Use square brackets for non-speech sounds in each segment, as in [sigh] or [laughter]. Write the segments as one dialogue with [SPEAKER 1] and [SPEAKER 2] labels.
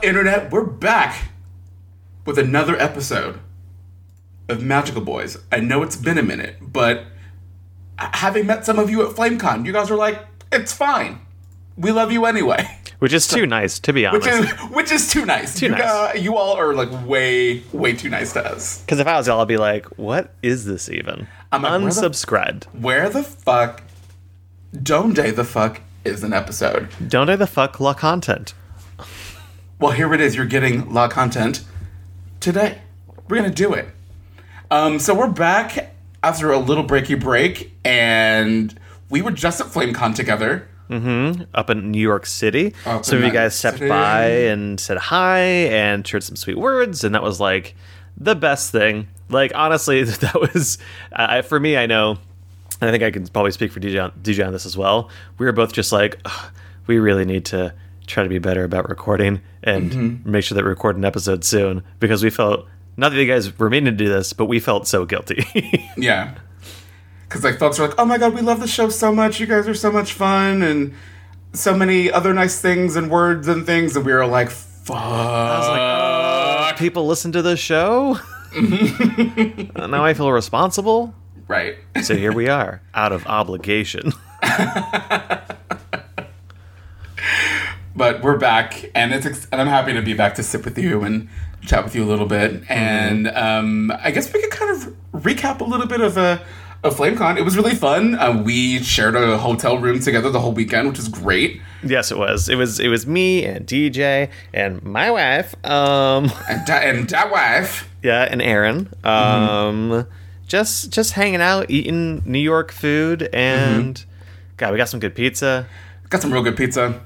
[SPEAKER 1] Up, Internet? We're back with another episode of Magical Boys. I know it's been a minute, but having met some of you at FlameCon, you guys were like, it's fine. We love you anyway.
[SPEAKER 2] Which is too nice, to be honest.
[SPEAKER 1] Which is which is too nice.
[SPEAKER 2] Too
[SPEAKER 1] you,
[SPEAKER 2] nice.
[SPEAKER 1] uh, you all are like way, way too nice to us.
[SPEAKER 2] Because if I was y'all, I'd be like, what is this even?
[SPEAKER 1] I'm like, where the-
[SPEAKER 2] Unsubscribed.
[SPEAKER 1] Where the fuck Dome Day the fuck is an episode?
[SPEAKER 2] Don't I the fuck la content?
[SPEAKER 1] Well, here it is. You're getting law content today. We're gonna do it. Um, so we're back after a little breaky break, and we were just at FlameCon together.
[SPEAKER 2] Up in New York City.
[SPEAKER 1] Up
[SPEAKER 2] Some of you guys stepped
[SPEAKER 1] city.
[SPEAKER 2] by and said hi and shared some sweet words, and that was like the best thing. Like, honestly, [laughs] that was, I for me, I know, and I think I can probably speak for DJ on, DJ on this as well. We were both just like, we really need to try to be better about recording and
[SPEAKER 1] Mm-hmm.
[SPEAKER 2] make sure that we record an episode soon because we felt, not that you guys were meaning to do this, but we felt so guilty. [laughs]
[SPEAKER 1] Yeah. Because like folks are like, oh my god, we love the show so much. You guys are so much fun, and so many other nice things and words and things, and we were like, fuck.
[SPEAKER 2] I was like, oh, people listen to this show? [laughs] now I feel responsible.
[SPEAKER 1] right.
[SPEAKER 2] So here we are, out of obligation. [laughs]
[SPEAKER 1] but we're back, and it's ex- and I'm happy to be back to sit with you and chat with you a little bit. And um, I guess we could kind of recap a little bit of a. Of FlameCon, it was really fun. Uh, we shared a hotel room together the whole weekend, which is great.
[SPEAKER 2] yes, it was. It was. It was me and DJ and my wife. Um, [laughs]
[SPEAKER 1] And that, and that wife,
[SPEAKER 2] yeah, and Aaron. Um, just just hanging out, eating New York food, and God, we got some good pizza.
[SPEAKER 1] got some real good pizza.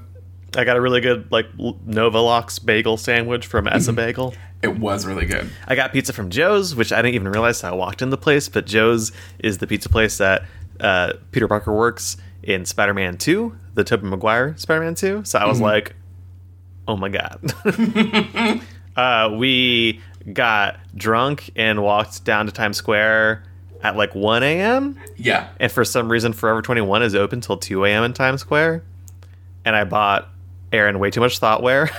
[SPEAKER 2] I got a really good like Novalox bagel sandwich from Ess-a-Bagel.
[SPEAKER 1] It was really good.
[SPEAKER 2] I got pizza from Joe's, which I didn't even realize I walked in the place. But Joe's is the pizza place that uh, Peter Parker works in Spider-Man 2, the Tobey Maguire Spider-Man 2. So I was like, oh my god. [laughs] uh, we got drunk and walked down to Times Square at like 1 a.m.
[SPEAKER 1] Yeah.
[SPEAKER 2] And for some reason, Forever 21 is open till 2 a.m. in Times Square. And I bought Aaron way too much thoughtware.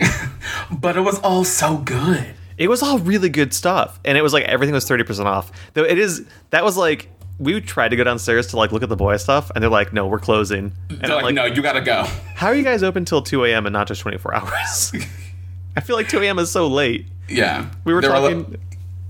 [SPEAKER 2] [laughs]
[SPEAKER 1] But it was all so good.
[SPEAKER 2] It was all really good stuff, and it was like everything was thirty percent off. Though it is that was like we tried to go downstairs to like look at the boy stuff, and they're like, "No, we're closing." And
[SPEAKER 1] They're
[SPEAKER 2] I'm
[SPEAKER 1] like, no, you gotta go. [laughs]
[SPEAKER 2] how are you guys open till two a.m. and not just twenty four hours? [laughs] I feel like two a.m. is so late.
[SPEAKER 1] Yeah.
[SPEAKER 2] We were
[SPEAKER 1] They
[SPEAKER 2] talking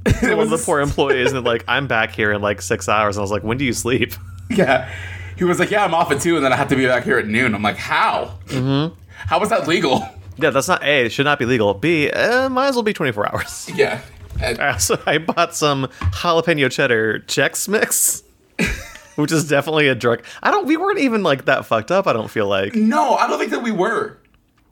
[SPEAKER 1] li-
[SPEAKER 2] to one of the poor employees, and like, "I'm back here in like six hours," and I was like, "When do you sleep?"
[SPEAKER 1] Yeah. He was like, yeah, I'm off at two, and then I have to be back here at noon. I'm like, how? Mm-hmm. How is that legal?
[SPEAKER 2] yeah, that's not a. It should not be legal. B. Uh, might as well be twenty four hours.
[SPEAKER 1] Yeah. And-
[SPEAKER 2] Uh, so I bought some jalapeno cheddar Chex Mix, [laughs] which is definitely a drug. I don't. We weren't even like that fucked up. I don't feel like.
[SPEAKER 1] no, I don't think that we were.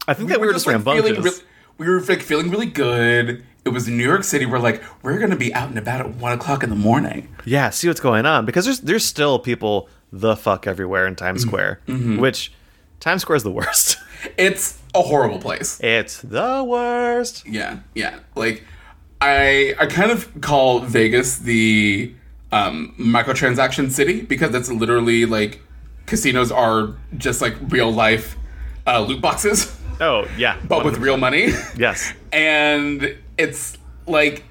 [SPEAKER 2] I think that we were just
[SPEAKER 1] like,
[SPEAKER 2] rambunctious.
[SPEAKER 1] feeling re- we were like feeling really good. It was New York City. We're like, we're gonna be out and about at one o'clock in the morning.
[SPEAKER 2] yeah, see what's going on because there's there's still people the fuck everywhere in Times Square, which Times Square is the worst. [laughs]
[SPEAKER 1] It's a horrible place.
[SPEAKER 2] it's the worst.
[SPEAKER 1] Yeah, yeah. Like, I I kind of call Vegas the um, microtransaction city because that's literally like casinos are just like real life uh, loot boxes,
[SPEAKER 2] Oh yeah, [laughs]
[SPEAKER 1] but with real money.
[SPEAKER 2] yes.
[SPEAKER 1] and it's like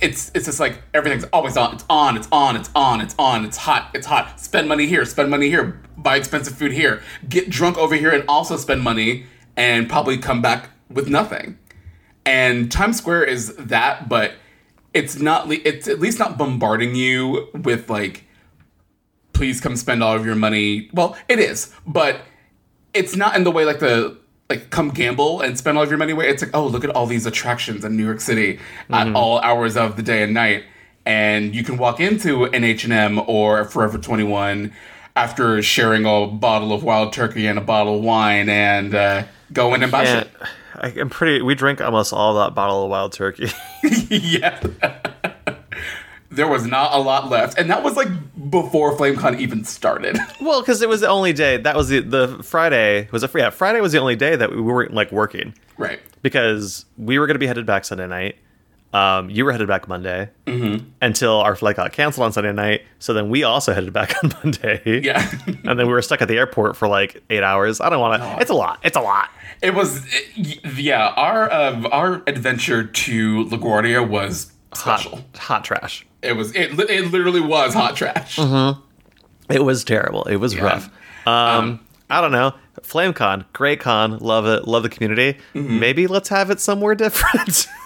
[SPEAKER 1] it's it's just like everything's always on. It's on. It's on. It's on. It's on. It's hot. It's hot. Spend money here. Spend money here. Buy expensive food here. Get drunk over here and also spend money and probably come back with nothing. And Times Square is that, but it's not. It's at least not bombarding you with like, please come spend all of your money. Well, it is, but it's not in the way like the like come gamble and spend all of your money away. It's like, oh, look at all these attractions in New York City at all hours of the day and night. And you can walk into an H&M or Forever 21 after sharing a bottle of wild turkey and a bottle of wine and uh, go in and buy
[SPEAKER 2] And
[SPEAKER 1] shit.
[SPEAKER 2] I'm pretty. We drink almost all that bottle of wild turkey. [laughs]
[SPEAKER 1] yeah. There was not a lot left. And that was like before FlameCon even started. [laughs]
[SPEAKER 2] well, because it was the only day. That was the the Friday was a yeah Friday was the only day that we weren't like working
[SPEAKER 1] right.
[SPEAKER 2] because we were going to be headed back Sunday night. Um, you were headed back Monday until our flight got canceled on Sunday night. So then we also headed back [laughs] on Monday.
[SPEAKER 1] Yeah.
[SPEAKER 2] and then we were stuck at the airport for like eight hours. I don't want to. It's a lot. It's a lot.
[SPEAKER 1] It was, it- yeah. Our um, our adventure to LaGuardia was
[SPEAKER 2] Hot,
[SPEAKER 1] special.
[SPEAKER 2] hot trash.
[SPEAKER 1] It was it. It literally was hot trash.
[SPEAKER 2] It was terrible. It was rough. Um, I don't know. FlameCon, great con, love it, love the community.
[SPEAKER 1] Mm-hmm.
[SPEAKER 2] Maybe let's have it somewhere different. [laughs]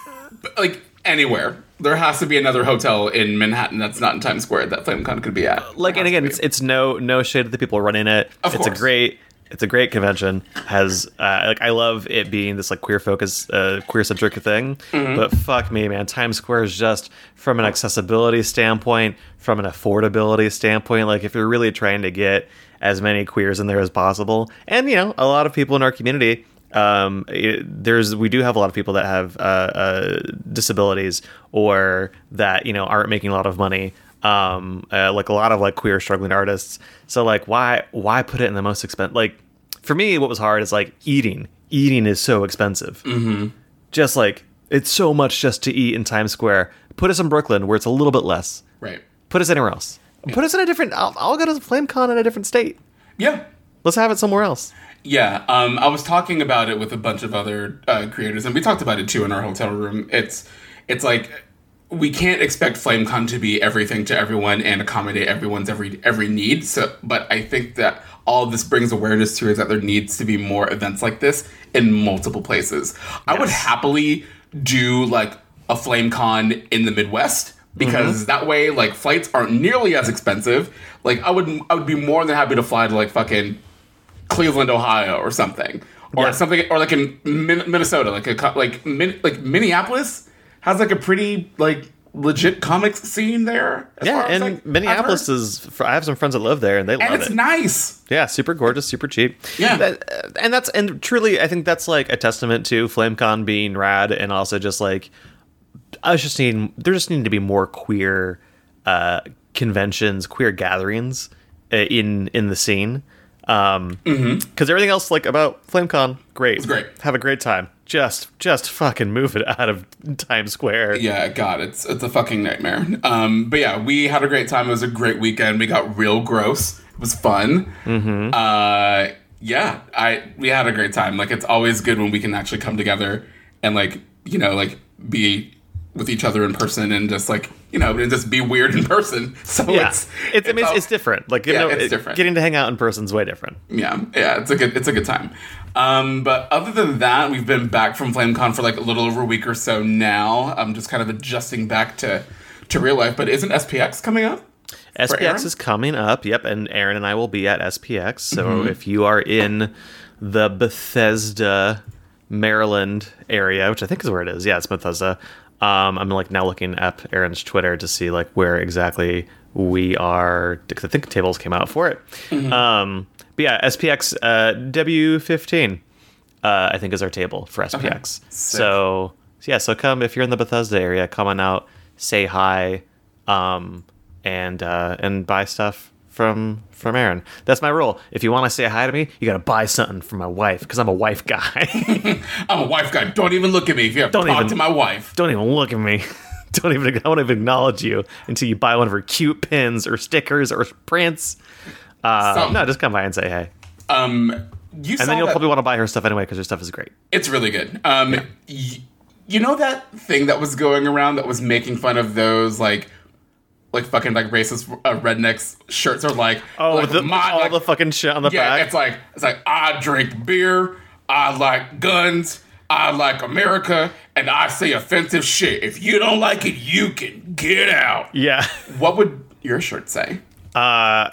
[SPEAKER 1] Like anywhere, there has to be another hotel in Manhattan that's not in Times Square that FlameCon could be at.
[SPEAKER 2] like, and again, it's, it's no no shade to the people running it.
[SPEAKER 1] Of
[SPEAKER 2] it's a great it's a great convention. Has uh, like I love it being this like queer focus, uh, queer centric thing.
[SPEAKER 1] Mm-hmm.
[SPEAKER 2] But fuck me, man, Times Square is just from an accessibility standpoint, from an affordability standpoint. Like if you're really trying to get as many queers in there as possible, and you know, a lot of people in our community. Um, it- there's we do have a lot of people that have uh, uh, disabilities or that you know aren't making a lot of money um uh, like a lot of like queer struggling artists. So like why why put it in the most expensive like for me what was hard is like eating. Eating is so expensive. Mm-hmm. just like it's so much just to eat in times square. Put us in brooklyn where it's a little bit less.
[SPEAKER 1] Right.
[SPEAKER 2] put us anywhere else. Put us in a different I'll, I'll go to flamecon in a different state.
[SPEAKER 1] Yeah.
[SPEAKER 2] let's have it somewhere else.
[SPEAKER 1] Yeah, um, I was talking about it with a bunch of other uh, creators, and we talked about it too in our hotel room. It's it's like we can't expect FlameCon to be everything to everyone and accommodate everyone's every every need. So, but I think that all this brings awareness to is that there needs to be more events like this in multiple places. I would happily do like a FlameCon in the Midwest because mm-hmm. that way, like flights aren't nearly as expensive. Like I would I would be more than happy to fly to like fucking Cleveland, Ohio, or something, or
[SPEAKER 2] Yeah.
[SPEAKER 1] something, or like in Min- Minnesota, like a like Min- like Minneapolis has like a pretty like legit comics scene there. as
[SPEAKER 2] yeah and
[SPEAKER 1] like,
[SPEAKER 2] minneapolis is i have some friends that live there and they love
[SPEAKER 1] and it's
[SPEAKER 2] it
[SPEAKER 1] nice.
[SPEAKER 2] Yeah, super gorgeous, super cheap.
[SPEAKER 1] Yeah.
[SPEAKER 2] That- and that's and truly, I think that's like a testament to FlameCon being rad, and also just like I was just needing there just need to be more queer uh, conventions, queer gatherings uh, in in the scene. Um, because everything else like about FlameCon, great,
[SPEAKER 1] Mm-hmm. great.
[SPEAKER 2] have a great time. Just just fucking move it out of Times Square.
[SPEAKER 1] Yeah, God, it's it's a fucking nightmare. Um, but yeah, we had a great time. It was a great weekend. We got real gross. It was fun. Mm-hmm. Uh, yeah, I we had a great time. Like it's always good when we can actually come together and like you know like be with each other in person and just like you know and just be weird in person. [laughs] So
[SPEAKER 2] Yeah,
[SPEAKER 1] it's
[SPEAKER 2] it's, it's,
[SPEAKER 1] all-
[SPEAKER 2] it's different. Like
[SPEAKER 1] Yeah,
[SPEAKER 2] know,
[SPEAKER 1] it's
[SPEAKER 2] it-
[SPEAKER 1] different.
[SPEAKER 2] Getting to hang out in person is way different.
[SPEAKER 1] yeah, yeah, it's a good it's a good time. Um, but other than that, we've been back from FlameCon for like a little over a week or so now. I'm just kind of adjusting back to to real life. But isn't SPX coming up?
[SPEAKER 2] SPX is coming up. Yep, and Aaron and I will be at SPX. So
[SPEAKER 1] Mm-hmm.
[SPEAKER 2] if you are in the Bethesda, Maryland area, which I think is where it is, yeah, it's Bethesda. Um, I'm like now looking up Aaron's Twitter to see like where exactly we are. Because I think tables came out for it.
[SPEAKER 1] Mm-hmm.
[SPEAKER 2] Um, but yeah, SPX uh, W15, uh, I think is our table for SPX. So yeah, so come if you're in the Bethesda area, come on out, say hi, um, and uh, and buy stuff from from Aaron. That's my rule. If you want to say hi to me, you got to buy something for my wife because I'm a wife guy. [laughs]
[SPEAKER 1] I'm a wife guy. Don't even look at me if you have to
[SPEAKER 2] Don't
[SPEAKER 1] talk
[SPEAKER 2] even-
[SPEAKER 1] to my wife.
[SPEAKER 2] Don't even look at me. [laughs] Don't even I won't even acknowledge you until you buy one of her cute pins or stickers or prints. Uh, no, just come by and say hey,
[SPEAKER 1] Um, you
[SPEAKER 2] and then you'll
[SPEAKER 1] that-
[SPEAKER 2] probably want to buy her stuff anyway because her stuff is great.
[SPEAKER 1] It's really good. Um, y- you know that thing that was going around that was making fun of those like, like fucking like racist uh, rednecks shirts are like
[SPEAKER 2] Oh,
[SPEAKER 1] like,
[SPEAKER 2] the,
[SPEAKER 1] my-
[SPEAKER 2] all
[SPEAKER 1] like-
[SPEAKER 2] the fucking shit on the
[SPEAKER 1] yeah.
[SPEAKER 2] back.
[SPEAKER 1] It's like it's like I drink beer, I like guns, I like America, and I say offensive shit. If you don't like it, you can get out.
[SPEAKER 2] yeah.
[SPEAKER 1] What would your shirt say?
[SPEAKER 2] uh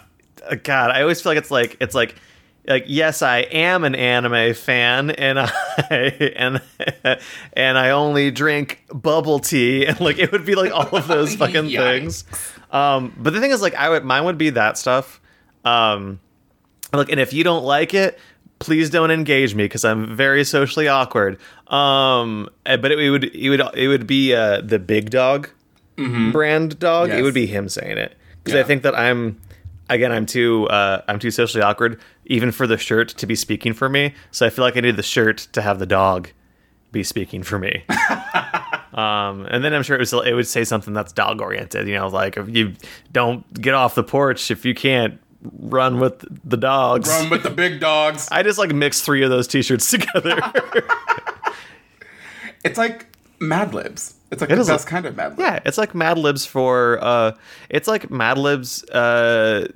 [SPEAKER 2] god i always feel like it's like it's like like yes i am an anime fan and i [laughs] and and i only drink bubble tea [laughs] and like it would be like all of those [laughs] fucking things. Um but the thing is like i would mine would be that stuff. Um like and if you don't like it please don't engage me because i'm very socially awkward. Um eh, but it, would it would it would be uh the big dog brand dog. It would be him saying it. Because
[SPEAKER 1] Yeah.
[SPEAKER 2] i think that i'm again i'm too uh i'm too socially awkward even for the shirt to be speaking for me so i feel like i need the shirt to have the dog be speaking for me [laughs] Um, and then I'm sure it, was, it would say something that's dog oriented, you know, like if you don't get off the porch if you can't run with the dogs.
[SPEAKER 1] Run with the big dogs. [laughs]
[SPEAKER 2] I just like mixed three of those t-shirts together. [laughs]
[SPEAKER 1] It's like Mad Libs. It's like
[SPEAKER 2] It
[SPEAKER 1] the best
[SPEAKER 2] like-
[SPEAKER 1] kind of Mad Lib.
[SPEAKER 2] yeah, it's like Mad Libs for uh it's like Mad Libs uh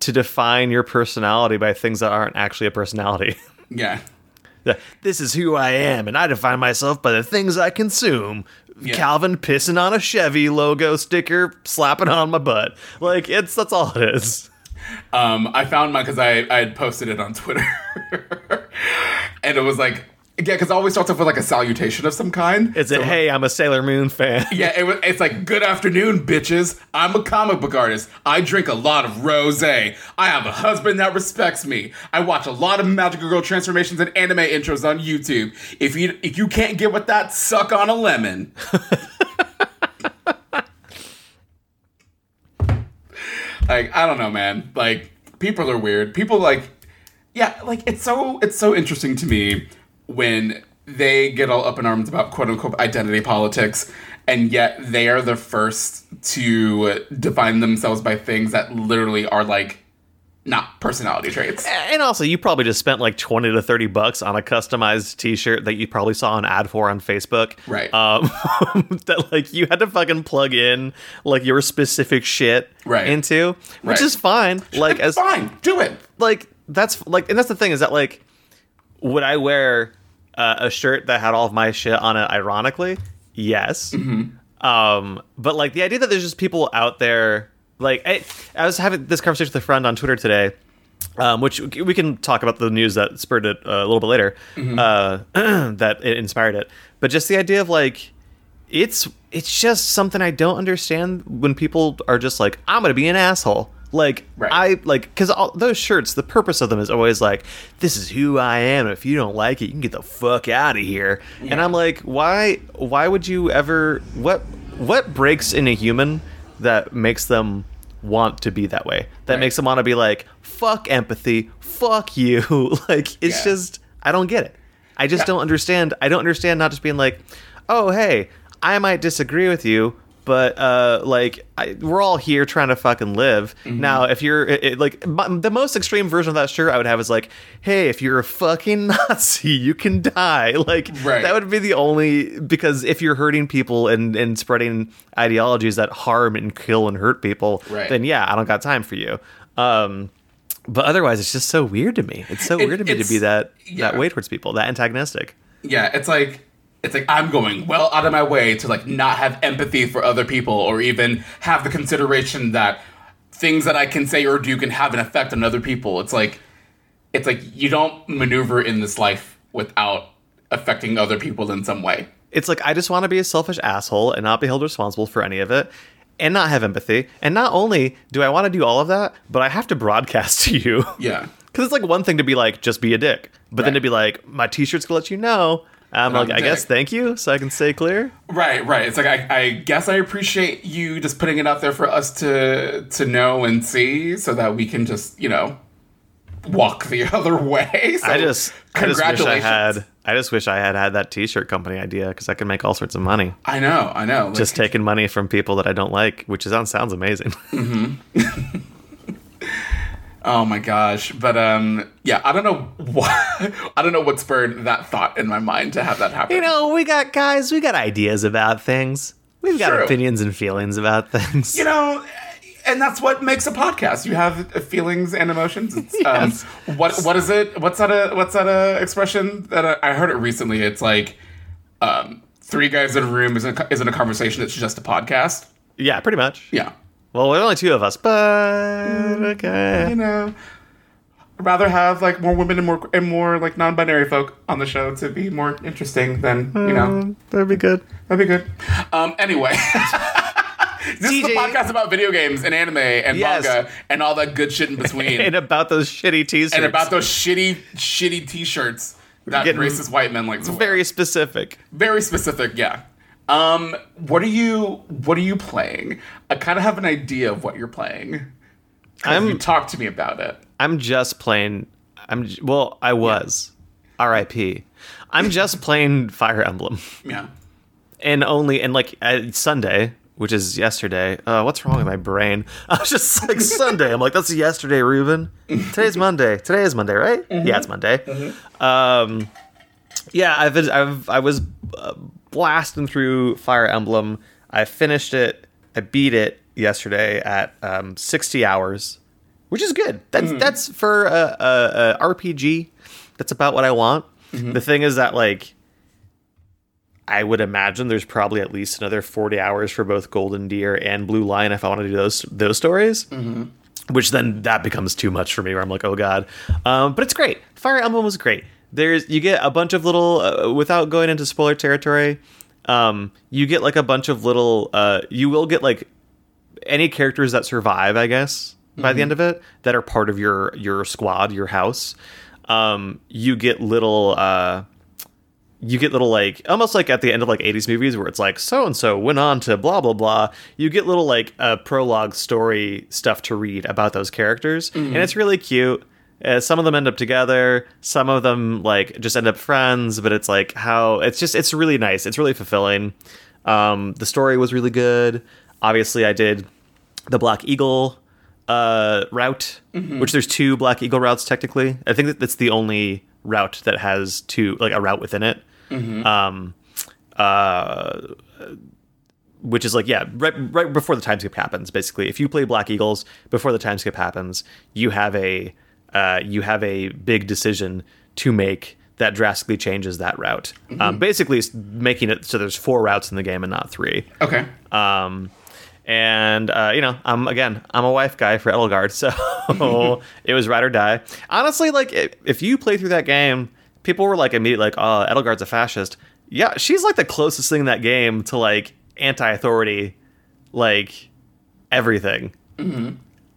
[SPEAKER 2] to define your personality by things that aren't actually a personality. [laughs]
[SPEAKER 1] Yeah.
[SPEAKER 2] this is who I am, and I define myself by the things I consume.
[SPEAKER 1] Yeah.
[SPEAKER 2] Calvin pissing on a Chevy logo sticker, slapping on my butt. Like it's that's all it is.
[SPEAKER 1] Um, I found mine because I, I had posted it on Twitter. [laughs] and it was like, yeah, because it always starts off with like a salutation of some kind.
[SPEAKER 2] Is it? Hey, I'm a Sailor Moon fan. [laughs]
[SPEAKER 1] Yeah, it it's like, good afternoon, bitches. I'm a comic book artist. I drink a lot of rose. I have a husband that respects me. I watch a lot of magical girl transformations and anime intros on YouTube. If you if you can't get with that, suck on a lemon. [laughs] like, I don't know, man. Like, people are weird. People like yeah, like it's so it's so interesting to me when they get all up in arms about quote unquote identity politics, and yet they are the first to define themselves by things that literally are like not personality traits.
[SPEAKER 2] And also, you probably just spent like twenty to thirty bucks on a customized T-shirt that you probably saw an ad for on Facebook,
[SPEAKER 1] Right.
[SPEAKER 2] Um, [laughs] that like you had to fucking plug in like your specific shit
[SPEAKER 1] Right.
[SPEAKER 2] into, which
[SPEAKER 1] Right.
[SPEAKER 2] is fine. Like as
[SPEAKER 1] fine, do it.
[SPEAKER 2] like that's like, and that's the thing is that like, would I wear uh, a shirt that had all of my shit on it? Ironically, yes. Um, but like the idea that there's just people out there, like I, I was having this conversation with a friend on Twitter today. Um, which we can talk about the news that spurred it uh, a little bit later, uh, [clears throat] that it inspired it. But just the idea of like, it's it's just something I don't understand when people are just like, I'm gonna be an asshole. Like
[SPEAKER 1] Right.
[SPEAKER 2] I like because all those shirts, the purpose of them is always like, this is who I am. If you don't like it, you can get the fuck out of here. And I'm like, why? Why would you ever? What? What breaks in a human that makes them want to be that way? That
[SPEAKER 1] Right.
[SPEAKER 2] makes them want to be like, fuck empathy, fuck you. [laughs] like it's
[SPEAKER 1] Yeah.
[SPEAKER 2] just I don't get it. I just don't understand. I don't understand not just being like, oh hey, I might disagree with you, but uh, like I, we're all here trying to fucking live.
[SPEAKER 1] Mm-hmm.
[SPEAKER 2] Now, if you're it, it- like m- the most extreme version of that shirt, I would have is like, hey, if you're a fucking [laughs] Nazi, you can die. [laughs] Like
[SPEAKER 1] Right.
[SPEAKER 2] that would be the only because if you're hurting people and and spreading ideologies that harm and kill and hurt people,
[SPEAKER 1] Right.
[SPEAKER 2] then yeah, I don't got time for you. Um, but otherwise, it's just so weird to me. It's so
[SPEAKER 1] It-
[SPEAKER 2] weird to me to be that
[SPEAKER 1] yeah.
[SPEAKER 2] that way towards people, that antagonistic.
[SPEAKER 1] Yeah, it's like it's like I'm going well out of my way to like not have empathy for other people or even have the consideration that things that I can say or do can have an effect on other people. It's like it's like you don't maneuver in this life without affecting other people in some way.
[SPEAKER 2] It's like I just want to be a selfish asshole and not be held responsible for any of it. And not have empathy. And not only do I want to do all of that, but I have to broadcast to you.
[SPEAKER 1] Yeah. [laughs]
[SPEAKER 2] Because it's like one thing to be like, just be a dick. But then to be like, my t shirt's gonna let you know. I'm
[SPEAKER 1] I'm
[SPEAKER 2] like,
[SPEAKER 1] a
[SPEAKER 2] I guess
[SPEAKER 1] um,
[SPEAKER 2] thank you, so I can stay clear.
[SPEAKER 1] Right, right. It's like I, I guess I appreciate you just putting it out there for us to to know and see so that we can just, you know, walk the [laughs] other way. So
[SPEAKER 2] I just, I just wish I
[SPEAKER 1] congratulations.
[SPEAKER 2] had, I just wish I had had that t shirt company idea because I could make all sorts of money.
[SPEAKER 1] I know, I know. Like,
[SPEAKER 2] Just taking money from people that I don't like, which sounds sounds amazing. Mm-hmm. [laughs]
[SPEAKER 1] Oh my gosh. But um yeah, I don't know [laughs] what I don't know what spurred that thought in my mind to have that happen.
[SPEAKER 2] you know, we got guys, we got ideas about things. We've got
[SPEAKER 1] True.
[SPEAKER 2] opinions and feelings about [laughs] things.
[SPEAKER 1] You know, and that's what makes a podcast. You have feelings and emotions.
[SPEAKER 2] Yes.
[SPEAKER 1] um, what what is it? What's that a what's that a expression that I, I heard it recently? It's like um three guys in a room isn't isn't a conversation. It's just a podcast.
[SPEAKER 2] yeah, pretty much.
[SPEAKER 1] Yeah.
[SPEAKER 2] Well, we're only two of us, but okay.
[SPEAKER 1] You know, I'd rather have like more women and more and more like non-binary folk on the show to be more interesting than you know.
[SPEAKER 2] Um, that'd be good.
[SPEAKER 1] That'd be good. Um, anyway. [laughs] this is the
[SPEAKER 2] DJ.
[SPEAKER 1] podcast about video games and anime and
[SPEAKER 2] Yes.
[SPEAKER 1] manga and all that good shit in between. [laughs]
[SPEAKER 2] And about those shitty t-shirts.
[SPEAKER 1] and about those shitty, shitty t-shirts that racist white men like to wear.
[SPEAKER 2] very specific.
[SPEAKER 1] Very specific, yeah. Um, what are you what are you playing? I kind of have an idea of what you're playing.
[SPEAKER 2] I'm-
[SPEAKER 1] you talked to me about it.
[SPEAKER 2] I'm just playing. I'm well. I was. R.I.P. I'm just playing Fire Emblem,
[SPEAKER 1] Yeah.
[SPEAKER 2] and only and like uh, Sunday, which is yesterday. Uh, what's wrong with my brain? [laughs] I was just like [laughs] Sunday. I'm like that's yesterday, Ruben. Today's [laughs] Monday. Today is Monday, right? Yeah, it's Monday. Um, yeah, I've been, I've I was uh, blasting through Fire Emblem. I finished it. I beat it yesterday at um, 60 hours, which is good. That's that's for a, a, a RPG. That's about what I want. The thing is that like I would imagine there's probably at least another 40 hours for both Golden Deer and Blue Lion if I want to do those those stories. Which then that becomes too much for me, where I'm like, oh god. Um, but it's great. Fire Emblem was great. There's you get a bunch of little uh, without going into spoiler territory. Um, you get like a bunch of little. Uh, you will get like any characters that survive, I guess, by the end of it, that are part of your your squad, your house. Um, you get little. Uh, you get little like almost like at the end of like 80s movies where it's like so and so went on to blah blah blah you get little like uh, prologue story stuff to read about those characters and it's really cute uh, some of them end up together. Some of them like just end up friends but it's like how it's just it's really nice. It's really fulfilling. Um, the story was really good. Obviously i did the black eagle uh, route which there's two black eagle routes technically. I think that that's the only route that has two like a route within it. Um uh which is like yeah right right before the time skip happens basically. If you play black eagles before the time skip happens you have a uh, you have a big decision to make that drastically changes that route um, basically it's making it so there's four routes in the game and not three
[SPEAKER 1] Okay.
[SPEAKER 2] um, and uh, you know, I'm again, I'm a wife guy for Edelgard, [laughs] so it was ride or die. Honestly, like if, you play through that game, people were like immediately like, "Oh, Edelgard's a fascist." Yeah, she's like the closest thing in that game to like anti-authority, like everything.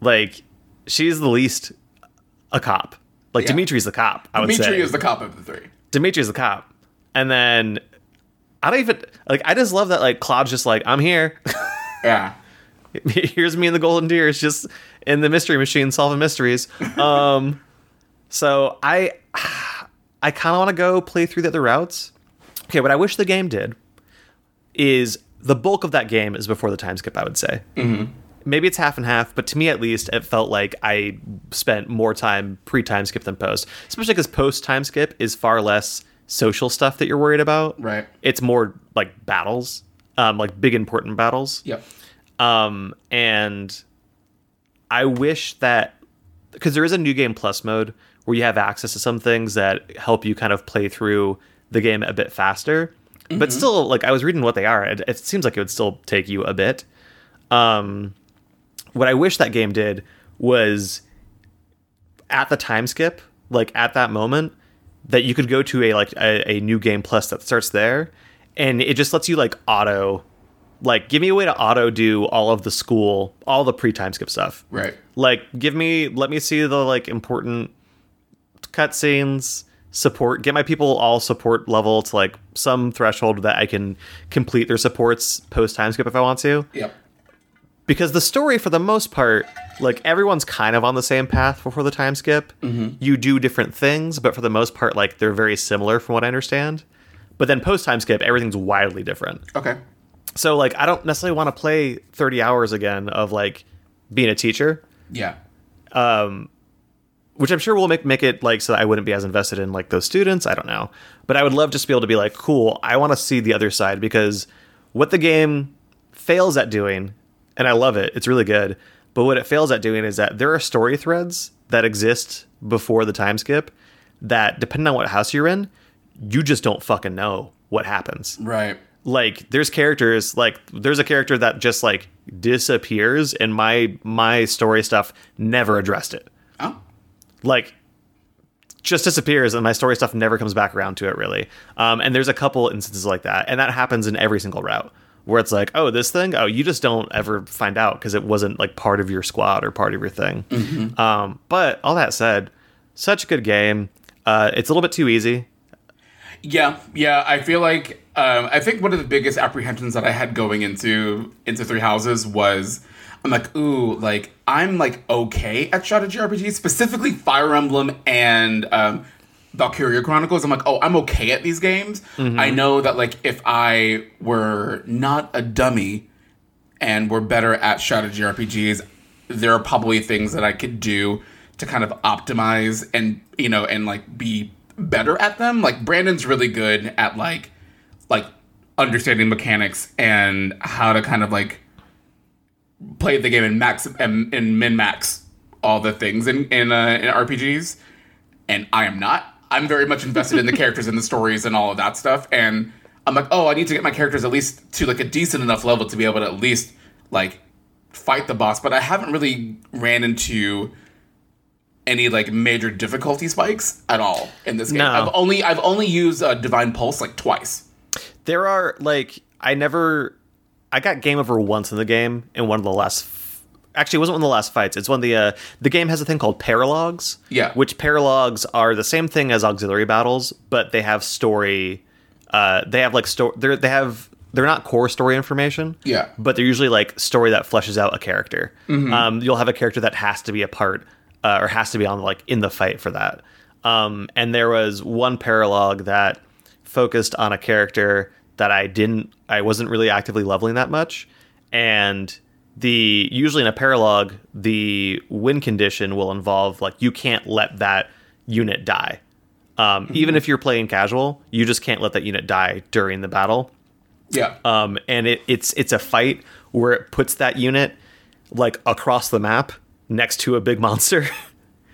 [SPEAKER 2] Like she's the least a cop. Like
[SPEAKER 1] Yeah.
[SPEAKER 2] Dimitri's the cop. I would
[SPEAKER 1] Dimitri
[SPEAKER 2] say
[SPEAKER 1] is the cop of the three.
[SPEAKER 2] Dimitri's the cop, and then I don't even like. I just love that like Claude's just like I'm here. [laughs]
[SPEAKER 1] Yeah.
[SPEAKER 2] Here's me and the Golden Deer. It's just in the mystery machine solving mysteries. [laughs] Um, so I I kind of want to go play through the other routes. Okay, what I wish the game did is the bulk of that game is before the time skip. I would say. Mm-hmm. Maybe it's half and half, but to me at least, it felt like I spent more time pre time skip than post. Especially because post time skip is far less social stuff that you're worried about.
[SPEAKER 1] Right.
[SPEAKER 2] It's more like battles, um, like big important battles.
[SPEAKER 1] Yep.
[SPEAKER 2] Um, and I wish that because there is a new game plus mode where you have access to some things that help you kind of play through the game a bit faster. But still, like I was reading what they are, it, it seems like it would still take you a bit. Um, what I wish that game did was at the time skip, like at that moment, that you could go to a like a, a new game plus that starts there, and it just lets you like auto, like give me a way to auto do all of the school, all the pre time skip stuff.
[SPEAKER 1] Right.
[SPEAKER 2] Like give me, let me see the like important cutscenes, support, get my people all support level to like some threshold that I can complete their supports post time skip if I want to
[SPEAKER 1] Yep.
[SPEAKER 2] Because the story for the most part like everyone's kind of on the same path before the time skip. You do different things but for the most part like they're very similar from what i understand. But then post time skip everything's wildly different.
[SPEAKER 1] Okay.
[SPEAKER 2] so like i don't necessarily want to play 30 hours again of like being a teacher.
[SPEAKER 1] Yeah.
[SPEAKER 2] Um which i'm sure will make make it like so that i wouldn't be as invested in like those students i don't know. But i would love just to be able to be like cool i want to see the other side because what the game fails at doing and i love it. It's really good. But what it fails at doing is that there are story threads that exist before the time skip that depending on what house you're in you just don't fucking know what happens.
[SPEAKER 1] Right.
[SPEAKER 2] like there's characters like there's a character that just like disappears and my my story stuff never addressed it.
[SPEAKER 1] Oh.
[SPEAKER 2] like just disappears and my story stuff never comes back around to it really. Um, and there's a couple instances like that and that happens in every single route where it's like oh this thing? Oh you just don't ever find out because it wasn't like part of your squad or part of your thing. Um, but all that said such a good game. Uh, it's a little bit too easy.
[SPEAKER 1] Yeah, yeah. I feel like um, I think one of the biggest apprehensions that I had going into into Three Houses was I'm like, ooh, like I'm like okay at strategy RPGs, specifically Fire Emblem and um, Valkyria Chronicles, I'm like, oh, I'm okay at these games. I know that like if I were not a dummy and were better at strategy RPGs, there are probably things that I could do to kind of optimize and you know and like be better at them. Like Brandon's really good at like like understanding mechanics and how to kind of like play the game and max and, and min max all the things in in, uh, in RPGs, and I am not. I'm very much invested in the characters and the stories and all of that stuff, and I'm like, oh, I need to get my characters at least to like a decent enough level to be able to at least like fight the boss. But I haven't really ran into any like major difficulty spikes at all in this game.
[SPEAKER 2] No.
[SPEAKER 1] I've only I've only used uh, Divine Pulse like twice.
[SPEAKER 2] There are like I never I got game over once in the game in one of the last actually it wasn't one of the last fights. It's one of the uh the game has a thing called paralogues.
[SPEAKER 1] Yeah.
[SPEAKER 2] Which paralogues are the same thing as auxiliary battles, but they have story uh they have like story they they have they're not core story information.
[SPEAKER 1] Yeah.
[SPEAKER 2] But they're usually like story that fleshes out a character. Um, you'll have a character that has to be a part uh, or has to be on like in the fight for that. Um, and there was one paralogue that focused on a character that I didn't, I wasn't really actively leveling that much, and the usually in a paralogue the win condition will involve like you can't let that unit die. Um, Even if you're playing casual, you just can't let that unit die during the battle
[SPEAKER 1] Yeah.
[SPEAKER 2] um, and it, it's it's a fight where it puts that unit like across the map next to a big [laughs] monster,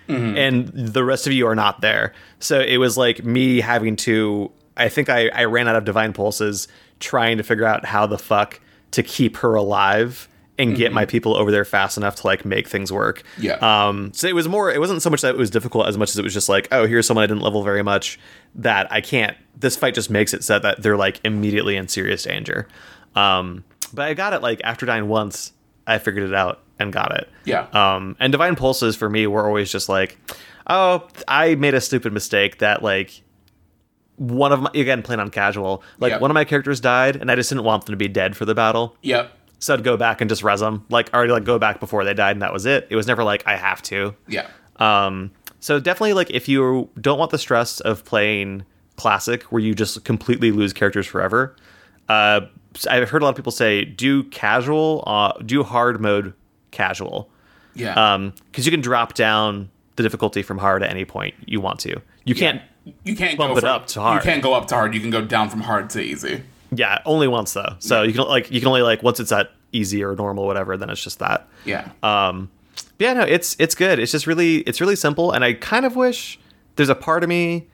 [SPEAKER 2] and the rest of you are not there. So it was like me having to. I think I, I ran out of divine pulses trying to figure out how the fuck to keep her alive and get my people over there fast enough to like make things work.
[SPEAKER 1] Yeah.
[SPEAKER 2] Um, so it was more. It wasn't so much that it was difficult as much as it was just like, oh, here's someone I didn't level very much that I can't. This fight just makes it so that they're like immediately in serious danger. Um, but I got it like after dying once, I figured it out and got it.
[SPEAKER 1] Yeah.
[SPEAKER 2] Um, and divine pulses for me were always just like, oh, I made a stupid mistake that like one of my again playing on casual like
[SPEAKER 1] Yep.
[SPEAKER 2] one of my characters died and I just didn't want them to be dead for the battle.
[SPEAKER 1] yep.
[SPEAKER 2] So I'd go back and just res them, like already like go back before they died, and that was it. It was never like I have to.
[SPEAKER 1] Yeah.
[SPEAKER 2] Um, so definitely like if you don't want the stress of playing classic where you just completely lose characters forever, uh, I've heard a lot of people say do casual, uh, do hard mode casual,
[SPEAKER 1] Yeah.
[SPEAKER 2] um, because you can drop down the difficulty from hard at any point you want to. You can't.
[SPEAKER 1] you can't
[SPEAKER 2] bump
[SPEAKER 1] go
[SPEAKER 2] it
[SPEAKER 1] from-
[SPEAKER 2] up to hard.
[SPEAKER 1] You can't go up to hard. You can go down from hard to easy.
[SPEAKER 2] Yeah, only once though. So you can like you can only like once it's at easy or normal, whatever. Then it's just that.
[SPEAKER 1] Yeah.
[SPEAKER 2] Um, but yeah, no, it's it's good. It's just really it's really simple, and I kind of wish there's a part of me,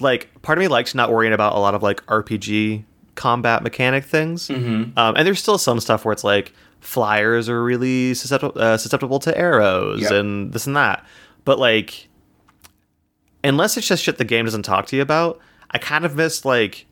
[SPEAKER 2] like part of me likes not worrying about a lot of like RPG combat mechanic things. Mm-hmm. Um, and there's still some stuff where it's like flyers are really susceptible, uh, susceptible to arrows
[SPEAKER 1] Yep.
[SPEAKER 2] and this and that. But like, unless it's just shit the game doesn't talk to you about, I kind of miss like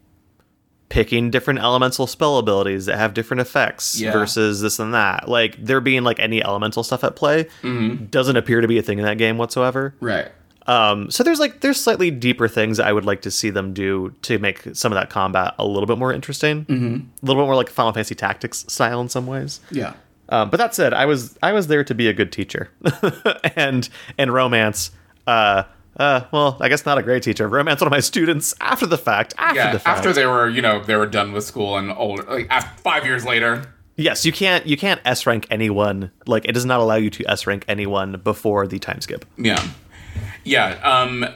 [SPEAKER 2] picking different elemental spell abilities that have different effects
[SPEAKER 1] Yeah.
[SPEAKER 2] versus this and that. Like there being like any elemental stuff at play
[SPEAKER 1] Mm-hmm.
[SPEAKER 2] doesn't appear to be a thing in that game whatsoever.
[SPEAKER 1] right.
[SPEAKER 2] Um, so there's like there's slightly deeper things I would like to see them do to make some of that combat a little bit more interesting, mm-hmm. a little bit more like Final Fantasy Tactics style in some ways.
[SPEAKER 1] Yeah.
[SPEAKER 2] Um, but that said, I was I was there to be a good teacher, [laughs] and and romance. Uh, uh, well, I guess not a great teacher. Romance one of my students after the fact. After
[SPEAKER 1] Yeah.
[SPEAKER 2] the fact.
[SPEAKER 1] After they were, you know, they were done with school and older, like after, five years later.
[SPEAKER 2] yes, you can't you can't S rank anyone. Like it does not allow you to S rank anyone before the time skip.
[SPEAKER 1] Yeah. Yeah. Um,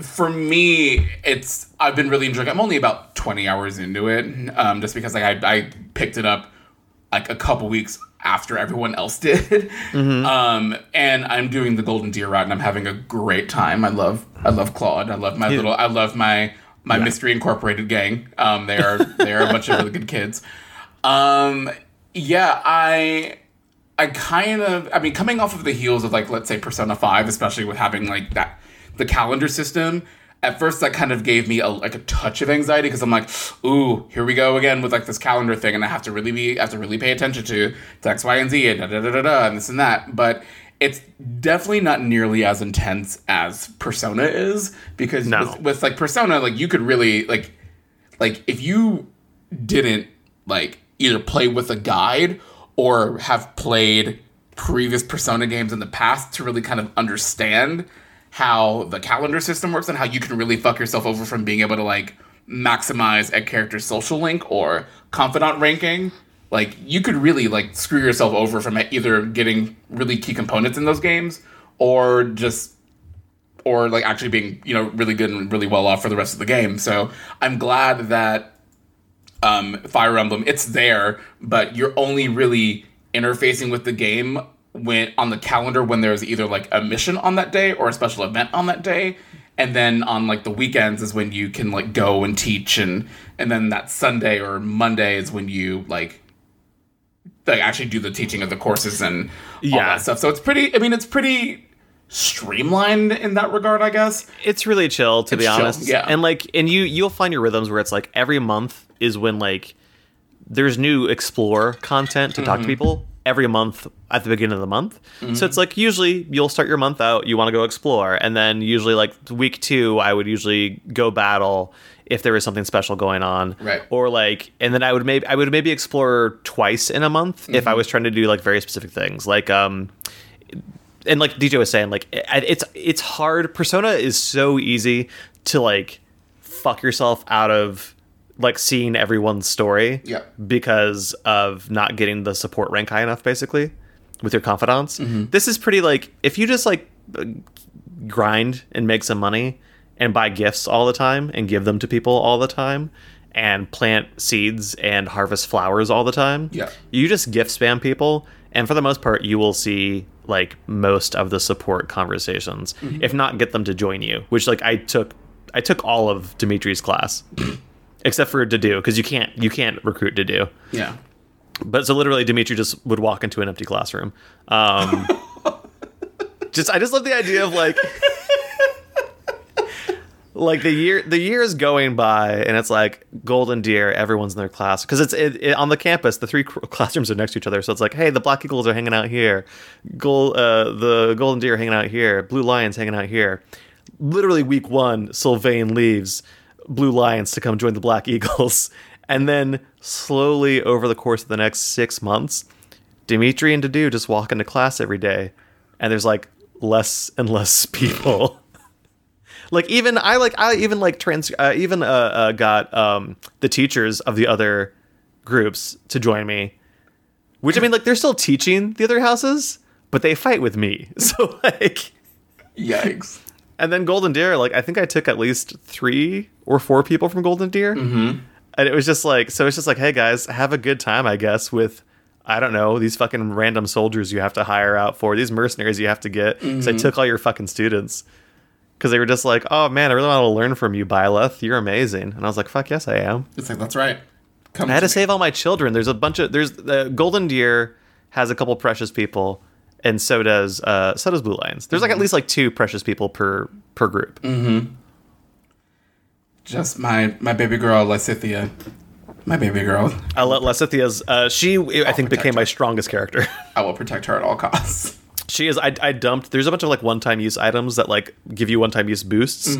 [SPEAKER 1] for me, it's I've been really enjoying. It. I'm only about 20 hours into it, um, just because like I, I picked it up like a couple weeks after everyone else did. [laughs] Um, and I'm doing the Golden Deer route, and I'm having a great time. I love I love Claude. I love my little. I love my my Mystery Incorporated gang. Um, they are they are a bunch of really good kids. Um, yeah, I. I kind of, I mean, coming off of the heels of like, let's say Persona 5, especially with having like that, the calendar system, at first that kind of gave me a, like a touch of anxiety because I'm like, ooh, here we go again with like this calendar thing and I have to really be, I have to really pay attention to, to X, Y, and Z and da da da da da and this and that. But it's definitely not nearly as intense as Persona is because
[SPEAKER 2] No.
[SPEAKER 1] with, with like Persona, like you could really, like, like if you didn't like either play with a guide or have played previous persona games in the past to really kind of understand how the calendar system works and how you can really fuck yourself over from being able to like maximize a character's social link or confidant ranking. Like you could really like screw yourself over from either getting really key components in those games or just or like actually being you know really good and really well off for the rest of the game. So i'm glad that um, fire emblem it's there but you're only really interfacing with the game when on the calendar when there's either like a mission on that day or a special event on that day and then on like the weekends is when you can like go and teach and and then that sunday or monday is when you like like actually do the teaching of the courses and all
[SPEAKER 2] Yeah.
[SPEAKER 1] that stuff so it's pretty i mean it's pretty streamlined in that regard i guess
[SPEAKER 2] it's really chill to be
[SPEAKER 1] It's chill,
[SPEAKER 2] honest
[SPEAKER 1] yeah.
[SPEAKER 2] and like and you you'll find your rhythms where it's like every month is when like there's new explore content to
[SPEAKER 1] Mm-hmm.
[SPEAKER 2] talk to people every month at the beginning of the month so it's like usually you'll start your month out you want to go explore and then usually like week two i would usually go battle if there was something special going on
[SPEAKER 1] Right.
[SPEAKER 2] or like and then i would maybe i would maybe explore twice in a month if i
[SPEAKER 1] Mm-hmm.
[SPEAKER 2] was trying to do like very specific things like um and like DJ was saying, like it's it's hard. Persona is so easy to like fuck yourself out of like seeing everyone's story.
[SPEAKER 1] Yeah.
[SPEAKER 2] Because of not getting the support rank high enough, basically, with your confidants. Mm-hmm. This is pretty like if you just like grind and make some money and buy gifts all the time and give them to people all the time and plant seeds and harvest flowers all the time.
[SPEAKER 1] Yeah.
[SPEAKER 2] You just gift spam people and for the most part you will see like most of the support conversations mm-hmm. if not get them to join you which like i took i took all of dimitri's class [clears throat] except for Dedue because you can't you can't recruit Dedue
[SPEAKER 1] yeah.
[SPEAKER 2] But so literally dimitri just would walk into an empty classroom. Um [laughs] just i just love the idea of like like the year the year is going by and it's like golden deer everyone's in their class. Because it's it, it- on the campus the three classrooms are next to each other. So it's like hey the black eagles are hanging out here. Gold uh, the golden deer are hanging out here. Blue lions hanging out here. Literally week one sylvain leaves blue lions to come join the black [laughs] eagles. And then slowly over the course of the next six months dimitri and Dedue just walk into class every day and there's like less and less [laughs] people. Like even I like I even like trans uh, even uh, uh, got um the teachers of the other groups to join me, which I mean like they're still teaching the other houses, but they fight with me. [laughs] So like,
[SPEAKER 1] yikes
[SPEAKER 2] and then Golden Deer like I think I took at least three or four people from Golden Deer, mm-hmm. and it was just like so it's just like hey guys have a good time I guess with. I don't know these fucking random soldiers you have to hire out for these mercenaries you have to get. So I took all your fucking students because they were just like, "Oh man, I really want to learn from you, Byleth. You're amazing." And I was like, "Fuck yes, I am."
[SPEAKER 1] it's like that's right Come
[SPEAKER 2] I had to
[SPEAKER 1] me.
[SPEAKER 2] save all my children. There's a bunch of there's the Golden Deer has a couple precious people, and so does uh so does Blue Lions. There's like at least like two precious people per per group. Mm-hmm.
[SPEAKER 1] just my my baby girl Lysithea. My baby girl.
[SPEAKER 2] I let Lysithea's uh she I think became my strongest character. [laughs]
[SPEAKER 1] I will protect her at all costs.
[SPEAKER 2] she is I, I dumped there's a bunch of like one time use items that like give you one time use boosts,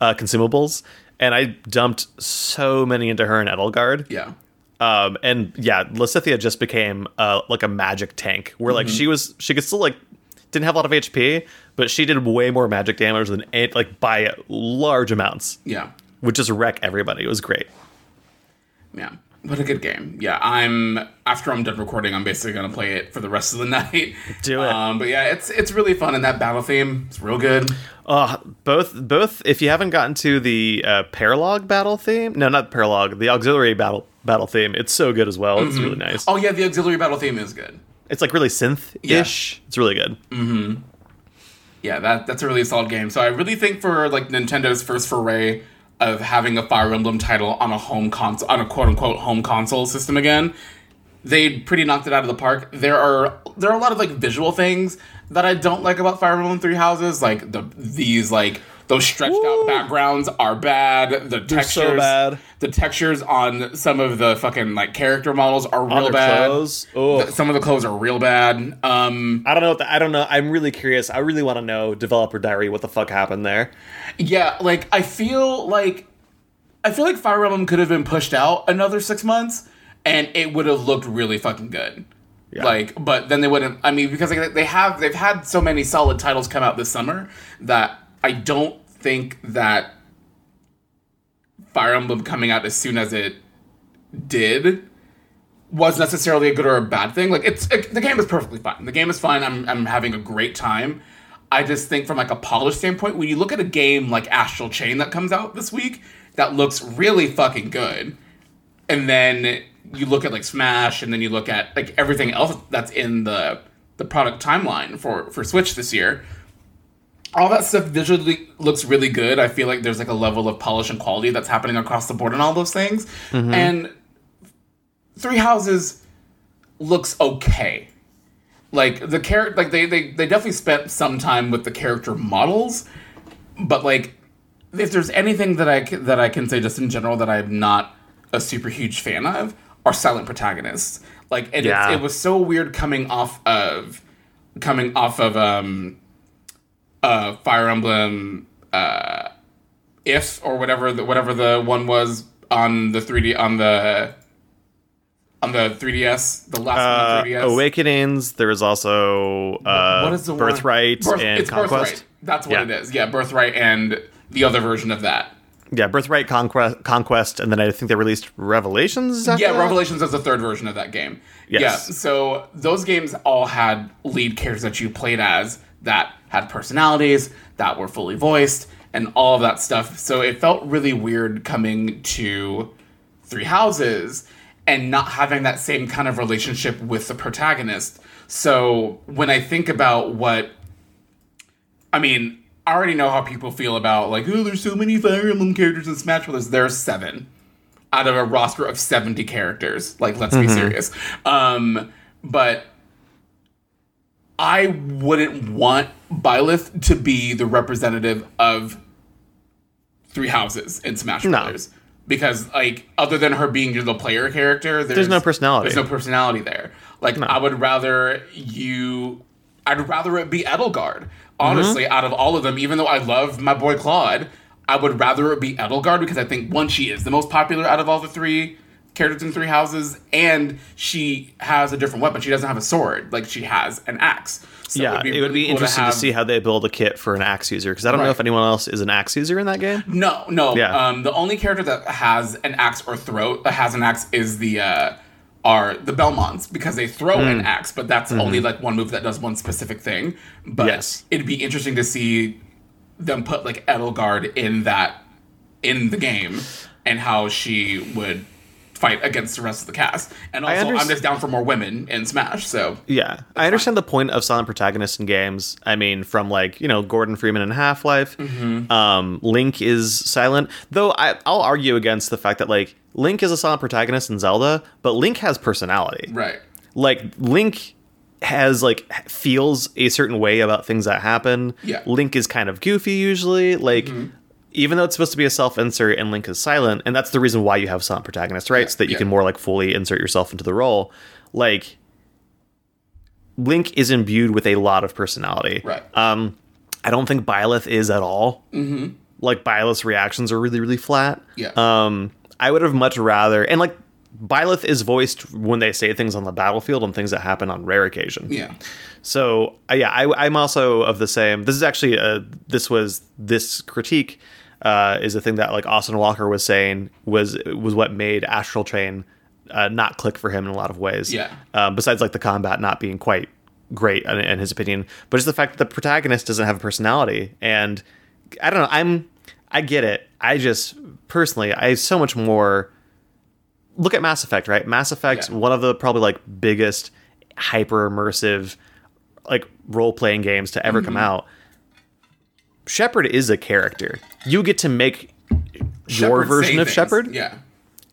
[SPEAKER 2] uh consumables, and I dumped so many into her and Edelgard.
[SPEAKER 1] Yeah.
[SPEAKER 2] Um, and yeah, Lysithea just became uh, like a magic tank where like she was she could still like didn't have a lot of HP, but she did way more magic damage than it like by large amounts,
[SPEAKER 1] Yeah.
[SPEAKER 2] would just wreck everybody. It was great.
[SPEAKER 1] Yeah. What a good game. Yeah, I'm after I'm done recording, I'm basically gonna play it for the rest of the [laughs] night.
[SPEAKER 2] Do it.
[SPEAKER 1] Um, but yeah, it's it's really fun and that battle theme, it's real good.
[SPEAKER 2] Uh, both both if you haven't gotten to the uh, paralogue battle theme, no, not paralogue, the auxiliary battle battle theme, it's so good as well. It's really mm-hmm. nice.
[SPEAKER 1] Oh yeah, the auxiliary battle theme is good.
[SPEAKER 2] It's like really synth-ish. It's really good. Mm-hmm.
[SPEAKER 1] Yeah, that that's a really solid game. So I really think for like Nintendo's first foray of having a Fire Emblem title on a home console on a quote unquote home console system again, they pretty knocked it out of the park. There are there are a lot of like visual things that I don't like about Fire Emblem Three Houses, like the these like those stretched out backgrounds are bad. The textures,
[SPEAKER 2] bad.
[SPEAKER 1] the textures on some of the fucking like character models are real bad.
[SPEAKER 2] Ugh.
[SPEAKER 1] Some of the clothes are real bad. Um,
[SPEAKER 2] I don't know. What the, I don't know. I'm really curious. I really want to know developer diary. What the fuck happened there?
[SPEAKER 1] Yeah, like I feel like I feel like Fire Emblem could have been pushed out another six months, and it would have looked really fucking good.
[SPEAKER 2] Yeah.
[SPEAKER 1] Like, but then they wouldn't. I mean, because like, they have they've had so many solid titles come out this summer that I don't think that Fire Emblem coming out as soon as it did was necessarily a good or a bad thing. Like it's it, the game is perfectly fine. The game is fine. I'm I'm having a great time. I just think from like a polish standpoint, when you look at a game like Astral Chain that comes out this week, that looks really fucking good, and then you look at like Smash, and then you look at like everything else that's in the the product timeline for for Switch this year. All that stuff visually looks really good. I feel like there's like a level of polish and quality that's happening across the board and all those things. And Three Houses looks okay. Like the character, like they, they they definitely spent some time with the character models, but like if there's anything that I that I can say just in general that I'm not a super huge fan of are silent protagonists. Like and
[SPEAKER 2] Yeah.
[SPEAKER 1] it, it was so weird coming off of coming off of um uh Fire Emblem uh if or whatever the whatever the one was on the 3D on the on the 3DS the last
[SPEAKER 2] Uh,
[SPEAKER 1] one on the 3DS
[SPEAKER 2] Awakenings. There was also uh,
[SPEAKER 1] what is the?
[SPEAKER 2] Birthright
[SPEAKER 1] Birth-
[SPEAKER 2] and
[SPEAKER 1] it's
[SPEAKER 2] Conquest.
[SPEAKER 1] Birthright. That's what
[SPEAKER 2] Yeah.
[SPEAKER 1] it is. Yeah, Birthright and the other version of that.
[SPEAKER 2] Yeah, Birthright, Conquest, Conquest, and then I think they released Revelations.
[SPEAKER 1] Yeah,
[SPEAKER 2] that?
[SPEAKER 1] Revelations is the third version of that game.
[SPEAKER 2] Yes.
[SPEAKER 1] Yeah, so those games all had lead characters that you played as that had personalities, that were fully voiced, and all of that stuff. So it felt really weird coming to Three Houses and not having that same kind of relationship with the protagonist. So when I think about what I mean, I already know how people feel about like, oh, there's so many Fire Emblem characters in Smash Brothers. There's seven out of a roster of 70 characters. Like, let's be serious. Um, but I wouldn't want Byleth to be the representative of Three Houses in Smash
[SPEAKER 2] No.
[SPEAKER 1] Brothers. Because, like, other than her being the player character, there's,
[SPEAKER 2] There's no personality.
[SPEAKER 1] There's no personality there. Like, I would rather you. I'd rather it be Edelgard. Honestly,
[SPEAKER 2] Mm-hmm.
[SPEAKER 1] out of all of them, even though I love my boy Claude, I would rather it be Edelgard because I think one, she is the most popular out of all the three characters in Three Houses, and she has a different weapon. She doesn't have a sword, like she has an axe. So
[SPEAKER 2] yeah, it would be
[SPEAKER 1] really cool
[SPEAKER 2] interesting to,
[SPEAKER 1] have-
[SPEAKER 2] see how they build a kit for an axe user because I don't know if anyone else is an axe user in that game.
[SPEAKER 1] No, no.
[SPEAKER 2] Yeah.
[SPEAKER 1] Um, the only character that has an axe or throat that has an axe is the uh, are the Belmonts because they throw
[SPEAKER 2] Hmm.
[SPEAKER 1] an axe, but that's only like one move that does one specific thing. But
[SPEAKER 2] Mm-hmm. Yes.
[SPEAKER 1] it'd be interesting to see them put like Edelgard in that in the game and how she would fight against the rest of the cast. And also,
[SPEAKER 2] underst-
[SPEAKER 1] I'm just down for more women in Smash. So
[SPEAKER 2] Yeah, I understand the point of silent protagonists in games. I mean, from like you know Gordon Freeman in Half Life,
[SPEAKER 1] Mm-hmm.
[SPEAKER 2] um, Link is silent. Though I, I'll argue against the fact that like Link is a silent protagonist in Zelda, but Link has personality.
[SPEAKER 1] right.
[SPEAKER 2] Like Link has like feels a certain way about things that happen.
[SPEAKER 1] Yeah.
[SPEAKER 2] Link is kind of goofy usually. Like. Even though it's supposed to be a self insert and Link is silent, and that's the reason why you have silent protagonists, right? so that you
[SPEAKER 1] yeah.
[SPEAKER 2] can more like fully insert yourself into the role. Like, Link is imbued with a lot of personality.
[SPEAKER 1] Right.
[SPEAKER 2] Um, I don't think Byleth is at all. Mm-hmm. Like Byleth's reactions are really, really flat.
[SPEAKER 1] Yeah.
[SPEAKER 2] Um, I would have much rather, and like Byleth is voiced when they say things on the battlefield and things that happen on rare occasion.
[SPEAKER 1] yeah.
[SPEAKER 2] So uh, yeah, I, I'm also of the same. This is actually uh this was this critique uh, is a thing that like Austin Walker was saying was was what made Astral Chain uh, not click for him in a lot of ways.
[SPEAKER 1] Yeah.
[SPEAKER 2] Um, besides like the combat not being quite great in, in his opinion, but it's the fact that the protagonist doesn't have a personality, and I don't know. I'm I get it. I just personally I have so much more look at Mass Effect, right? Mass Effect,
[SPEAKER 1] Yeah.
[SPEAKER 2] one of the probably like biggest hyper immersive like role playing games to ever come
[SPEAKER 1] Mm-hmm.
[SPEAKER 2] out. Shepard is a character. You get to make your version of
[SPEAKER 1] things.
[SPEAKER 2] Shepard,
[SPEAKER 1] Yeah.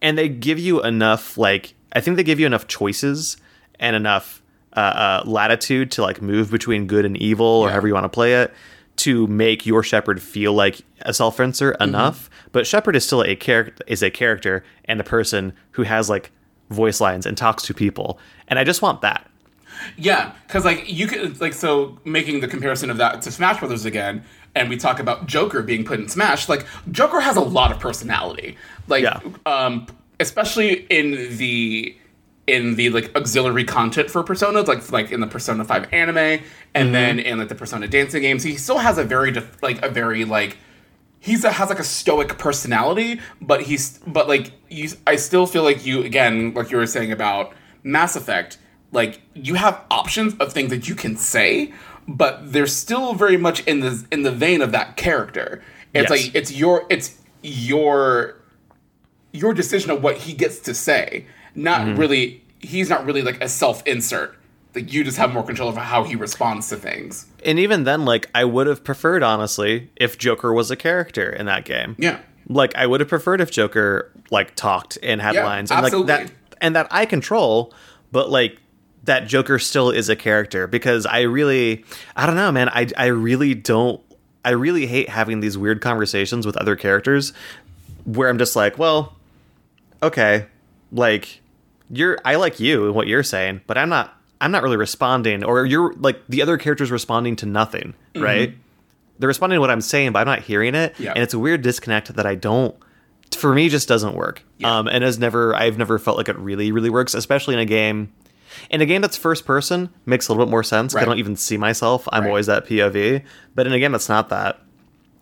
[SPEAKER 2] and they give you enough like I think they give you enough choices and enough uh, uh, latitude to like move between good and evil or
[SPEAKER 1] Yeah.
[SPEAKER 2] however you want to play it to make your Shepard feel like a self insert
[SPEAKER 1] Mm-hmm.
[SPEAKER 2] enough. But Shepard is still a character is a character and a person who has like voice lines and talks to people, and I just want that.
[SPEAKER 1] Yeah, because like you could like so making the comparison of that to Smash Brothers again, and we talk about Joker being put in Smash. Like Joker has a lot of personality. Like,
[SPEAKER 2] Yeah.
[SPEAKER 1] um, especially in the in the like auxiliary content for Persona, like like in the Persona Five anime, and
[SPEAKER 2] Mm-hmm.
[SPEAKER 1] then in like the Persona dancing games. He still has a very def- like a very like he's a, has like a stoic personality, but he's but like you. I still feel like you again, like you were saying about Mass Effect, like you have options of things that you can say, but they're still very much in the in the vein of that character. It's
[SPEAKER 2] Yes.
[SPEAKER 1] like it's your it's your your decision of what he gets to say. Not
[SPEAKER 2] Mm-hmm.
[SPEAKER 1] really. He's not really like a self insert. Like you just have more control over how he responds to things.
[SPEAKER 2] And even then, like I would have preferred, honestly, if Joker was a character in that game.
[SPEAKER 1] Yeah.
[SPEAKER 2] Like I would have preferred if Joker like talked and had
[SPEAKER 1] Yeah,
[SPEAKER 2] lines and
[SPEAKER 1] absolutely.
[SPEAKER 2] like that and that I control, but like that Joker still is a character because I really I don't know, man. I I really don't I really hate having these weird conversations with other characters where I'm just like, well, okay, like you're I like you and what you're saying, but I'm not I'm not really responding or you're like the other character's responding to nothing, right? They're responding to what I'm saying, but I'm not hearing it.
[SPEAKER 1] Mm-hmm. Yeah.
[SPEAKER 2] And it's a weird disconnect that I don't for me just doesn't work.
[SPEAKER 1] Yeah.
[SPEAKER 2] Um and has never I've never felt like it really, really works, especially in a game in a game that's first person makes a little bit more sense. 'cause I don't even see myself. I'm
[SPEAKER 1] Right.
[SPEAKER 2] always that POV. But in a game that's not that,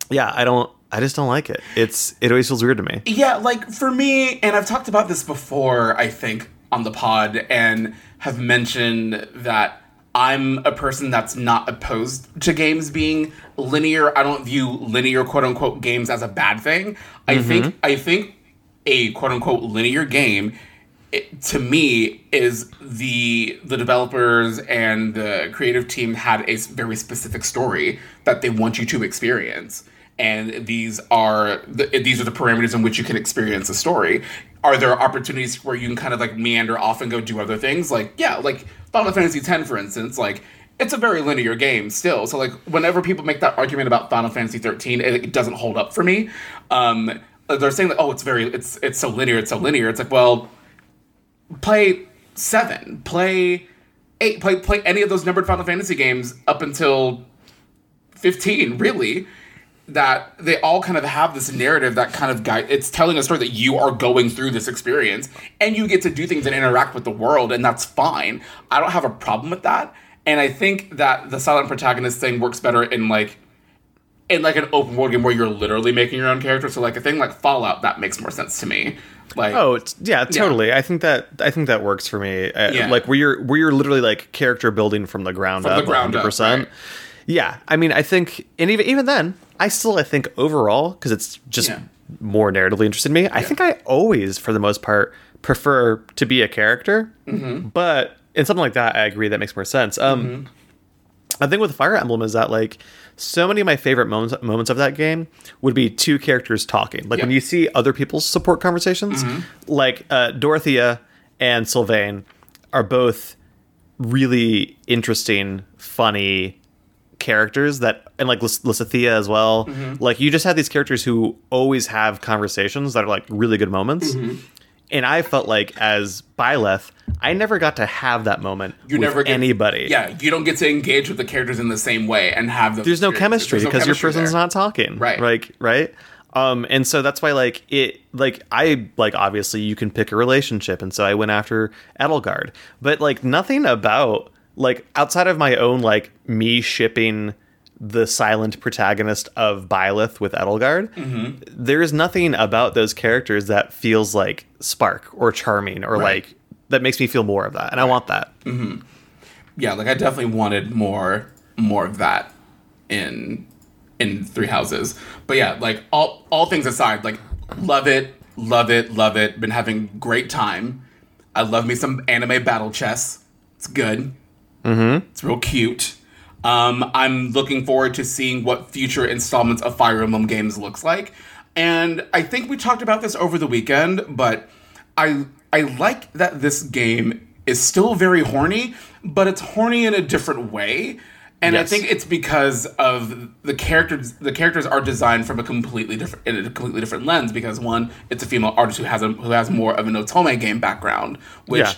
[SPEAKER 2] yeah, I don't I just don't like it. It's it always feels weird to me.
[SPEAKER 1] Yeah, like for me, and I've talked about this before, I think, on the pod, and have mentioned that I'm a person that's not opposed to games being linear. I don't view linear quote unquote games as a bad thing. I mm-hmm. think I think a quote unquote linear game it, to me is the the developers and the creative team had a very specific story that they want you to experience. And these are the, these are the parameters in which you can experience a story. Are there opportunities where you can kind of like meander off and go do other things? Like yeah like final fantasy x for instance like it's a very linear game still. So like whenever people make that argument about final fantasy 13 it, it doesn't hold up for me. Um they're saying that oh it's very it's it's so linear it's so linear. It's like well play seven, play eight, play play any of those numbered Final Fantasy games up until fifteen, really. That they all kind of have this narrative that kind of guide. It's telling a story that you are going through this experience, and you get to do things and interact with the world, and that's fine. I don't have a problem with that, and I think that the silent protagonist thing works better in like in like an open world game where you're literally making your own character. So like a thing like Fallout that makes more sense to me. Like
[SPEAKER 2] Oh, it's, yeah, totally. I think that I think that works for me. Uh,
[SPEAKER 1] Yeah.
[SPEAKER 2] Like where you're where you're literally like character building from the ground
[SPEAKER 1] From
[SPEAKER 2] up,
[SPEAKER 1] ground
[SPEAKER 2] 100%.
[SPEAKER 1] right.
[SPEAKER 2] Yeah, I mean, I think, and even even then, I still I think overall because it's just
[SPEAKER 1] Yeah.
[SPEAKER 2] more narratively interested in me. I think I always, for the most part, prefer to be a character.
[SPEAKER 1] Mm-hmm.
[SPEAKER 2] But in something like that, I agree that makes more sense. Um,
[SPEAKER 1] Mm-hmm.
[SPEAKER 2] I think with Fire Emblem is that like so many of my favorite moments moments of that game would be two characters talking. Like when you see other people's support conversations, mm-hmm. like uh, Dorothea and Sylvain are both really interesting, funny characters that and like Lys- Lysithea as well. Mm-hmm. Like you just have these characters who always have conversations that are like really good moments. Mm-hmm. And I felt like as Byleth, I never got to have that moment
[SPEAKER 1] you
[SPEAKER 2] with
[SPEAKER 1] never get,
[SPEAKER 2] anybody.
[SPEAKER 1] Yeah, you don't get to engage with the characters in the same way and have those
[SPEAKER 2] there's no chemistry
[SPEAKER 1] There's no
[SPEAKER 2] because your person's
[SPEAKER 1] there.
[SPEAKER 2] not talking
[SPEAKER 1] Right.
[SPEAKER 2] like right um and so that's why like it like i like obviously you can pick a relationship and so i went after edelgard but like nothing about like outside of my own like me shipping the silent protagonist of Byleth with Edelgard,
[SPEAKER 1] Mm-hmm.
[SPEAKER 2] there is nothing about those characters that feels like spark or charming or
[SPEAKER 1] Right.
[SPEAKER 2] like that makes me feel more of that, and I want that.
[SPEAKER 1] Yeah, like I definitely wanted more more of that in in Three Houses. But yeah, like all all things aside, like love it, love it, love it. Been having great time. I love me some anime battle chess. It's good. Mm-hmm. It's real cute. Um, I'm looking forward to seeing what future installments of Fire Emblem games looks like. And I think we talked about this over the weekend, but I I like that this game is still very horny, but it's horny in a different way. And I think it's because of the characters. The characters are designed from a completely different, in a completely different lens. Because one, it's a female artist who has a who has more of an otome game background, which
[SPEAKER 2] Yeah.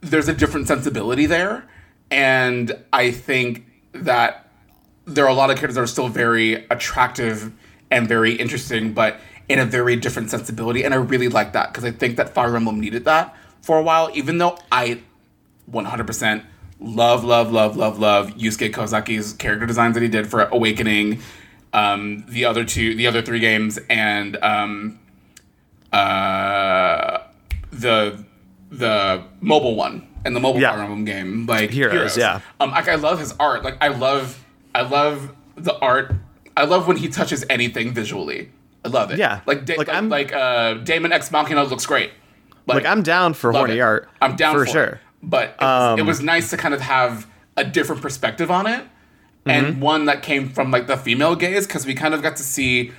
[SPEAKER 1] there's a different sensibility there. And I think that there are a lot of characters that are still very attractive and very interesting, but in a very different sensibility. And I really like that because I think that Fire Emblem needed that. for a while, even though I 100% love, love, love, love, love Yusuke Kozaki's character designs that he did for Awakening, um, the other two, the other three games, and um, uh, the the mobile one and the mobile
[SPEAKER 2] Yeah.
[SPEAKER 1] Fire Emblem game, like
[SPEAKER 2] Heroes, yeah.
[SPEAKER 1] Um, like I love his art. Like I love, I love the art. I love when he touches anything visually. I love it.
[SPEAKER 2] Yeah.
[SPEAKER 1] like da-
[SPEAKER 2] Like,
[SPEAKER 1] like,
[SPEAKER 2] I'm-
[SPEAKER 1] like uh, Daemon X Machina looks great.
[SPEAKER 2] Like I'm down for horny
[SPEAKER 1] it.
[SPEAKER 2] art.
[SPEAKER 1] I'm down
[SPEAKER 2] for,
[SPEAKER 1] for,
[SPEAKER 2] sure.
[SPEAKER 1] it. But it was,
[SPEAKER 2] Um,
[SPEAKER 1] it was nice to kind of have a different perspective on it,
[SPEAKER 2] Mm-hmm.
[SPEAKER 1] and one that came from like the female gaze because we kind of got to see.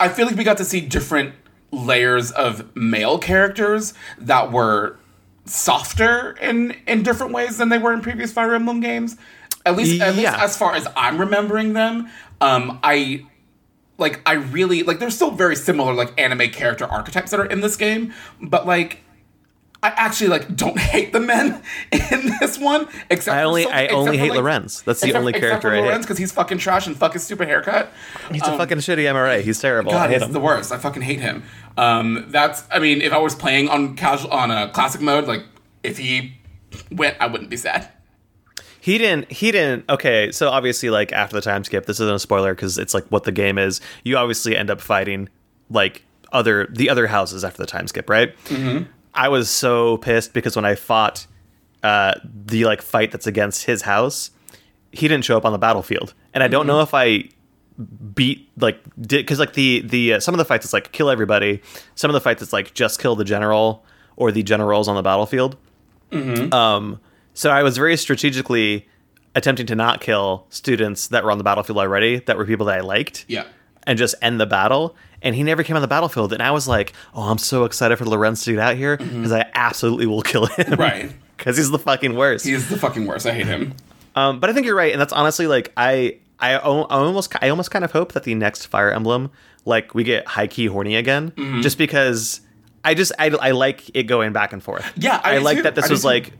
[SPEAKER 1] I feel like we got to see different layers of male characters that were softer in in different ways than they were in previous Fire Emblem games. At least, at least as far as I'm remembering them. Um, I like I really like there's still very similar like anime character archetypes that are in this game, but like I actually like don't [laughs] hate the men in this one. Except
[SPEAKER 2] I
[SPEAKER 1] for
[SPEAKER 2] only
[SPEAKER 1] some-
[SPEAKER 2] I only hate
[SPEAKER 1] like-
[SPEAKER 2] Lorenz. That's the
[SPEAKER 1] except-
[SPEAKER 2] only character I
[SPEAKER 1] Lorenz
[SPEAKER 2] hate.
[SPEAKER 1] because he's fucking trash and fuck his stupid haircut.
[SPEAKER 2] He's a fucking shitty MRA. He's terrible.
[SPEAKER 1] God, he's
[SPEAKER 2] him.
[SPEAKER 1] the worst. I fucking hate him. Um, that's I mean, if I was playing on casual on a classic mode, like if he went, I wouldn't be sad.
[SPEAKER 2] He didn't. He didn't. Okay, so obviously, like after the time skip, this isn't a spoiler because it's like what the game is. You obviously end up fighting like other the other houses after the time skip, right? Mm-hmm. I was so pissed because when I fought uh, the like fight that's against his house, he didn't show up on the battlefield, and I don't know if I beat like did because like the the uh, some of the fights it's like kill everybody, some of the fights it's like just kill the general or the generals on the battlefield. Um, so I was very strategically attempting to not kill students that were on the battlefield already, that were people that I liked,
[SPEAKER 1] Yeah.
[SPEAKER 2] and just end the battle. And he never came on the battlefield, and I was like, "Oh, I'm so excited for Lorenz to get out here because I absolutely will kill him,
[SPEAKER 1] Mm-hmm. [laughs] Right. [laughs]
[SPEAKER 2] Because he's the fucking worst."
[SPEAKER 1] He's the fucking worst. I hate him.
[SPEAKER 2] Um, but I think you're right, and that's honestly like I I, almost I almost kind of hope that the next Fire Emblem like we get high key horny again,
[SPEAKER 1] Mm-hmm.
[SPEAKER 2] just because I just I, I like it going back and forth.
[SPEAKER 1] Yeah, I
[SPEAKER 2] I, like
[SPEAKER 1] too.
[SPEAKER 2] that this
[SPEAKER 1] I
[SPEAKER 2] was
[SPEAKER 1] too.
[SPEAKER 2] like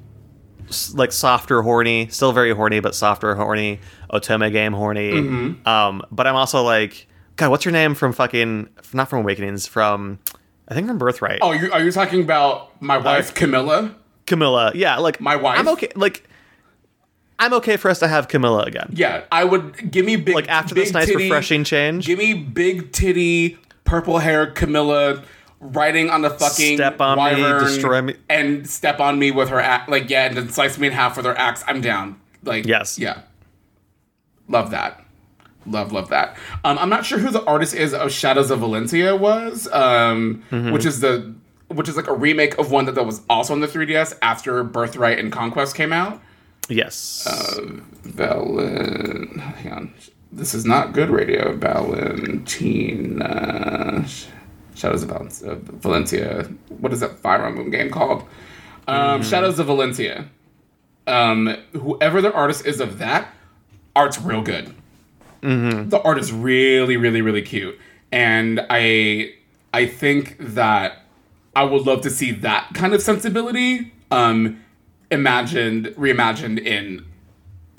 [SPEAKER 2] s- like softer horny, still very horny, but softer horny. Otome game horny.
[SPEAKER 1] Mm-hmm.
[SPEAKER 2] Um, but I'm also like, God, what's your name from fucking not from Awakenings from I think from Birthright.
[SPEAKER 1] Oh, you, are you talking about my wife Camilla?
[SPEAKER 2] Camilla. Yeah, like
[SPEAKER 1] My wife?
[SPEAKER 2] I'm okay. Like I'm okay for us to have Camilla again.
[SPEAKER 1] Yeah, I would give me big
[SPEAKER 2] Like after
[SPEAKER 1] big
[SPEAKER 2] this nice
[SPEAKER 1] titty-
[SPEAKER 2] refreshing change.
[SPEAKER 1] Give me big titty, purple hair Camilla riding on the fucking
[SPEAKER 2] Step on me, destroy me.
[SPEAKER 1] and step on me with her axe. Like yeah, and then slice me in half with her axe. I'm down. Like
[SPEAKER 2] Yes.
[SPEAKER 1] yeah, love that. Love, love that. Um, I'm not sure who the artist is of Shadows of Valencia was, um,
[SPEAKER 2] Mm-hmm.
[SPEAKER 1] which is the which is like a remake of one that, that was also on the 3DS after Birthright and Conquest came out.
[SPEAKER 2] Yes.
[SPEAKER 1] Valen. Hang on. This is not good radio. Valentina. Shadows of Val- of Valencia. What is that Fire Emblem game called? Um, Shadows of Valencia. Um, whoever the artist is of that, art's real good. The art is really, really, really cute, and I, I think that I would love to see that kind of sensibility um, imagined, reimagined in,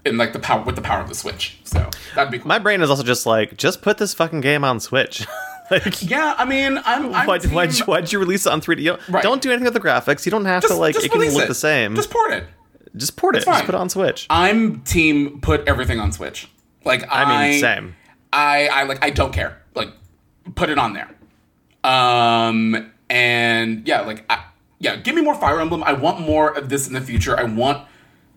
[SPEAKER 1] in like the power with the power of the Switch. So that'd be cool.
[SPEAKER 2] My brain is also just like, just put this fucking game on Switch. [laughs] like,
[SPEAKER 1] yeah, I mean, I'm. I'm
[SPEAKER 2] why'd, why'd, you, why'd you release it on 3D? You don't,
[SPEAKER 1] Right.
[SPEAKER 2] don't do anything with the graphics. You don't have to like. it can look the same.
[SPEAKER 1] Just
[SPEAKER 2] Just,
[SPEAKER 1] port it.
[SPEAKER 2] Just port it. Just put it on Switch.
[SPEAKER 1] I'm team. Put everything on Switch. Like I,
[SPEAKER 2] I mean, same.
[SPEAKER 1] I, I like. I don't care. Like, put it on there. Um, and yeah, like, I, yeah, give me more Fire Emblem. I want more of this in the future. I want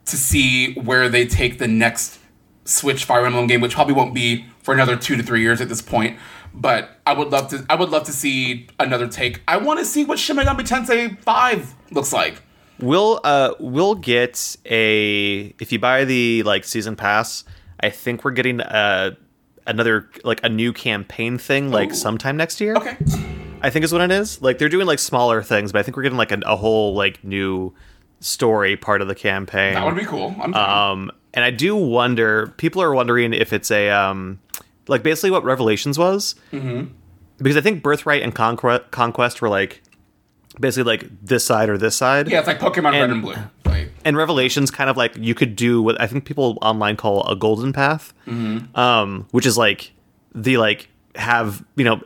[SPEAKER 1] to see where they take the next Switch Fire Emblem game, which probably won't be for another two to three years at this point. But I would love to. I would love to see another take. I want to see what Shin Megami Tensei Five looks like.
[SPEAKER 2] We'll uh we'll get a if you buy the like season pass. I think we're getting uh another like a new campaign thing like
[SPEAKER 1] Ooh.
[SPEAKER 2] sometime next year.
[SPEAKER 1] Okay.
[SPEAKER 2] I think is what it is. Like they're doing like smaller things, but I think we're getting like a, a whole like new story part of the campaign.
[SPEAKER 1] That would be cool. I'm.
[SPEAKER 2] Um, and I do wonder. People are wondering if it's a um, like basically what Revelations was, mm-hmm. because I think Birthright and Conquest Conquest were like basically like this side or this side.
[SPEAKER 1] Yeah, it's like Pokemon Red
[SPEAKER 2] and-
[SPEAKER 1] and Blue. Like,
[SPEAKER 2] And Revelations kind of like you could do what I think people online call a golden path, um, which is like the like have you know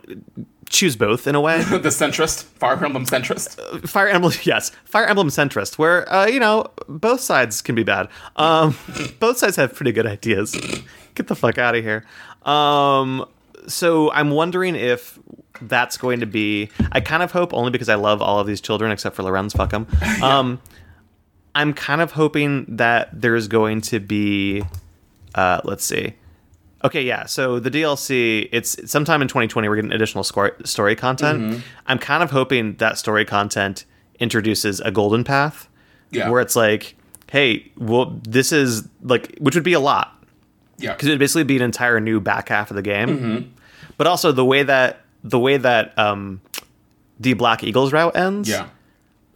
[SPEAKER 2] choose both in a way. [laughs]
[SPEAKER 1] the centrist, Fire Emblem centrist.
[SPEAKER 2] Fire Emblem, [laughs] yes, Fire Emblem centrist, where uh, you know both sides can be bad. Um, [laughs] both sides have pretty good ideas. Get the fuck out of here. Um, so I'm wondering if that's going to be. I kind of hope only because I love all of these children except for Lorenz. Fuck them. Um, I'm kind of hoping that there's going to be. Uh, let's see. Okay, yeah. So the DLC, it's sometime in 2020. We're getting additional story, story content. I'm kind of hoping that story content introduces a golden path,
[SPEAKER 1] Yeah.
[SPEAKER 2] where it's like, hey, well, this is like, which would be a lot
[SPEAKER 1] Yeah.
[SPEAKER 2] because it'd basically be an entire new back half of the game. But also the way that the way that um, the Black Eagles route ends,
[SPEAKER 1] Yeah.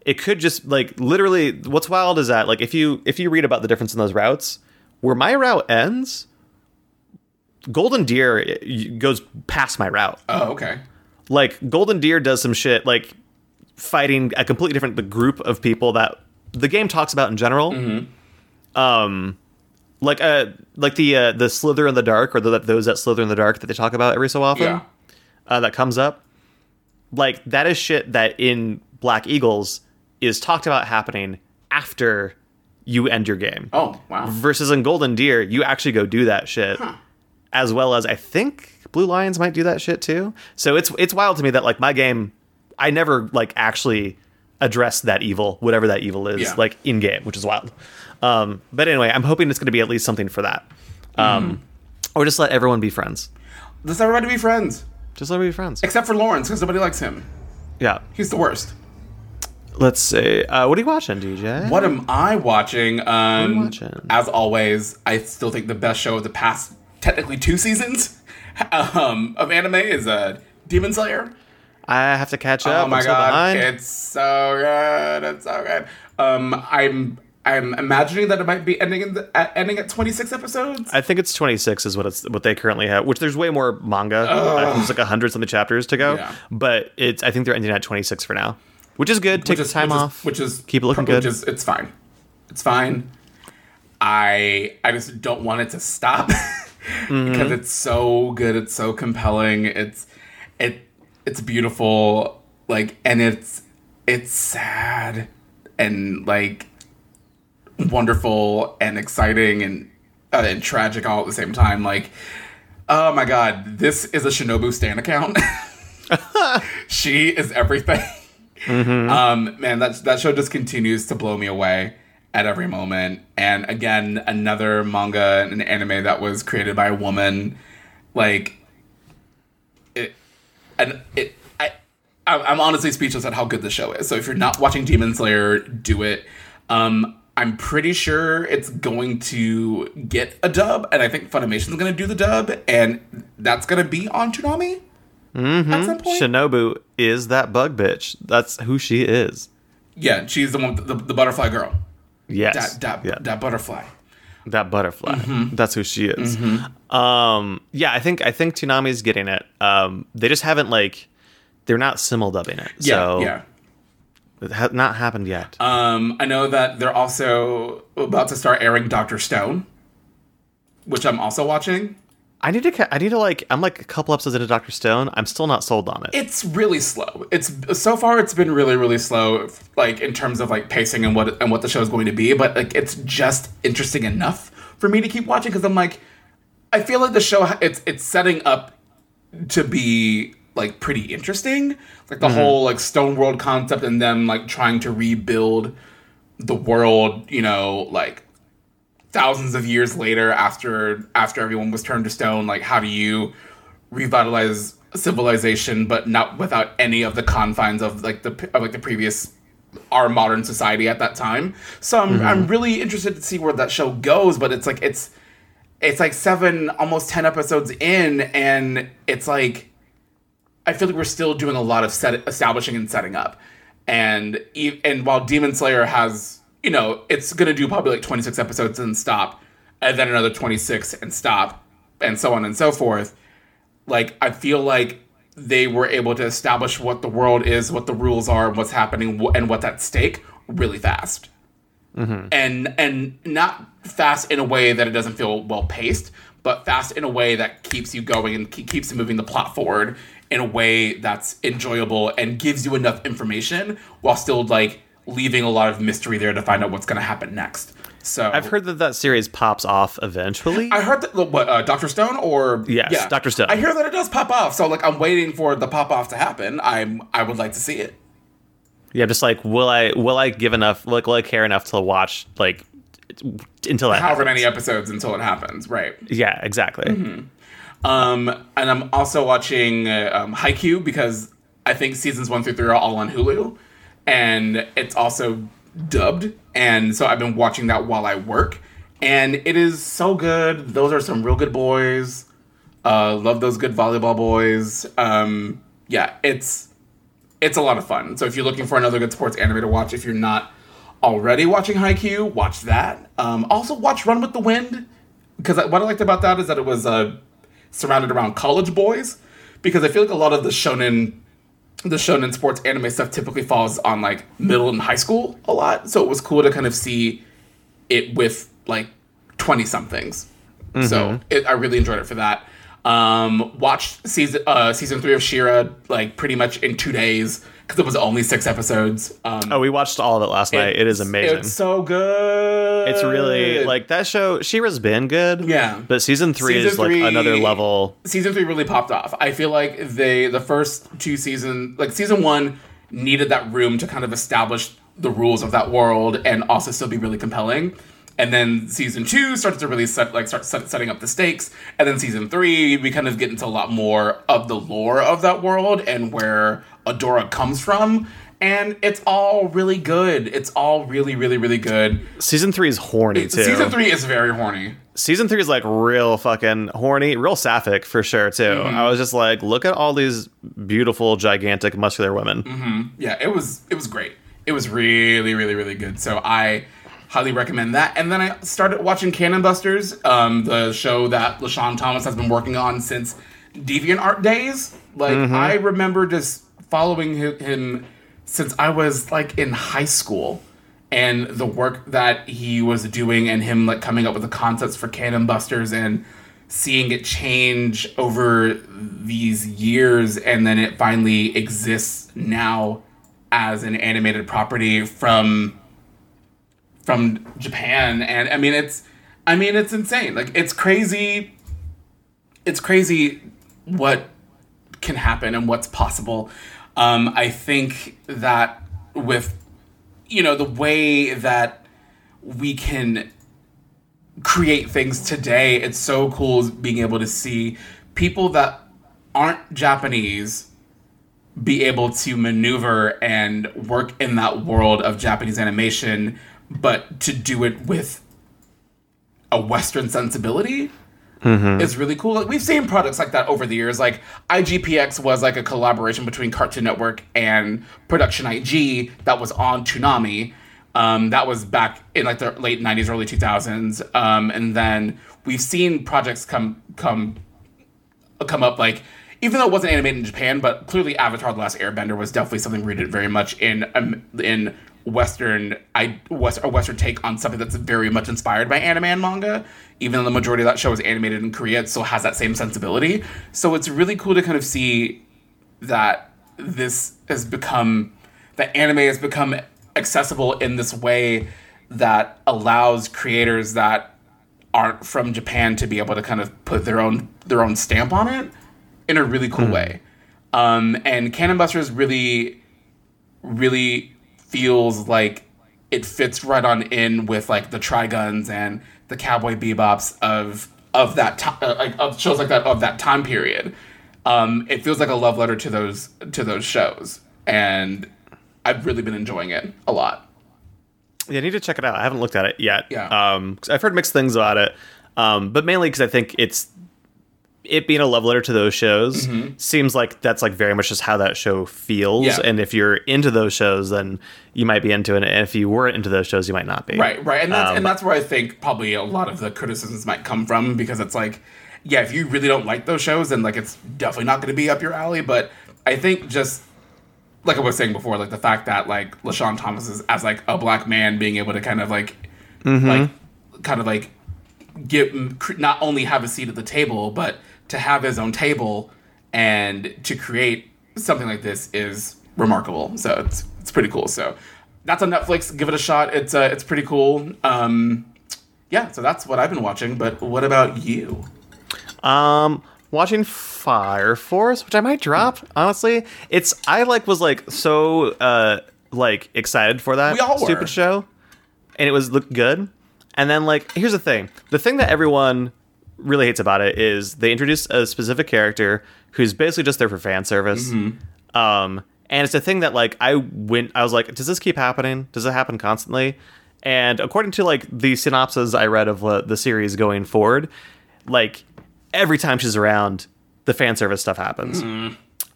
[SPEAKER 2] It could just like literally. What's wild is that like if you if you read about the difference in those routes, where my route ends, Golden Deer goes past my route.
[SPEAKER 1] Oh, okay.
[SPEAKER 2] Like Golden Deer does some shit like fighting a completely different group of people that the game talks about in general. Um, like uh, like the uh, the Slither in the Dark or the, those that slither in the dark that they talk about every so often.
[SPEAKER 1] Yeah.
[SPEAKER 2] Uh, that comes up. Like that is shit that in Black Eagles is talked about happening after you end your game.
[SPEAKER 1] Oh, wow.
[SPEAKER 2] Versus in Golden Deer, you actually go do that shit. As well as I think Blue Lions might do that shit too. So it's it's wild to me that like my game I never like actually address that evil, whatever that evil is,
[SPEAKER 1] Yeah.
[SPEAKER 2] like in game, which is wild. Um, but anyway, I'm hoping it's going to be at least something for that. Um, Or just let everyone be friends.
[SPEAKER 1] Let's everybody be friends.
[SPEAKER 2] Just let everybody be friends.
[SPEAKER 1] Except for Lorenz, because nobody likes him.
[SPEAKER 2] Yeah.
[SPEAKER 1] He's the worst.
[SPEAKER 2] Let's see. Uh, what are you watching, DJ?
[SPEAKER 1] What am I watching? Um,
[SPEAKER 2] watching?
[SPEAKER 1] As always, I still think the best show of the past, technically two seasons, [laughs] um, of anime is uh, Demon Slayer.
[SPEAKER 2] I have to catch up.
[SPEAKER 1] Oh my
[SPEAKER 2] I'm
[SPEAKER 1] god, it's so good! It's so good. Um, I'm I'm imagining that it might be ending in the, at, ending at 26 episodes.
[SPEAKER 2] I think it's 26 is what it's what they currently have, which there's way more manga. Think there's like 100 something chapters to go.
[SPEAKER 1] Yeah.
[SPEAKER 2] But it's I think they're ending at 26 for now, which is good. Take
[SPEAKER 1] which
[SPEAKER 2] the
[SPEAKER 1] is,
[SPEAKER 2] time
[SPEAKER 1] which is-
[SPEAKER 2] off.
[SPEAKER 1] which is
[SPEAKER 2] keep it looking
[SPEAKER 1] which
[SPEAKER 2] good.
[SPEAKER 1] is it's fine. It's fine. I I just don't want it to stop [laughs]
[SPEAKER 2] Mm-hmm.
[SPEAKER 1] because it's so good. It's so compelling. It's it it's beautiful. Like and it's it's sad and like wonderful and exciting and uh, and tragic all at the same time. Like oh my god, this is a Shinobu Stan account. [laughs] [laughs] she is everything. Um, man, that that show just continues to blow me away at every moment. And again, another manga and anime that was created by a woman. Like it, and it. I, I'm I'm honestly speechless at how good the show is. So if you're not watching Demon Slayer, do it. Um, I'm pretty sure it's going to get a dub, and I think Funimation's going to do the dub, and that's going to be on Toonami at some point.
[SPEAKER 2] Shinobu is that bug bitch. That's who she is.
[SPEAKER 1] Yeah, she's the one, the, the butterfly girl.
[SPEAKER 2] Yes.
[SPEAKER 1] That that
[SPEAKER 2] yeah.
[SPEAKER 1] that butterfly.
[SPEAKER 2] that butterfly.
[SPEAKER 1] Mm-hmm.
[SPEAKER 2] That's who she is. Um, yeah, I think I think Toonami's getting it. Um, they just haven't like they're not simul dubbing it.
[SPEAKER 1] Yeah,
[SPEAKER 2] so
[SPEAKER 1] yeah.
[SPEAKER 2] it has not happened yet.
[SPEAKER 1] Um, I know that they're also about to start airing Doctor Stone, which I'm also watching.
[SPEAKER 2] I need to. I need to like. I'm like a couple episodes into Doctor Stone. I'm still not sold on it.
[SPEAKER 1] It's really slow. It's so far it's been really really slow, like in terms of like pacing and what and what the show is going to be. But like it's just interesting enough for me to keep watching because I'm like, I feel like the show it's it's setting up to be like pretty interesting, like the mm-hmm. whole like Stone World concept and them like trying to rebuild the world. You know, like thousands of years later after after everyone was turned to stone like how do you revitalize civilization but not without any of the confines of like the of like the previous our modern society at that time so I'm, mm-hmm. I'm really interested to see where that show goes but it's like it's it's like seven almost 10 episodes in and it's like I feel like we're still doing a lot of set establishing and setting up. And and while Demon Slayer has, you know, it's gonna do probably like 26 episodes and stop, and then another 26 and stop, and so on and so forth. Like I feel like they were able to establish what the world is, what the rules are, what's happening, and what's at stake really fast mm-hmm. and and not fast in a way that it doesn't feel well paced, but fast in a way that keeps you going and ke- keeps moving the plot forward in a way that's enjoyable and gives you enough information while still like leaving a lot of mystery there to find out what's going to happen next. So
[SPEAKER 2] I've heard that that series pops off eventually.
[SPEAKER 1] I heard that what uh, Doctor Stone or
[SPEAKER 2] Yes, Dr. Stone.
[SPEAKER 1] I hear that it does pop off. So like I'm waiting for the pop off to happen. I'm I would like to see it.
[SPEAKER 2] yeah, just like will I will I give enough like will I care enough to watch like until that
[SPEAKER 1] However
[SPEAKER 2] happens?
[SPEAKER 1] many episodes until it happens, right?
[SPEAKER 2] Yeah, exactly.
[SPEAKER 1] Um, and I'm also watching uh, um, Haikyuu because I think seasons one through three are all on Hulu, and it's also dubbed, and so I've been watching that while I work, and it is so good. Those are some real good boys. Uh, love those good volleyball boys. Um, yeah, it's it's a lot of fun. So if you're looking for another good sports anime to watch, if you're not already watching Haikyuu, watch that. Um, also watch Run with the Wind because what I liked about that is that it was uh, surrounded around college boys because I feel like a lot of the shonen the shonen sports anime stuff typically falls on like middle and high school a lot. So it was cool to kind of see it with like 20 somethings. So it, I really enjoyed it for that. Um, watched season uh, season three of She-Ra like pretty much in two days because it was only six episodes. Um,
[SPEAKER 2] Oh, we watched all of it last night. It is amazing.
[SPEAKER 1] It's so good.
[SPEAKER 2] It's really like that show. She-Ra's been good,
[SPEAKER 1] Yeah.
[SPEAKER 2] but season three
[SPEAKER 1] Season
[SPEAKER 2] is like another level.
[SPEAKER 1] season three really popped off. I feel like they the first two season like season one needed that room to kind of establish the rules of that world and also still be really compelling. And then season two starts to really set like start set, setting up the stakes. And then season three, we kind of get into a lot more of the lore of that world and where Adora comes from. And it's all really good. It's all really, really, really good.
[SPEAKER 2] Season three is horny too.
[SPEAKER 1] Season three is very horny.
[SPEAKER 2] season three is like real fucking horny, real sapphic for sure too.
[SPEAKER 1] Mm-hmm.
[SPEAKER 2] I was just like, look at all these beautiful, gigantic, muscular women.
[SPEAKER 1] Mm-hmm. yeah, it was it was great. It was really, really, really good. So I highly recommend that. And then I started watching Cannon Busters, um, the show that LeSean Thomas has been working on since Deviant Art days. Like I remember just following him since I was like in high school. And the work that he was doing, and him like coming up with the concepts for Cannon Busters, and seeing it change over these years and then it finally exists now as an animated property from from Japan and I mean it's I mean it's insane like it's crazy it's crazy what can happen and what's possible um I think that with you know the way that we can create things today. It's so cool being able to see people that aren't Japanese be able to maneuver and work in that world of Japanese animation, but to do it with a Western sensibility is really cool. Like we've seen products like that over the years. Like IGPX was like a collaboration between Cartoon Network and Production IG that was on Toonami. Um, that was back in like the late '90s, early 2000s, um, and then we've seen projects come come come up like even though it wasn't animated in Japan, but clearly Avatar: The Last Airbender was definitely something rooted very much in um, in Western I West a Western take on something that's very much inspired by anime and manga. Even though the majority of that show is animated in Korea, it still has that same sensibility. So it's really cool to kind of see that this has become that anime has become accessible in this way that allows creators that aren't from Japan to be able to kind of put their own their own stamp on it in a really cool way. Um, and Cannon Busters really, really feels like it fits right on in with like the Triguns and the Cowboy Bebops of of that time, uh, like of shows like that of that time period. Um, it feels like a love letter to those to those shows, and I've really been enjoying it a lot.
[SPEAKER 2] Yeah, I need to check it out. I haven't looked at it yet.
[SPEAKER 1] Yeah.
[SPEAKER 2] Um, I've heard mixed things about it, um, but mainly because I think it's it being a love letter to those shows seems like that's like very much just how that show feels.
[SPEAKER 1] Mm-hmm. Yeah.
[SPEAKER 2] And if you're into those shows, then you might be into it. And if you weren't into those shows, you might not be.
[SPEAKER 1] Right, right, and that's
[SPEAKER 2] Um,
[SPEAKER 1] and that's where I think probably a lot of the criticisms might come from because it's like, yeah, if you really don't like those shows, then like it's definitely not going to be up your alley. But I think just like I was saying before, like the fact that like LeSean Thomas is as like a black man being able to kind of like, like, kind of like get not only have a seat at the table, but to have his own table and to create something like this is remarkable. So it's it's pretty cool. So that's on Netflix. Give it a shot. It's uh, it's pretty cool. Um, yeah, so that's what I've been watching. But what about you?
[SPEAKER 2] Um, watching Fire Force, which I might drop. Honestly, it's I like was like so uh like excited for that
[SPEAKER 1] We all were.
[SPEAKER 2] stupid show, and it was looked good. And then like here's the thing: the thing that everyone really hates about it is they introduce a specific character who's basically just there for fan service.
[SPEAKER 1] Mm-hmm.
[SPEAKER 2] Um, and it's a thing that like I went, I was like, does this keep happening? Does it happen constantly? And according to like the synopsis I read of uh, the series going forward, like every time she's around, the fan service stuff happens.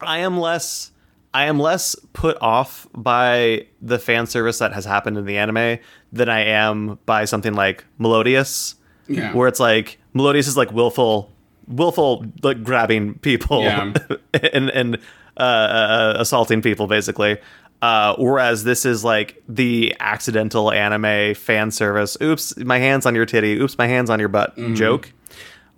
[SPEAKER 2] I am less I am less put off by the fan service that has happened in the anime than I am by something like Meliodas.
[SPEAKER 1] Yeah.
[SPEAKER 2] Where it's like Meliodas is like willful willful like grabbing people
[SPEAKER 1] Yeah. [laughs]
[SPEAKER 2] and and uh, uh, assaulting people basically. Uh, whereas this is like the accidental anime fan service. Oops, my hands on your titty. Oops, my hands on your butt. Joke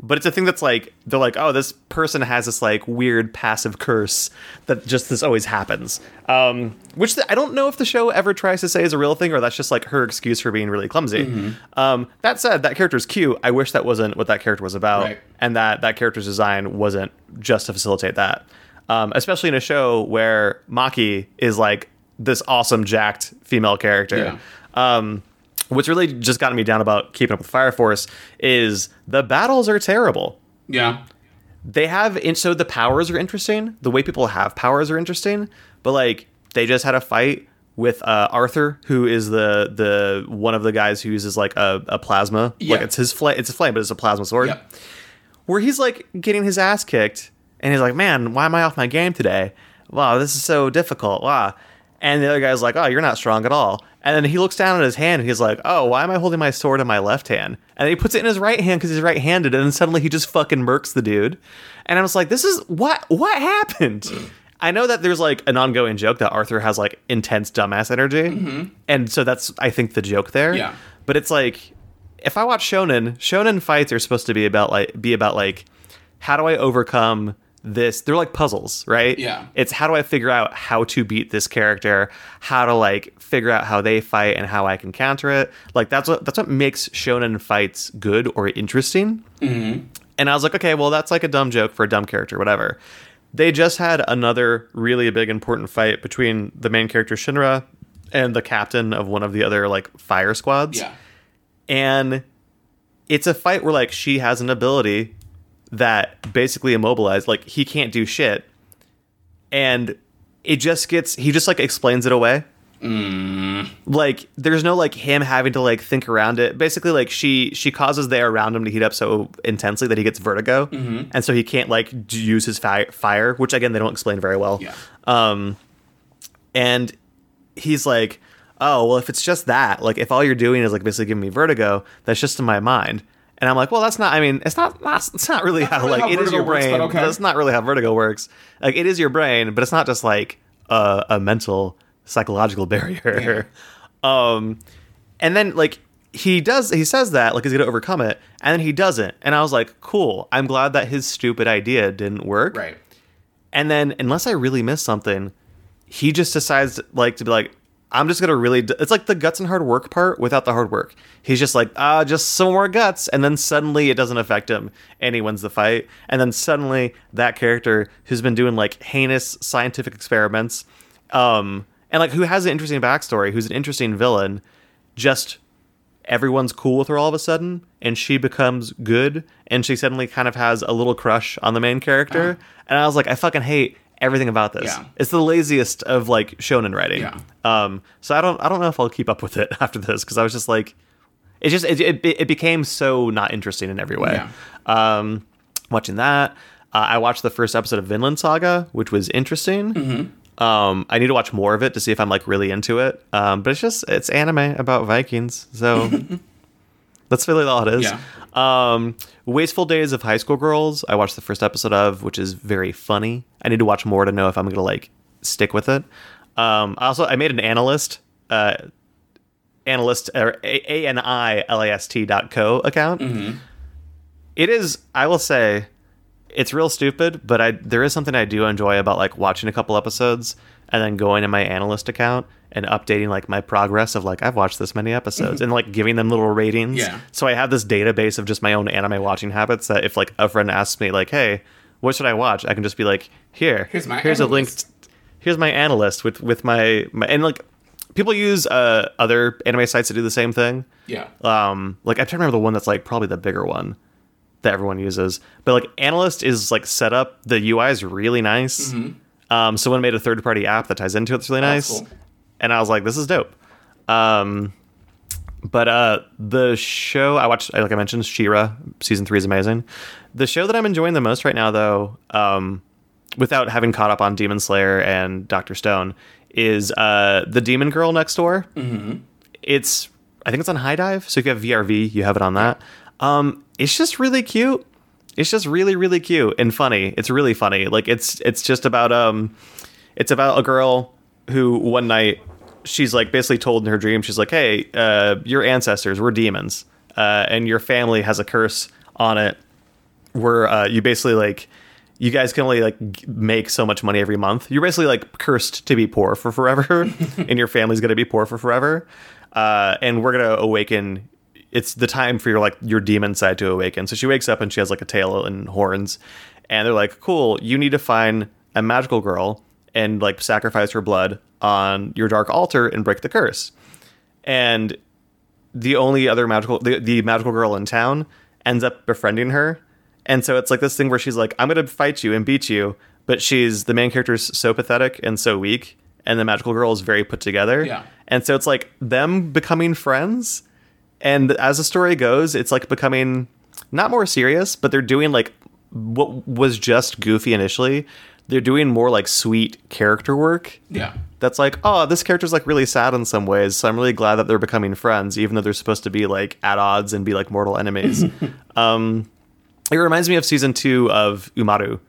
[SPEAKER 2] but it's a thing that's like they're like oh this person has this like weird passive curse that just this always happens. Um which th- i don't know if the show ever tries to say is a real thing or that's just like her excuse for being really clumsy. Um that said that character's cute. I wish that wasn't what that character was about
[SPEAKER 1] Right.
[SPEAKER 2] and that that character's design wasn't just to facilitate that. Um especially in a show where maki is like this awesome jacked female character.
[SPEAKER 1] Yeah.
[SPEAKER 2] What's really just gotten me down about keeping up with Fire Force is the battles are terrible.
[SPEAKER 1] Yeah.
[SPEAKER 2] They have in so the powers are interesting. The way people have powers are interesting, but like they just had a fight with uh, Arthur, who is the the one of the guys who uses like a, a plasma.
[SPEAKER 1] Yeah.
[SPEAKER 2] Like it's his flame. It's a flame, but it's a plasma sword. Where he's like getting his ass kicked, and he's like, "Man, why am I off my game today? Wow, this is so difficult." Wow. And the other guy's like, "Oh, you're not strong at all." And then he looks down at his hand and he's like, "Oh, why am I holding my sword in my left hand?" And he puts it in his right hand because he's right-handed. And then suddenly he just fucking murks the dude. And I was like, "This is what what happened?" I know that there's like an ongoing joke that Arthur has like intense dumbass energy, mm-hmm. and so that's I think the joke there.
[SPEAKER 1] Yeah.
[SPEAKER 2] But it's like if I watch shonen, shonen fights are supposed to be about like be about like how do I overcome this? They're like puzzles, right?
[SPEAKER 1] Yeah.
[SPEAKER 2] It's how do I figure out how to beat this character, how to like figure out how they fight and how I can counter it. Like that's what that's what makes shonen fights good or interesting. Mm-hmm. And I was like, okay, well that's like a dumb joke for a dumb character, whatever. They just had another really big important fight between the main character Shinra and the captain of one of the other like fire squads
[SPEAKER 1] Yeah.
[SPEAKER 2] and it's a fight where like she has an ability that basically immobilized like he can't do shit. And it just gets he just like explains it away. Like there's no like him having to like think around it. Basically like she she causes the air around him to heat up so intensely that he gets vertigo. And so he can't like use his fi- fire which again they don't explain very well.
[SPEAKER 1] Yeah.
[SPEAKER 2] um, and he's like, "Oh, well, if it's just that, like, if all you're doing is like basically giving me vertigo, that's just in my mind." And I'm like, "Well, that's not. I mean, it's not. not it's not really how
[SPEAKER 1] really
[SPEAKER 2] like
[SPEAKER 1] how
[SPEAKER 2] it is your
[SPEAKER 1] works,
[SPEAKER 2] brain.
[SPEAKER 1] okay.
[SPEAKER 2] That's not really how vertigo works. Like, it is your brain, but it's not just like a, a mental psychological [laughs] barrier." um, and then like he does, he says that like he's gonna overcome it, and then he doesn't. And I was like, "Cool. I'm glad that his stupid idea didn't work."
[SPEAKER 1] Right.
[SPEAKER 2] And then, unless I really miss something, he just decides like to be like, I'm just gonna really. D-. It's like the guts and hard work part without the hard work. He's just like, ah, just some more guts, and then suddenly it doesn't affect him, and he wins the fight. And then suddenly that character who's been doing like heinous scientific experiments, um, and like who has an interesting backstory, who's an interesting villain, just everyone's cool with her all of a sudden and she becomes good and she suddenly kind of has a little crush on the main character and i was like i fucking hate everything about this
[SPEAKER 1] Yeah.
[SPEAKER 2] it's the laziest of like shonen writing
[SPEAKER 1] Yeah.
[SPEAKER 2] um so i don't i don't know if i'll keep up with it [laughs] after this because i was just like it just it, it, it became so not interesting in every way um watching that uh, i watched the first episode of vinland saga which was interesting
[SPEAKER 1] Mm-hmm.
[SPEAKER 2] um, I need to watch more of it to see if I'm like really into it. Um, but it's just it's anime about Vikings, so [laughs] that's really all it is.
[SPEAKER 1] Yeah.
[SPEAKER 2] Um, Wasteful Days of High School Girls. I watched the first episode of, which is very funny. I need to watch more to know if I'm gonna like stick with it. Um, I also I made an AniList, uh, AniList or a n i l a s t dot co account. It is, I will say, it's real stupid, but I there is something I do enjoy about like watching a couple episodes and then going to my AniList account and updating like my progress of like I've watched this many episodes and like giving them little ratings.
[SPEAKER 1] Yeah.
[SPEAKER 2] So I have this database of just my own anime watching habits that if like a friend asks me like, "Hey, what should I watch?" I can just be like, "Here,
[SPEAKER 1] Here's my
[SPEAKER 2] here's a link.
[SPEAKER 1] AniList."
[SPEAKER 2] Here's my AniList with with my, my and like people use uh other anime sites to do the same thing.
[SPEAKER 1] Yeah.
[SPEAKER 2] Um, like trying to remember the one that's like probably the bigger one that everyone uses. But like AniList is like set up. The UI is really nice. Um, someone made a third party app that ties into it. That's really nice.
[SPEAKER 1] cool.
[SPEAKER 2] And I was like, this is dope. Um, but uh, the show I watched, like I mentioned, She-Ra season three is amazing. The show that I'm enjoying the most right now, though, um, without having caught up on Demon Slayer and Doctor Stone, is uh, the Demon Girl Next Door. Mm-hmm. It's I think it's on HIDIVE, so if you have VRV, you have it on that. Um, it's just really cute. It's just really really cute and funny. It's really funny. Like it's it's just about um, it's about a girl who one night she's like basically told in her dream she's like, hey, uh, your ancestors were demons, uh, and your family has a curse on it where uh, you basically like you guys can only like make so much money every month. You're basically like cursed to be poor for forever, [laughs] and your family's gonna be poor for forever. Uh, and we're gonna awaken. It's the time for your like your demon side to awaken. So she wakes up and she has like a tail and horns, and they're like, "Cool, you need to find a magical girl and like sacrifice her blood on your dark altar and break the curse." And the only other magical the, the magical girl in town ends up befriending her and so it's like this thing where she's like i'm gonna fight you and beat you but she's the main character is so pathetic and so weak and the magical girl is very put together
[SPEAKER 1] Yeah.
[SPEAKER 2] and so it's like them becoming friends and as the story goes it's like becoming not more serious but they're doing like what was just goofy initially they're doing more like sweet character work
[SPEAKER 1] Yeah.
[SPEAKER 2] that's like, oh, this character's like really sad in some ways. So I'm really glad that they're becoming friends, even though they're supposed to be like at odds and be like mortal enemies. [laughs] um, it reminds me of season two of Umaru,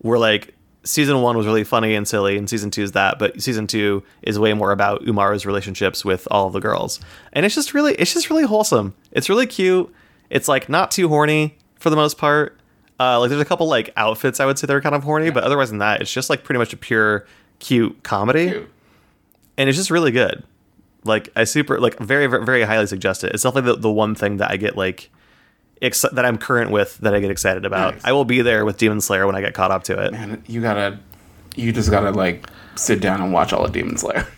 [SPEAKER 2] where like season one was really funny and silly, and season two is that, but season two is way more about Umaru's relationships with all of the girls, and it's just really, it's just really wholesome. It's really cute. It's like not too horny for the most part. Uh, like there's a couple like outfits I would say they're kind of horny, but otherwise than that, it's just like pretty much a pure cute comedy
[SPEAKER 1] Cute.
[SPEAKER 2] and it's just really good. Like I super like very very, very highly suggest it. It's definitely the, the one thing that I get like ex- that I'm current with that I get excited about.
[SPEAKER 1] Nice.
[SPEAKER 2] I will be there with Demon Slayer when I get caught up to it.
[SPEAKER 1] Man, you gotta, you just gotta like sit down and watch all of Demon Slayer. [laughs]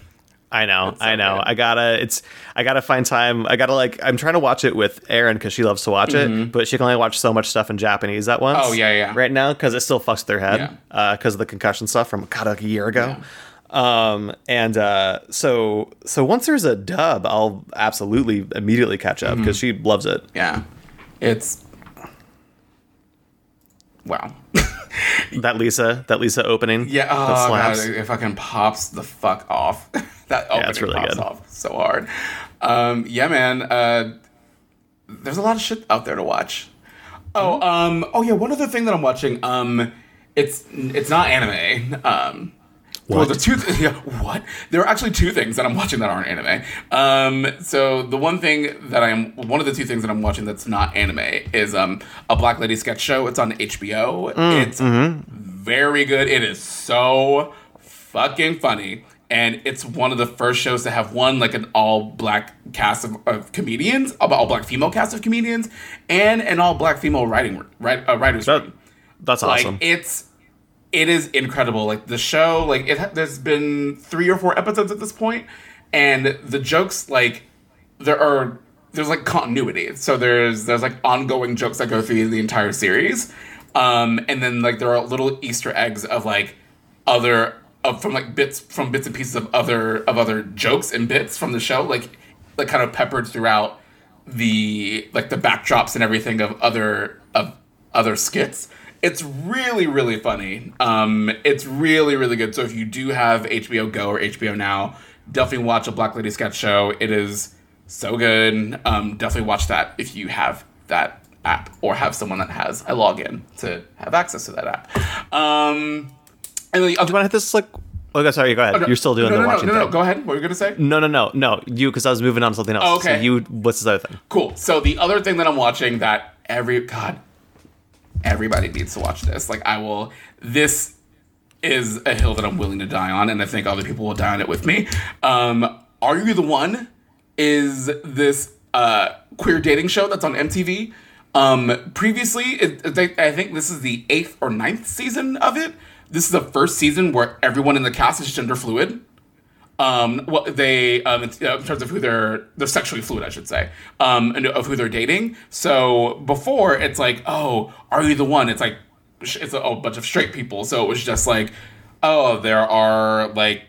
[SPEAKER 2] I know,
[SPEAKER 1] so
[SPEAKER 2] I know.
[SPEAKER 1] good.
[SPEAKER 2] I gotta. It's. I gotta find time. I gotta like. I'm trying to watch it with Erin because she loves to watch it, but she can only watch so much stuff in Japanese at once.
[SPEAKER 1] Mm-hmm. Oh, yeah, yeah.
[SPEAKER 2] Right now, because it still fucks their head
[SPEAKER 1] Yeah.
[SPEAKER 2] because of the concussion stuff from God like a year ago. Um and uh so so once there's a dub, I'll absolutely immediately catch up
[SPEAKER 1] Mm-hmm.
[SPEAKER 2] because she loves it.
[SPEAKER 1] Yeah, it's wow. [laughs]
[SPEAKER 2] That LiSA, that LiSA opening.
[SPEAKER 1] Yeah,
[SPEAKER 2] that
[SPEAKER 1] oh god, it fucking pops the fuck off. [laughs] that opening
[SPEAKER 2] it's really
[SPEAKER 1] pops
[SPEAKER 2] good.
[SPEAKER 1] off so hard. Um, yeah, man. Uh, there's a lot of shit out there to watch. Oh,
[SPEAKER 2] Mm-hmm.
[SPEAKER 1] um, oh yeah. One other thing that I'm watching. Um, it's it's not anime. Um, well, the two. Th- [laughs] yeah, what? There are actually two things that I'm watching that aren't anime. Um, so the one thing that I'm one of the two things that I'm watching that's not anime is um a Black Lady sketch show. It's on HBO.
[SPEAKER 2] Mm,
[SPEAKER 1] it's
[SPEAKER 2] mm-hmm.
[SPEAKER 1] very good. It is so fucking funny. And it's one of the first shows to have one like an all black cast of, of comedians, all all black female cast of comedians, and an all black female writing write, uh, writers.
[SPEAKER 2] That- that's
[SPEAKER 1] Like
[SPEAKER 2] awesome.
[SPEAKER 1] it's it is incredible. Like the show, like it there's been three or four episodes at this point, and the jokes like there are there's like continuity. So there's there's like ongoing jokes that go through the entire series, um, and then like there are little Easter eggs of like other of from like bits from bits and pieces of other of other jokes and bits from the show, like like kind of peppered throughout the like the backdrops and everything of other of other skits. It's really really funny. Um, it's really really good. So if you do have HBO Go or HBO Now, definitely watch a Black Lady sketch show. It is so good. Um, definitely watch that if you have that app or have someone that has a login to have access to that app. Um, and then the
[SPEAKER 2] Do you want to hit this like? Okay, sorry. Go ahead. You're still doing
[SPEAKER 1] no,
[SPEAKER 2] the
[SPEAKER 1] no,
[SPEAKER 2] watching
[SPEAKER 1] no, no,
[SPEAKER 2] thing.
[SPEAKER 1] no. Go ahead. What were you gonna say?
[SPEAKER 2] No, no, no, no. You, because I was moving on to something else.
[SPEAKER 1] Oh, okay.
[SPEAKER 2] So you, what's this other thing?
[SPEAKER 1] Cool. So the other thing that I'm watching that every God, everybody needs to watch this. Like I will. This is a hill that I'm willing to die on, and I think other people will die on it with me. Um, Are You the One? Is this uh, queer dating show that's on MTV? Um, previously, it, I think this is the eighth or ninth season of it. This is the first season where everyone in the cast is gender fluid um, what they um, in, in terms of who they're they're sexually fluid, I should say, um, and of who they're dating. So before it's like, oh, are you the one? It's like it's a, a bunch of straight people. So it was just like, oh, there are like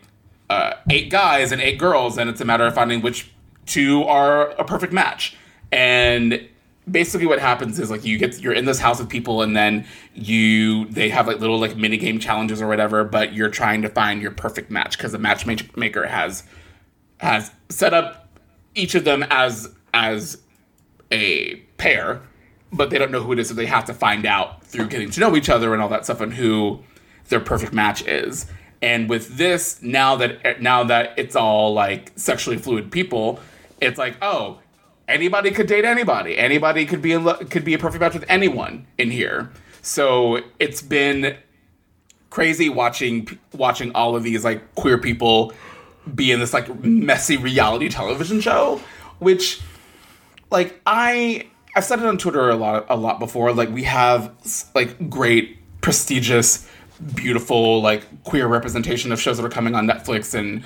[SPEAKER 1] uh, eight guys and eight girls, and it's a matter of finding which two are a perfect match. And basically, what happens is like you get you're in this house with people, and then you they have like little like mini game challenges or whatever, but you're trying to find your perfect match because the matchmaker has has set up each of them as as a pair, but they don't know who it is, so they have to find out through getting to know each other and all that stuff and who their perfect match is. And with this, now that now that it's all like sexually fluid people, it's like, oh, anybody could date anybody. Anybody could be in lo- could be a perfect match with anyone in here. So it's been crazy watching watching all of these like queer people be in this like messy reality television show, which like I I've said it on Twitter a lot a lot before. Like we have like great prestigious, beautiful like queer representation of shows that are coming on Netflix and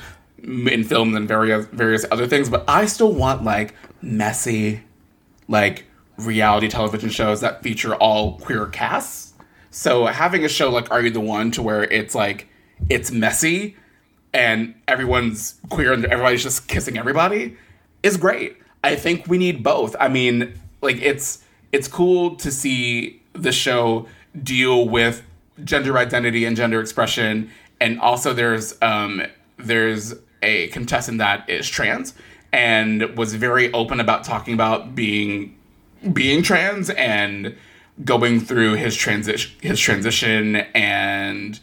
[SPEAKER 1] in films and various various other things. But I still want like messy, like reality television shows that feature all queer casts. So having a show like Are You the One to where it's like it's messy and everyone's queer and everybody's just kissing everybody is great. I think we need both. I mean, like it's it's cool to see the show deal with gender identity and gender expression and also there's um there's a contestant that is trans and was very open about talking about being being trans and going through his transition his transition and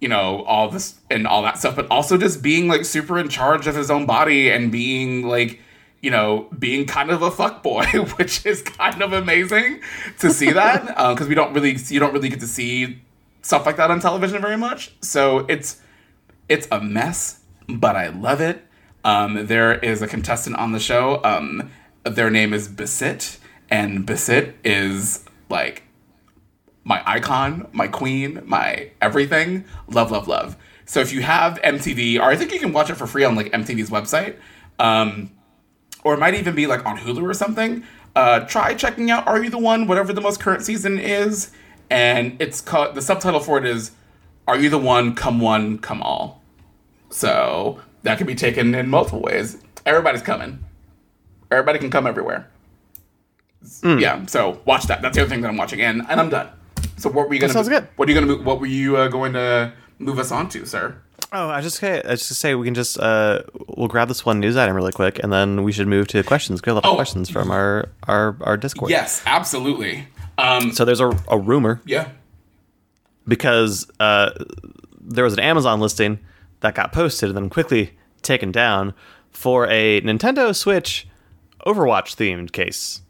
[SPEAKER 1] you know all this and all that stuff but also just being like super in charge of his own body and being like you know being kind of a fuck boy [laughs] which is kind of amazing to see that [laughs] uh, because we don't really you don't really get to see stuff like that on television very much. So it's it's a mess but i love it um, there is a contestant on the show um, their name is Basit, and Basit is like my icon, my queen, my everything. Love, love, love. So if you have MTV, or I think you can watch it for free on like MTV's website, um, or it might even be like on Hulu or something. Uh, try checking out Are You the One, whatever the most current season is, and it's called the subtitle for it is Are You the One? Come one, come all. So that can be taken in multiple ways. Everybody's coming. Everybody can come everywhere. Yeah, so watch that. That's the other thing that I'm watching, and and I'm done. So what were you gonna?
[SPEAKER 2] sounds good.
[SPEAKER 1] What are you gonna? What were you uh, going to move us on to, sir?
[SPEAKER 2] Oh, I just say, I just say we can just uh, we'll grab this one news item really quick, and then we should move to questions. Get a lot of
[SPEAKER 1] Oh.
[SPEAKER 2] questions from our our our Discord.
[SPEAKER 1] Yes, absolutely. Um,
[SPEAKER 2] So there's a, a rumor
[SPEAKER 1] yeah.
[SPEAKER 2] because uh, there was an Amazon listing that got posted and then quickly taken down for a Nintendo Switch Overwatch themed case.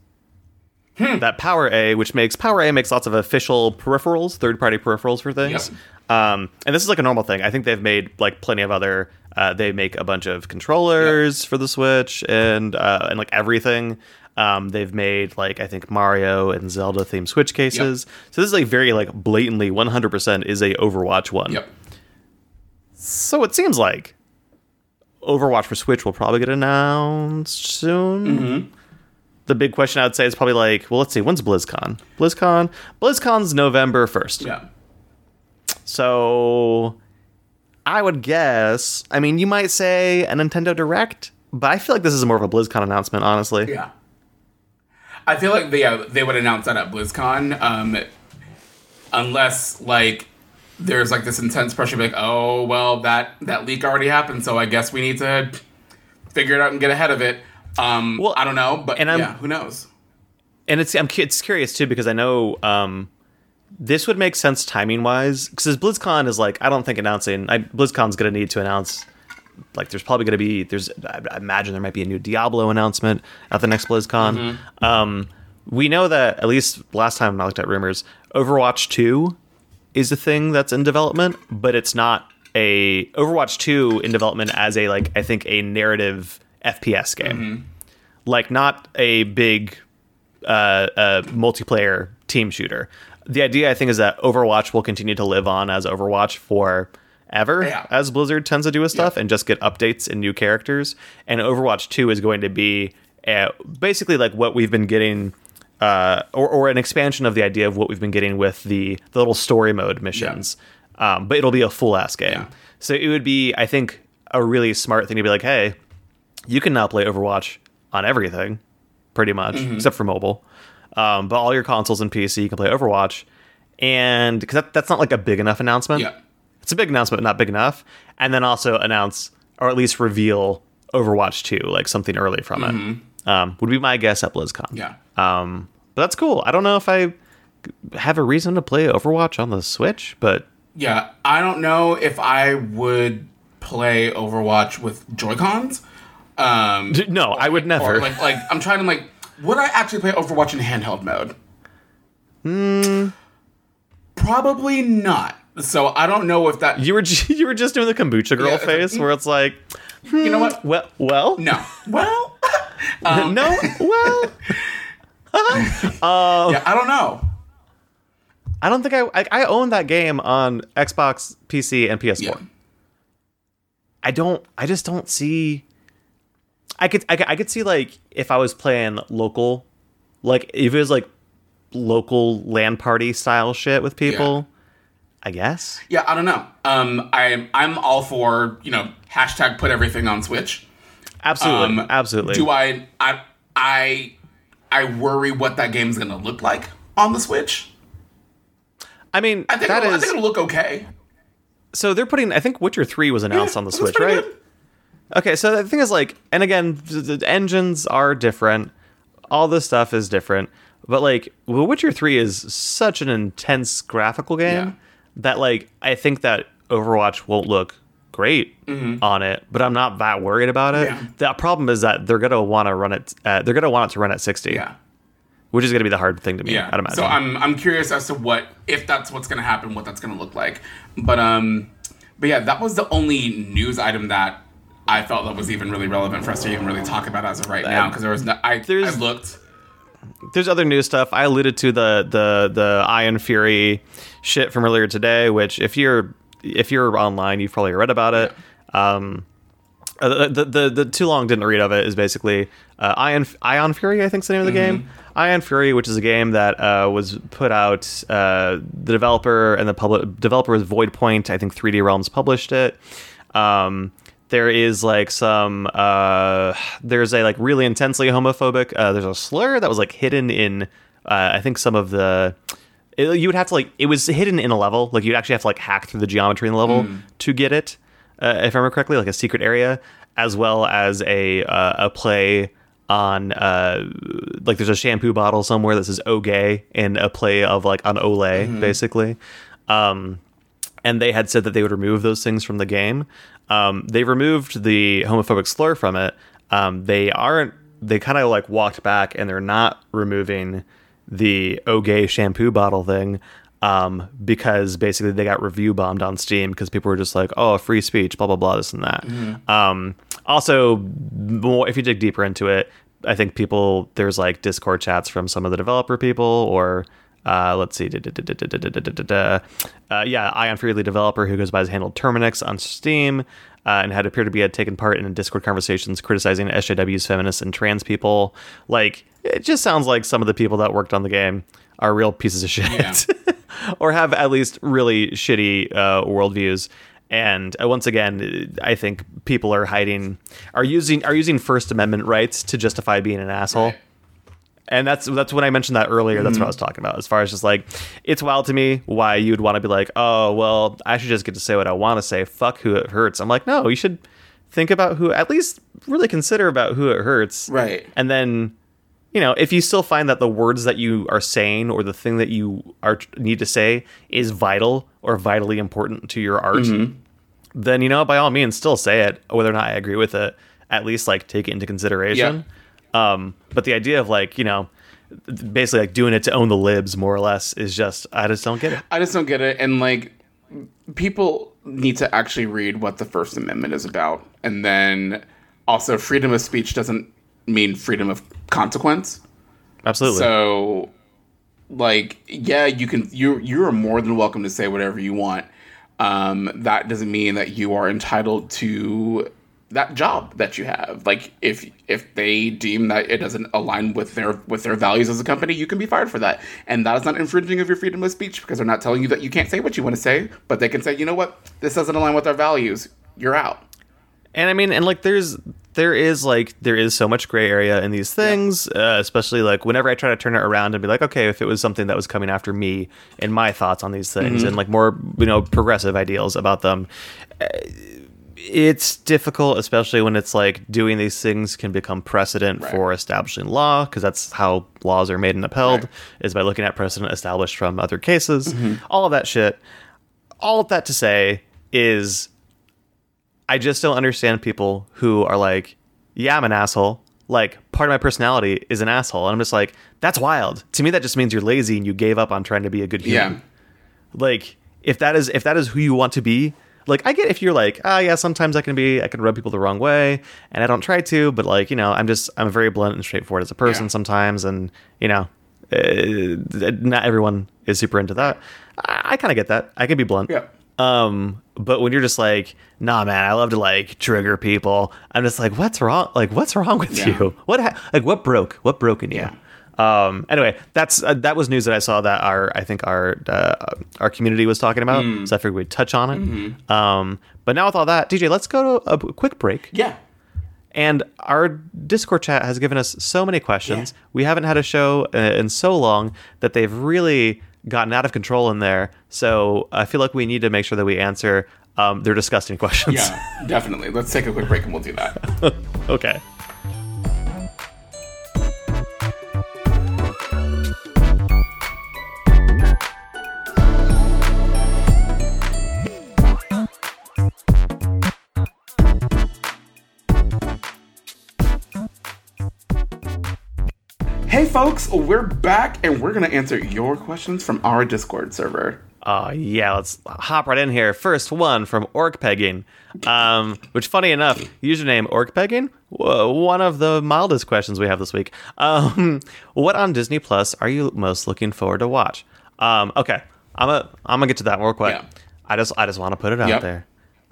[SPEAKER 2] That PowerA, which makes PowerA makes lots of official peripherals, third party peripherals for things. Um, and this is like a normal thing. I think they've made like plenty of other. Uh, they make a bunch of controllers for the Switch and uh, and like everything. Um, they've made like I think Mario and Zelda themed Switch cases. So this is like very like blatantly 100% is a Overwatch one.
[SPEAKER 1] Yep.
[SPEAKER 2] So it seems like Overwatch for Switch will probably get announced soon. The big question I would say is probably like, well, let's see, when's BlizzCon? BlizzCon, BlizzCon's November first.
[SPEAKER 1] Yeah.
[SPEAKER 2] So I would guess. I mean, you might say a Nintendo Direct, but I feel like this is more of a BlizzCon announcement, honestly.
[SPEAKER 1] Yeah. I feel like they uh, they would announce that at BlizzCon, um, unless like there's like this intense pressure, like, oh well, that that leak already happened, so I guess we need to figure it out and get ahead of it. Um,
[SPEAKER 2] Well,
[SPEAKER 1] I don't know, but
[SPEAKER 2] and I'm-
[SPEAKER 1] yeah, who knows?
[SPEAKER 2] and it's I'm it's curious too because I know um, this would make sense timing wise because BlizzCon is like I don't think announcing I, BlizzCon's going to need to announce like there's probably going to be there's I I imagine there might be a new Diablo announcement at the next BlizzCon. Um, we know that at least last time I looked at rumors, Overwatch 2 is a thing that's in development, but it's not a Overwatch 2 in development as a like I think a narrative FPS game. Like not a big uh, uh, multiplayer team shooter. The idea I think is that Overwatch will continue to live on as Overwatch for ever
[SPEAKER 1] Yeah.
[SPEAKER 2] as Blizzard tends to do with stuff
[SPEAKER 1] Yeah.
[SPEAKER 2] and just get updates and new characters. And Overwatch 2 is going to be uh, basically like what we've been getting, uh, or, or an expansion of the idea of what we've been getting with the, the little story mode missions. Um, but it'll be a full ass game.
[SPEAKER 1] Yeah.
[SPEAKER 2] So it would be, I think, a really smart thing to be like, hey, you can now play Overwatch on everything, pretty much,
[SPEAKER 1] Mm-hmm.
[SPEAKER 2] except for mobile. Um, but all your consoles and PC, you can play Overwatch. And because that, that's not like a big enough announcement
[SPEAKER 1] Yeah.
[SPEAKER 2] it's a big announcement, but not big enough. And then also announce or at least reveal Overwatch 2, like something early from it. Um, would be my guess at BlizzCon.
[SPEAKER 1] Yeah.
[SPEAKER 2] Um, but that's cool. I don't know if I have a reason to play Overwatch on the Switch, but
[SPEAKER 1] Yeah, I don't know if I would play Overwatch with Joy Cons. Um, [laughs]
[SPEAKER 2] no, I would never.
[SPEAKER 1] like, like I'm trying to like, would I actually play Overwatch in handheld mode?
[SPEAKER 2] Hmm.
[SPEAKER 1] Probably not. So I don't know if that.
[SPEAKER 2] you were [laughs] you were just doing the kombucha girl
[SPEAKER 1] Yeah,
[SPEAKER 2] face, where it's like,
[SPEAKER 1] You know what?
[SPEAKER 2] well, well,
[SPEAKER 1] No. [laughs] Well, um,
[SPEAKER 2] no, well, [laughs]
[SPEAKER 1] yeah, I don't know.
[SPEAKER 2] I don't think I, I I own that game on Xbox, PC, and PS4.
[SPEAKER 1] Yeah.
[SPEAKER 2] I don't. I just don't see. I could. I could, I could see like if I was playing local, like if it was like local land party style shit with people. I guess.
[SPEAKER 1] Yeah, I don't know. Um, I'm I'm all for you know hashtag put everything on Switch.
[SPEAKER 2] Absolutely.
[SPEAKER 1] Um,
[SPEAKER 2] absolutely.
[SPEAKER 1] Do I I I I worry what that game's gonna look like on the Switch?
[SPEAKER 2] I mean,
[SPEAKER 1] I think
[SPEAKER 2] that
[SPEAKER 1] it'll, I think it'll look okay.
[SPEAKER 2] so they're putting. I think Witcher Three was announced
[SPEAKER 1] Yeah,
[SPEAKER 2] on the Switch, right?
[SPEAKER 1] good.
[SPEAKER 2] Okay, so the thing is like, and again, the the engines are different. All this stuff is different, but like, The Witcher Three is such an intense graphical game
[SPEAKER 1] Yeah.
[SPEAKER 2] that like I think that Overwatch won't look great on it, but I'm not that worried about it.
[SPEAKER 1] Mm-hmm. Yeah.
[SPEAKER 2] The problem is that they're gonna want to run it. Uh, they're gonna want it to run at 60,
[SPEAKER 1] Yeah,
[SPEAKER 2] which is gonna be the hard thing to me.
[SPEAKER 1] yeah.
[SPEAKER 2] I'd imagine.
[SPEAKER 1] So I'm I'm curious as to what if that's what's gonna happen, what that's gonna look like. But um, but yeah, that was the only news item that I felt that was even really relevant for us to even really talk about as of right now because there was no. I I
[SPEAKER 2] There's-
[SPEAKER 1] looked.
[SPEAKER 2] there's other new stuff. I alluded to the the the Iron Fury shit from earlier today, which if you're if you're online, you've probably read about it. Um, uh, the, the the too long didn't read of it is basically uh, Ion Ion Fury, I think is the name of the game. Ion Fury, which is a game that uh, was put out. Uh, the developer and the public developer is Voidpoint. I think 3D Realms published it. Um, there is like some uh, there's a like really intensely homophobic. Uh, there's a slur that was like hidden in uh, I think some of the it- you would have to like it was hidden in a level like you'd actually have to like hack through the geometry in the level to get it uh, if i remember correctly like a secret area as well as a uh, a play on uh like there's a shampoo bottle somewhere that says oh gay and a play of like on olay basically um and they had said that they would remove those things from the game. Um, they removed the homophobic slur from it. Um, they aren't. They kind of like walked back, and they're not removing the "oh gay" shampoo bottle thing um, because basically they got review bombed on Steam because people were just like, "Oh, free speech," blah blah blah, this and that. Um, also, more if you dig deeper into it, I think people there's like Discord chats from some of the developer people or uh, let's see. Uh, yeah, Ion the developer who goes by his handle Terminix on Steam, uh, and had appeared to be had taken part in Discord conversations criticizing SJWs, feminists, and trans people. Like, it just sounds like some of the people that worked on the game are real pieces of shit,
[SPEAKER 1] Yeah. [laughs]
[SPEAKER 2] or have at least really shitty uh, worldviews. And uh, once again, I think people are hiding, are using, are using First Amendment rights to justify being an asshole
[SPEAKER 1] Right.
[SPEAKER 2] And that's that's when I mentioned that earlier. That's what
[SPEAKER 1] Mm-hmm.
[SPEAKER 2] I was talking about. As far as just like, it's wild to me why you'd want to be like, oh well, I should just get to say what I want to say. Fuck who it hurts. I'm like, no, you should think about who. At least really consider about who it hurts.
[SPEAKER 1] Right.
[SPEAKER 2] And then, you know, if you still find that the words that you are saying or the thing that you are need to say is vital or vitally important to your art,
[SPEAKER 1] Mm-hmm.
[SPEAKER 2] then you know, by all means, still say it, whether or not I agree with it. At least like take it into consideration. Um, but the idea of like, you know, basically like doing it to own the libs more or less is just I just don't get it.
[SPEAKER 1] I just don't get it. And like, people need to actually read what the First Amendment is about. And then also, freedom of speech doesn't mean freedom of consequence.
[SPEAKER 2] Absolutely.
[SPEAKER 1] So, like, yeah, you can, you, you are more than welcome to say whatever you want. Um, that doesn't mean that you are entitled to that job that you have. Like if if they deem that it doesn't align with their with their values as a company, you can be fired for that. And that is not infringing of your freedom of speech because they're not telling you that you can't say what you want to say, but they can say, "You know what? This doesn't align with our values. You're out."
[SPEAKER 2] And I mean, and like, there's there is like there is so much gray area in these things, uh, especially like whenever I try to turn it around and be like, okay, if it was something that was coming after me and my thoughts on these things and like more you know progressive ideals about them. uh, It's difficult, especially when it's like doing these things can become precedent
[SPEAKER 1] Right.
[SPEAKER 2] for establishing law, because that's how laws are made and upheld,
[SPEAKER 1] Right.
[SPEAKER 2] is by looking at precedent established from other cases. Mm-hmm. All of that shit. All of that to say is I just don't understand people who are like, yeah, I'm an asshole. Like, part of my personality is an asshole. And I'm just like, that's wild. To me, that just means you're lazy and you gave up on trying to be a good human.
[SPEAKER 1] Yeah.
[SPEAKER 2] Like, if that is if that is who you want to be, like I get if you're like, ah, yeah, sometimes I can be I can rub people the wrong way, and I don't try to, but like you know, I'm just I'm very blunt and straightforward as a person
[SPEAKER 1] Yeah.
[SPEAKER 2] sometimes, and you know, uh, not everyone is super into that. I, I kind of get that. I can be blunt.
[SPEAKER 1] Yeah.
[SPEAKER 2] Um, but when you're just like, nah, man, I love to like trigger people. I'm just like, what's wrong? Like, what's wrong with
[SPEAKER 1] Yeah.
[SPEAKER 2] you? What ha- like what broke? What broke in you? Um. Anyway, that's uh, that was news that I saw that our I think our uh, our community was talking about.
[SPEAKER 1] Mm.
[SPEAKER 2] So I figured we'd touch on it.
[SPEAKER 1] Mm-hmm.
[SPEAKER 2] Um. But now with all that, DJ, let's go to a quick break.
[SPEAKER 1] Yeah.
[SPEAKER 2] And our Discord chat has given us so many questions.
[SPEAKER 1] Yeah.
[SPEAKER 2] We haven't had a show uh, in so long that they've really gotten out of control in there. So I feel like we need to make sure that we answer um, their disgusting [laughs] questions.
[SPEAKER 1] Yeah. definitely. Let's take a quick break and we'll do that. [laughs]
[SPEAKER 2] okay.
[SPEAKER 1] Hey, folks, we're back and we're gonna answer your questions from our Discord server.
[SPEAKER 2] Uh, yeah, let's hop right in here. First one from Orc Pegging, um, which, funny enough, username Orc Pegging, w- one of the mildest questions we have this week. Um, [laughs] what on Disney Plus are you most looking forward to watch? Um, okay, I'm a, I'm gonna get to that real quick.
[SPEAKER 1] Yeah.
[SPEAKER 2] I just, I just want to put it out
[SPEAKER 1] Yep.
[SPEAKER 2] there.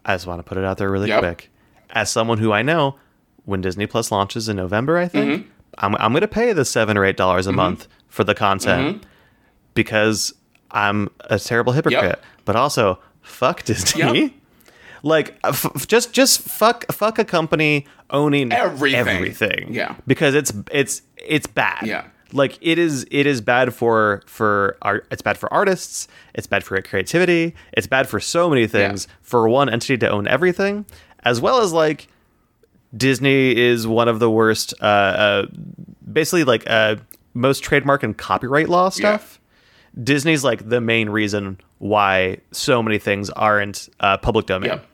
[SPEAKER 2] I just want to put it out there really
[SPEAKER 1] Yep.
[SPEAKER 2] quick. As someone who I know, when Disney Plus launches in November, I think
[SPEAKER 1] Mm-hmm.
[SPEAKER 2] I'm, I'm gonna pay the seven or eight dollars a month for the content
[SPEAKER 1] Mm-hmm.
[SPEAKER 2] because I'm a terrible hypocrite. But also, fuck Disney.
[SPEAKER 1] Yep. [laughs]
[SPEAKER 2] Like, f- just just fuck fuck a company owning
[SPEAKER 1] Everything.
[SPEAKER 2] everything.
[SPEAKER 1] Yeah.
[SPEAKER 2] because it's it's it's bad.
[SPEAKER 1] Yeah.
[SPEAKER 2] like it is it is bad for for art. It's bad for artists. It's bad for creativity. It's bad for so many things. For one entity to own everything, as well as like Disney is one of the worst, uh, uh, basically like uh, most trademark and copyright law stuff. Disney's like the main reason why so many things aren't uh, public domain.
[SPEAKER 1] Yep.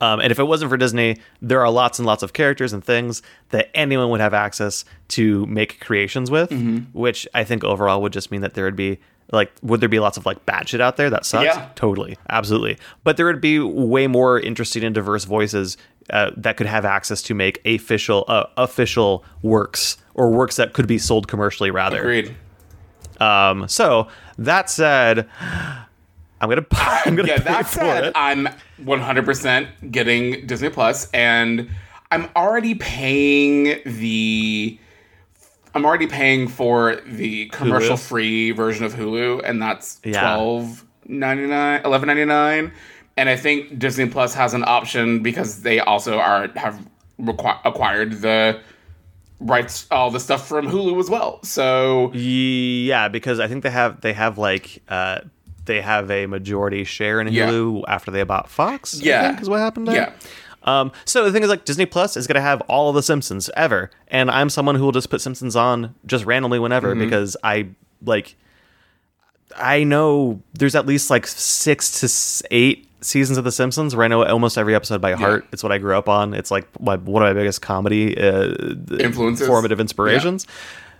[SPEAKER 2] Um, and if it wasn't for Disney, there are lots and lots of characters and things that anyone would have access to make creations with,
[SPEAKER 1] Mm-hmm.
[SPEAKER 2] which I think overall would just mean that there would be like, would there be lots of like bad shit out there that sucks?
[SPEAKER 1] Yeah.
[SPEAKER 2] Totally, absolutely. But there would be way more interesting and diverse voices uh, that could have access to make official uh, official works or works that could be sold commercially rather.
[SPEAKER 1] Agreed.
[SPEAKER 2] Um, so that said, I'm gonna buy, [laughs] I'm gonna
[SPEAKER 1] yeah,
[SPEAKER 2] pay
[SPEAKER 1] that
[SPEAKER 2] for
[SPEAKER 1] said,
[SPEAKER 2] it.
[SPEAKER 1] I'm 100% getting Disney Plus, and I'm already paying the. I'm already paying for the commercial free version of Hulu, and that's
[SPEAKER 2] Yeah.
[SPEAKER 1] twelve ninety nine, eleven ninety nine, and I think Disney Plus has an option because they also are have requi- acquired the rights, all the stuff from Hulu as well. So
[SPEAKER 2] Yeah, because I think they have they have like uh they have a majority share in
[SPEAKER 1] Yeah.
[SPEAKER 2] Hulu after they bought Fox. I
[SPEAKER 1] Yeah.
[SPEAKER 2] think is what happened. There.
[SPEAKER 1] Yeah.
[SPEAKER 2] Um, so the thing is, like Disney Plus is gonna have all of the Simpsons ever, and I'm someone who will just put Simpsons on just randomly whenever
[SPEAKER 1] Mm-hmm.
[SPEAKER 2] because I like. I know there's at least like six to eight seasons of The Simpsons where I know almost every episode by heart. It's what I grew up on. It's like my, one of my biggest comedy uh,
[SPEAKER 1] Influences.
[SPEAKER 2] formative inspirations.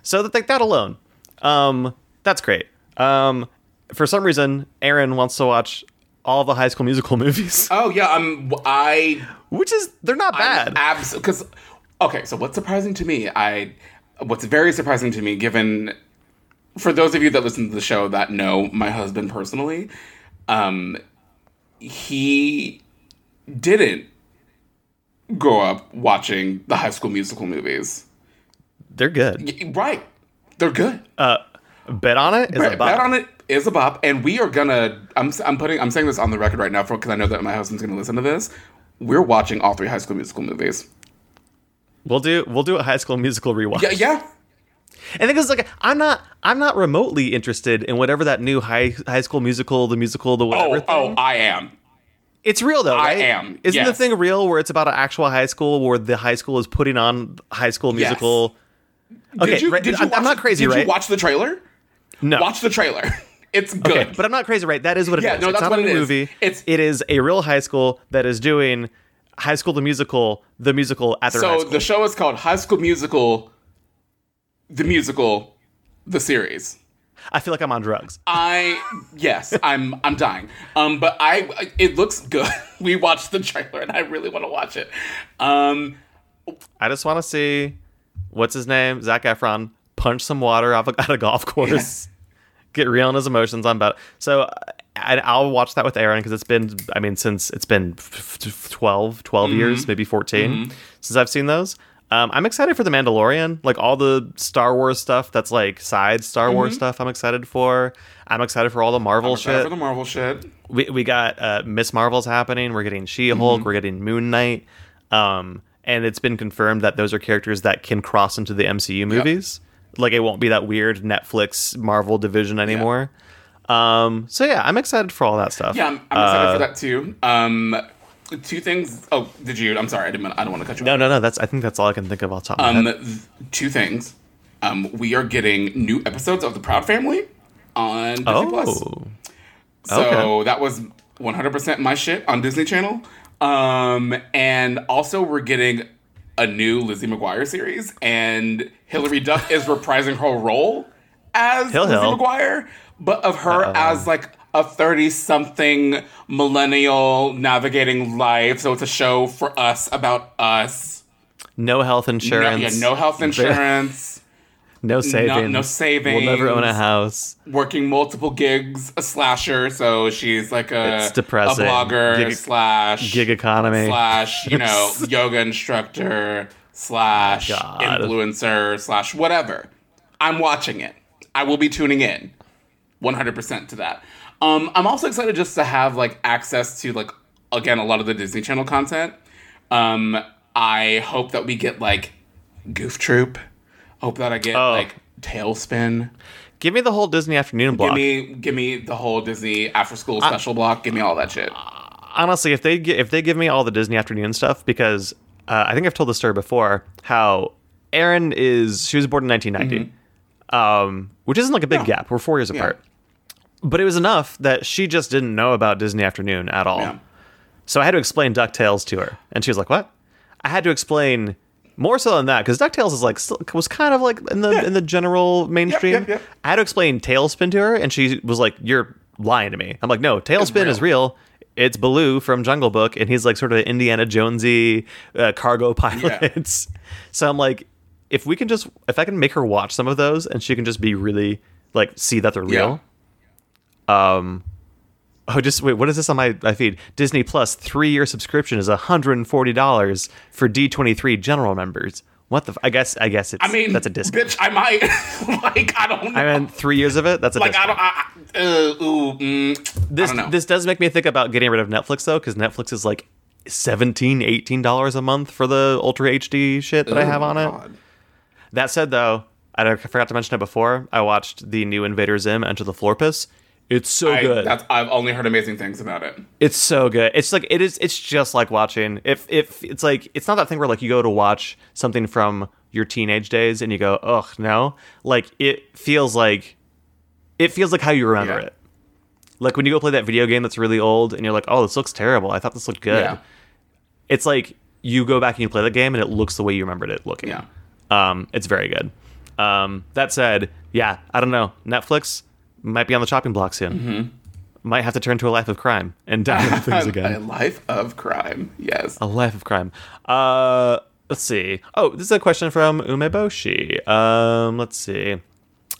[SPEAKER 2] So that like that alone, um, that's great. Um, for some reason, Aaron wants to watch all the High School Musical [laughs] movies,
[SPEAKER 1] Oh yeah, I'm. I
[SPEAKER 2] which is they're not bad.
[SPEAKER 1] Abs because okay, so what's surprising to me, I what's very surprising to me, given for those of you that listen to the show that know my husband personally, um, he didn't grow up watching the High School Musical movies.
[SPEAKER 2] they're good.
[SPEAKER 1] Right, they're good.
[SPEAKER 2] Uh, bet on it is a
[SPEAKER 1] Bet,
[SPEAKER 2] bop.
[SPEAKER 1] bet on it is a bop, and we are gonna. I'm I'm putting I'm saying this on the record right now for because I know that my husband's gonna listen to this. We're watching all three High School Musical movies.
[SPEAKER 2] We'll do we'll do a High School Musical rewatch.
[SPEAKER 1] Yeah, yeah.
[SPEAKER 2] And because like I'm not I'm not remotely interested in whatever that new high High School Musical, the musical, the whatever
[SPEAKER 1] Oh, oh
[SPEAKER 2] thing.
[SPEAKER 1] oh, I am.
[SPEAKER 2] It's real though,
[SPEAKER 1] I am,
[SPEAKER 2] Isn't the thing real where it's about an actual high school where the high school is putting on High School
[SPEAKER 1] Yes.
[SPEAKER 2] Musical? Okay,
[SPEAKER 1] did you,
[SPEAKER 2] right,
[SPEAKER 1] did you
[SPEAKER 2] I'm,
[SPEAKER 1] watch-
[SPEAKER 2] not crazy,
[SPEAKER 1] Did
[SPEAKER 2] right?
[SPEAKER 1] you watch the trailer?
[SPEAKER 2] no,
[SPEAKER 1] Watch the trailer. [laughs] It's good.
[SPEAKER 2] Okay, but I'm not crazy, right? That is what it is.
[SPEAKER 1] Yeah, no,
[SPEAKER 2] it's
[SPEAKER 1] that's
[SPEAKER 2] not
[SPEAKER 1] what
[SPEAKER 2] a
[SPEAKER 1] it is.
[SPEAKER 2] movie.
[SPEAKER 1] It's-
[SPEAKER 2] it is a real high school that is doing High School the Musical, the musical at their high
[SPEAKER 1] so
[SPEAKER 2] school.
[SPEAKER 1] the show is called High School Musical, the musical, the series.
[SPEAKER 2] I feel like I'm on drugs.
[SPEAKER 1] I yes, I'm I'm dying. Um, but I it looks good. [laughs] We watched the trailer and I really want to watch it. Um,
[SPEAKER 2] I just want to see what's his name, Zac Efron, punch some water off a, [laughs] at a golf course, get real in his emotions on about. So I, I'll watch that with Aaron because it's been, I mean, since it's been f- f- 12, 12 years, maybe 14 since I've seen those. Um, I'm excited for the Mandalorian, like all the Star Wars stuff that's like side Star Wars stuff. I'm excited for. I'm excited for all the Marvel shit
[SPEAKER 1] for the Marvel shit.
[SPEAKER 2] we, we got uh, Miss Marvel's happening. We're getting She Hulk.
[SPEAKER 1] Mm-hmm.
[SPEAKER 2] We're getting Moon Knight. Um, and it's been confirmed that those are characters that can cross into the MCU movies. Like it won't be that weird Netflix Marvel division anymore. Um, so yeah, I'm excited for all that stuff.
[SPEAKER 1] Yeah, I'm, I'm excited
[SPEAKER 2] Uh,
[SPEAKER 1] for that too. Um, two things. Oh, did you? I'm sorry. I didn't. I don't want to cut you.
[SPEAKER 2] No,
[SPEAKER 1] off.
[SPEAKER 2] no, no. That's I think that's all I can think of off top of
[SPEAKER 1] Um, two things. Um, we are getting new episodes of The Proud Family on Disney Plus.
[SPEAKER 2] Oh,
[SPEAKER 1] So
[SPEAKER 2] okay.
[SPEAKER 1] that was 100% my shit on Disney Channel. Um, and also we're getting a new Lizzie McGuire series, and Hilary Duff is reprising her role as
[SPEAKER 2] Hill
[SPEAKER 1] Lizzie
[SPEAKER 2] Hill.
[SPEAKER 1] McGuire, but of her as like a 30 something millennial navigating life. So it's a show for us about us.
[SPEAKER 2] no health
[SPEAKER 1] No,
[SPEAKER 2] insurance.
[SPEAKER 1] yeah, no health insurance, [laughs]
[SPEAKER 2] no savings.
[SPEAKER 1] no savings.
[SPEAKER 2] We'll never own a house.
[SPEAKER 1] working multiple gigs, a slasher. So she's like a,
[SPEAKER 2] It's depressing.
[SPEAKER 1] a blogger
[SPEAKER 2] Gig-
[SPEAKER 1] slash
[SPEAKER 2] Gig economy.
[SPEAKER 1] slash you know yoga instructor slash
[SPEAKER 2] God.
[SPEAKER 1] influencer slash whatever. I'm watching it. I will be tuning in, 100% to that. Um, I'm also excited just to have like access to like again a lot of the Disney Channel content. Um, I hope that we get like Goof Troop. Hope that I get
[SPEAKER 2] Oh.
[SPEAKER 1] like TaleSpin.
[SPEAKER 2] Give me the whole Disney afternoon block.
[SPEAKER 1] Give me, give me the whole Disney after school special block. Give me all that shit.
[SPEAKER 2] honestly, if they if they give me all the Disney afternoon stuff, because uh, I think I've told the story before how Erin is she was born in 1990, um, which isn't like a big
[SPEAKER 1] Mm-hmm. Yeah.
[SPEAKER 2] gap. We're four years apart, but it was enough that she just didn't know about Disney afternoon at all.
[SPEAKER 1] Yeah.
[SPEAKER 2] So I had to explain Ducktales to her, and she was like, "What?" I had to explain more so than that because Ducktales is like still, was kind of like in the in the general mainstream.
[SPEAKER 1] yep, yep.
[SPEAKER 2] I had to explain TaleSpin to her, and she was like, "You're lying to me." I'm like, "No, TaleSpin is real. It's Baloo from Jungle Book, and he's like sort of Indiana Jonesy uh, cargo pilot." [laughs] so I'm like, if we can just if I can make her watch some of those, and she can just be really like see that they're real. Um. Oh, just wait. What is this on my, my feed? Disney Plus three year subscription is hundred and forty dollars for D twenty three general members. What the? F- I guess. I guess it's.
[SPEAKER 1] I mean,
[SPEAKER 2] that's a discount.
[SPEAKER 1] Bitch, I might. [laughs] like, I don't know.
[SPEAKER 2] I mean, three years of it. That's a
[SPEAKER 1] like,
[SPEAKER 2] discount.
[SPEAKER 1] I don't. I, uh, ooh, mm,
[SPEAKER 2] this
[SPEAKER 1] I
[SPEAKER 2] this does make me think about getting rid of Netflix though, because Netflix is like 17 18 dollars a month for the Ultra HD shit that I have
[SPEAKER 1] Oh,
[SPEAKER 2] on it.
[SPEAKER 1] God.
[SPEAKER 2] That said, though, I forgot to mention it before. I watched the new Invader Zim Enter the Florpus. It's so
[SPEAKER 1] I,
[SPEAKER 2] good.
[SPEAKER 1] That's, I've only heard amazing things about it.
[SPEAKER 2] It's so good. It's like it is. It's just like watching. If if it's like it's not that thing where like you go to watch something from your teenage days and you go, ugh, no. Like it feels like it feels like how you remember
[SPEAKER 1] Yeah.
[SPEAKER 2] it. Like when you go play that video game that's really old and you're like, oh, this looks terrible. I thought this looked good.
[SPEAKER 1] Yeah.
[SPEAKER 2] It's like you go back and you play the game and it looks the way you remembered it looking.
[SPEAKER 1] Yeah.
[SPEAKER 2] Um, it's very good. Um, that said, yeah, I don't know. Netflix might be on the chopping block soon.
[SPEAKER 1] Mm-hmm.
[SPEAKER 2] Might have to turn to a life of crime and download [laughs] things again.
[SPEAKER 1] a life of crime. Yes.
[SPEAKER 2] A life of crime. Uh, let's see. Oh, this is a question from Umeboshi. Um, let's see.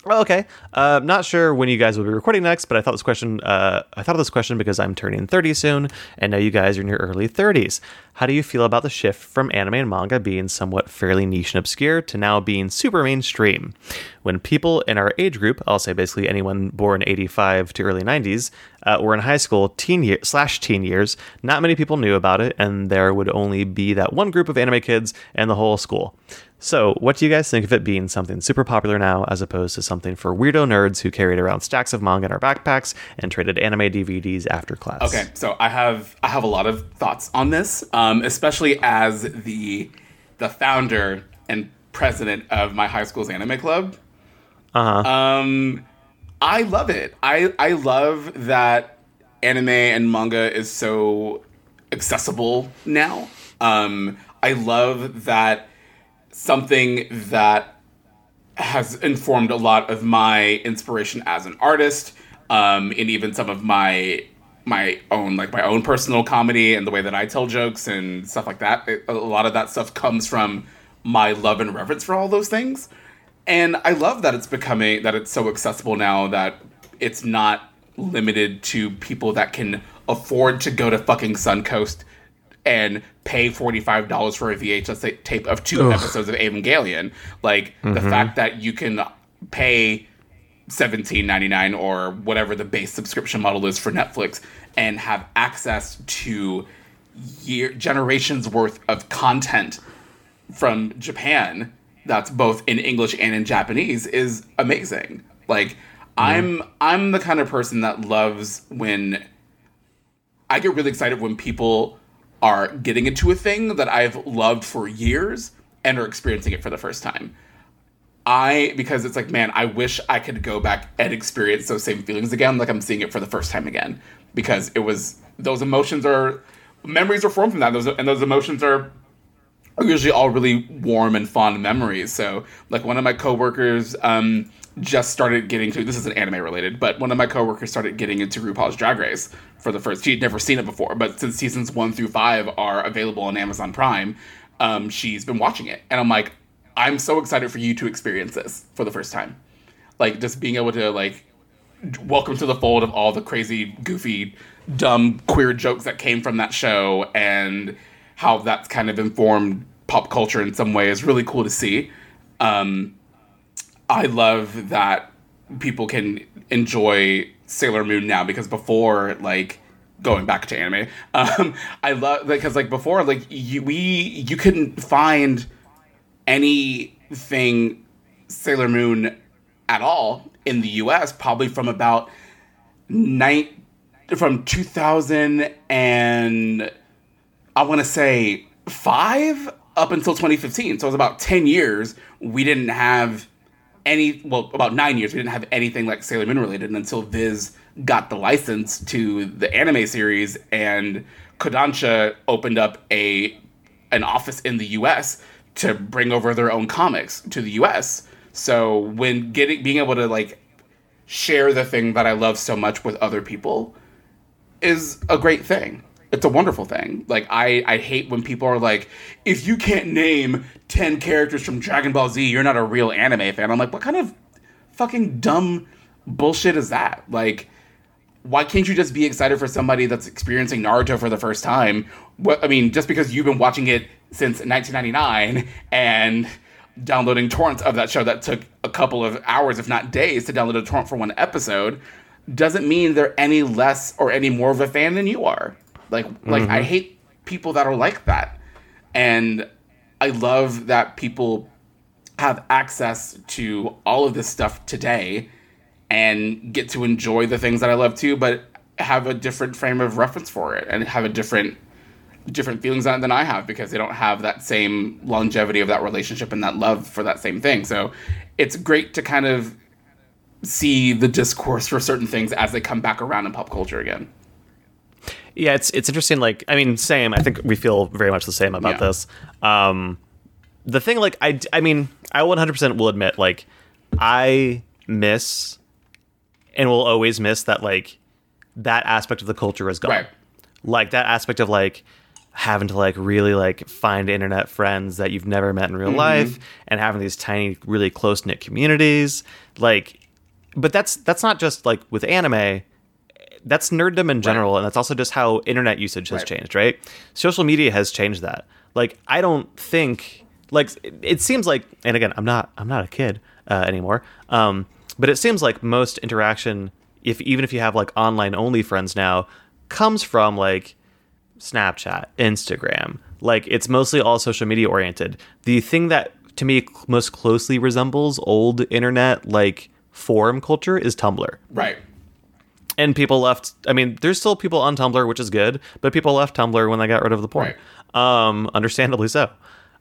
[SPEAKER 2] Oh, okay. Uh, not sure when you guys will be recording next, but I thought this question. Uh, I thought of this question because I'm turning 30 soon, and now you guys are in your early 30s. How do you feel about the shift from anime and manga being somewhat fairly niche and obscure to now being super mainstream? When people in our age group, I'll say basically anyone born 85 to early 90s, uh, were in high school, teen year slash teen years, not many people knew about it, and there would only be that one group of anime kids and the whole school. So, what do you guys think of it being something super popular now as opposed to something for weirdo nerds who carried around stacks of manga in our backpacks and traded anime DVDs after class?
[SPEAKER 1] Okay, so I have I have a lot of thoughts on this, um, especially as the the founder and president of my high school's anime club.
[SPEAKER 2] Uh huh.
[SPEAKER 1] Um, I love it. I I love that anime and manga is so accessible now. Um, I love that something that has informed a lot of my inspiration as an artist, um, and even some of my my own like my own personal comedy and the way that I tell jokes and stuff like that. It- a lot of that stuff comes from my love and reverence for all those things. And I love that it's becoming that it's so accessible now that it's not limited to people that can afford to go to fucking Suncoast and pay $45 for a VHS tape of two episodes of Evangelion. Like the mm-hmm. fact that you can pay seventeen ninety nine or whatever the base subscription model is for Netflix and have access to year generations worth of content from Japan that's both in English and in Japanese is amazing. Like mm-hmm. I'm I'm the kind of person that loves when I get really excited when people are getting into a thing that I've loved for years and are experiencing it for the first time. I because it's like, man, I wish I could go back and experience those same feelings again, like I'm seeing it for the first time again. Because it was those emotions are memories are formed from that. Those and those emotions are usually all really warm and fond memories. So, like one of my coworkers um, just started getting to this is an anime related, but one of my coworkers started getting into RuPaul's Drag Race for the first. She'd never seen it before, but since seasons one through five are available on Amazon Prime, um, she's been watching it, and I'm like, I'm so excited for you to experience this for the first time, like just being able to like welcome to the fold of all the crazy, goofy, dumb queer jokes that came from that show and how that's kind of informed pop culture in some way is really cool to see. Um, I love that people can enjoy Sailor Moon now because before, like, going back to anime, [laughs] um, I love because like before, like you, we you couldn't find anything Sailor Moon at all in the U.S. Probably from about night from 2000 and I want to say five up until 2015. So it was about 10 years. We didn't have any, well, about nine years. We didn't have anything like Sailor Moon related until Viz got the license to the anime series and Kodansha opened up a an office in the U.S. to bring over their own comics to the U.S. So when getting being able to like share the thing that I love so much with other people is a great thing. It's a wonderful thing. Like I, I hate when people are like, if you can't name ten characters from Dragon Ball Z, you're not a real anime fan. I'm like, what kind of fucking dumb bullshit is that? Like, why can't you just be excited for somebody that's experiencing Naruto for the first time? What I mean, just because you've been watching it since 1999 and downloading torrents of that show that took a couple of hours, if not days, to download a torrent for one episode, doesn't mean they're any less or any more of a fan than you are. Like, like I mm-hmm. hate people that are like that, and I love that people have access to all of this stuff today and get to enjoy the things that I love too, but have a different frame of reference for it and have a different different feelings on it than I have because they don't have that same longevity of that relationship and that love for that same thing. So it's great to kind of see the discourse for certain things as they come back around in pop culture again.
[SPEAKER 2] Yeah, it's it's interesting. Like, I mean, same. I think we feel very much the same about
[SPEAKER 1] Yeah.
[SPEAKER 2] this. Um, the thing like I I mean I 100% will admit like I miss and will always miss that like that aspect of the culture is gone.
[SPEAKER 1] Right.
[SPEAKER 2] Like that aspect of like having to like really like find internet friends that you've never met in real life and having these tiny really close knit communities like but that's that's not just like with anime that's nerddom in general and that's also just how internet usage has
[SPEAKER 1] Right.
[SPEAKER 2] changed right social media has changed that like i don't think like it, it seems like and again i'm not i'm not a kid uh, anymore um but it seems like most interaction if even if you have like online only friends now comes from like Snapchat, Instagram. Like it's mostly all social media oriented. The thing that to me most closely resembles old internet like forum culture is Tumblr.
[SPEAKER 1] Right.
[SPEAKER 2] And people left I mean, there's still people on Tumblr, which is good, but people left Tumblr when they got rid of the porn. Um, understandably so.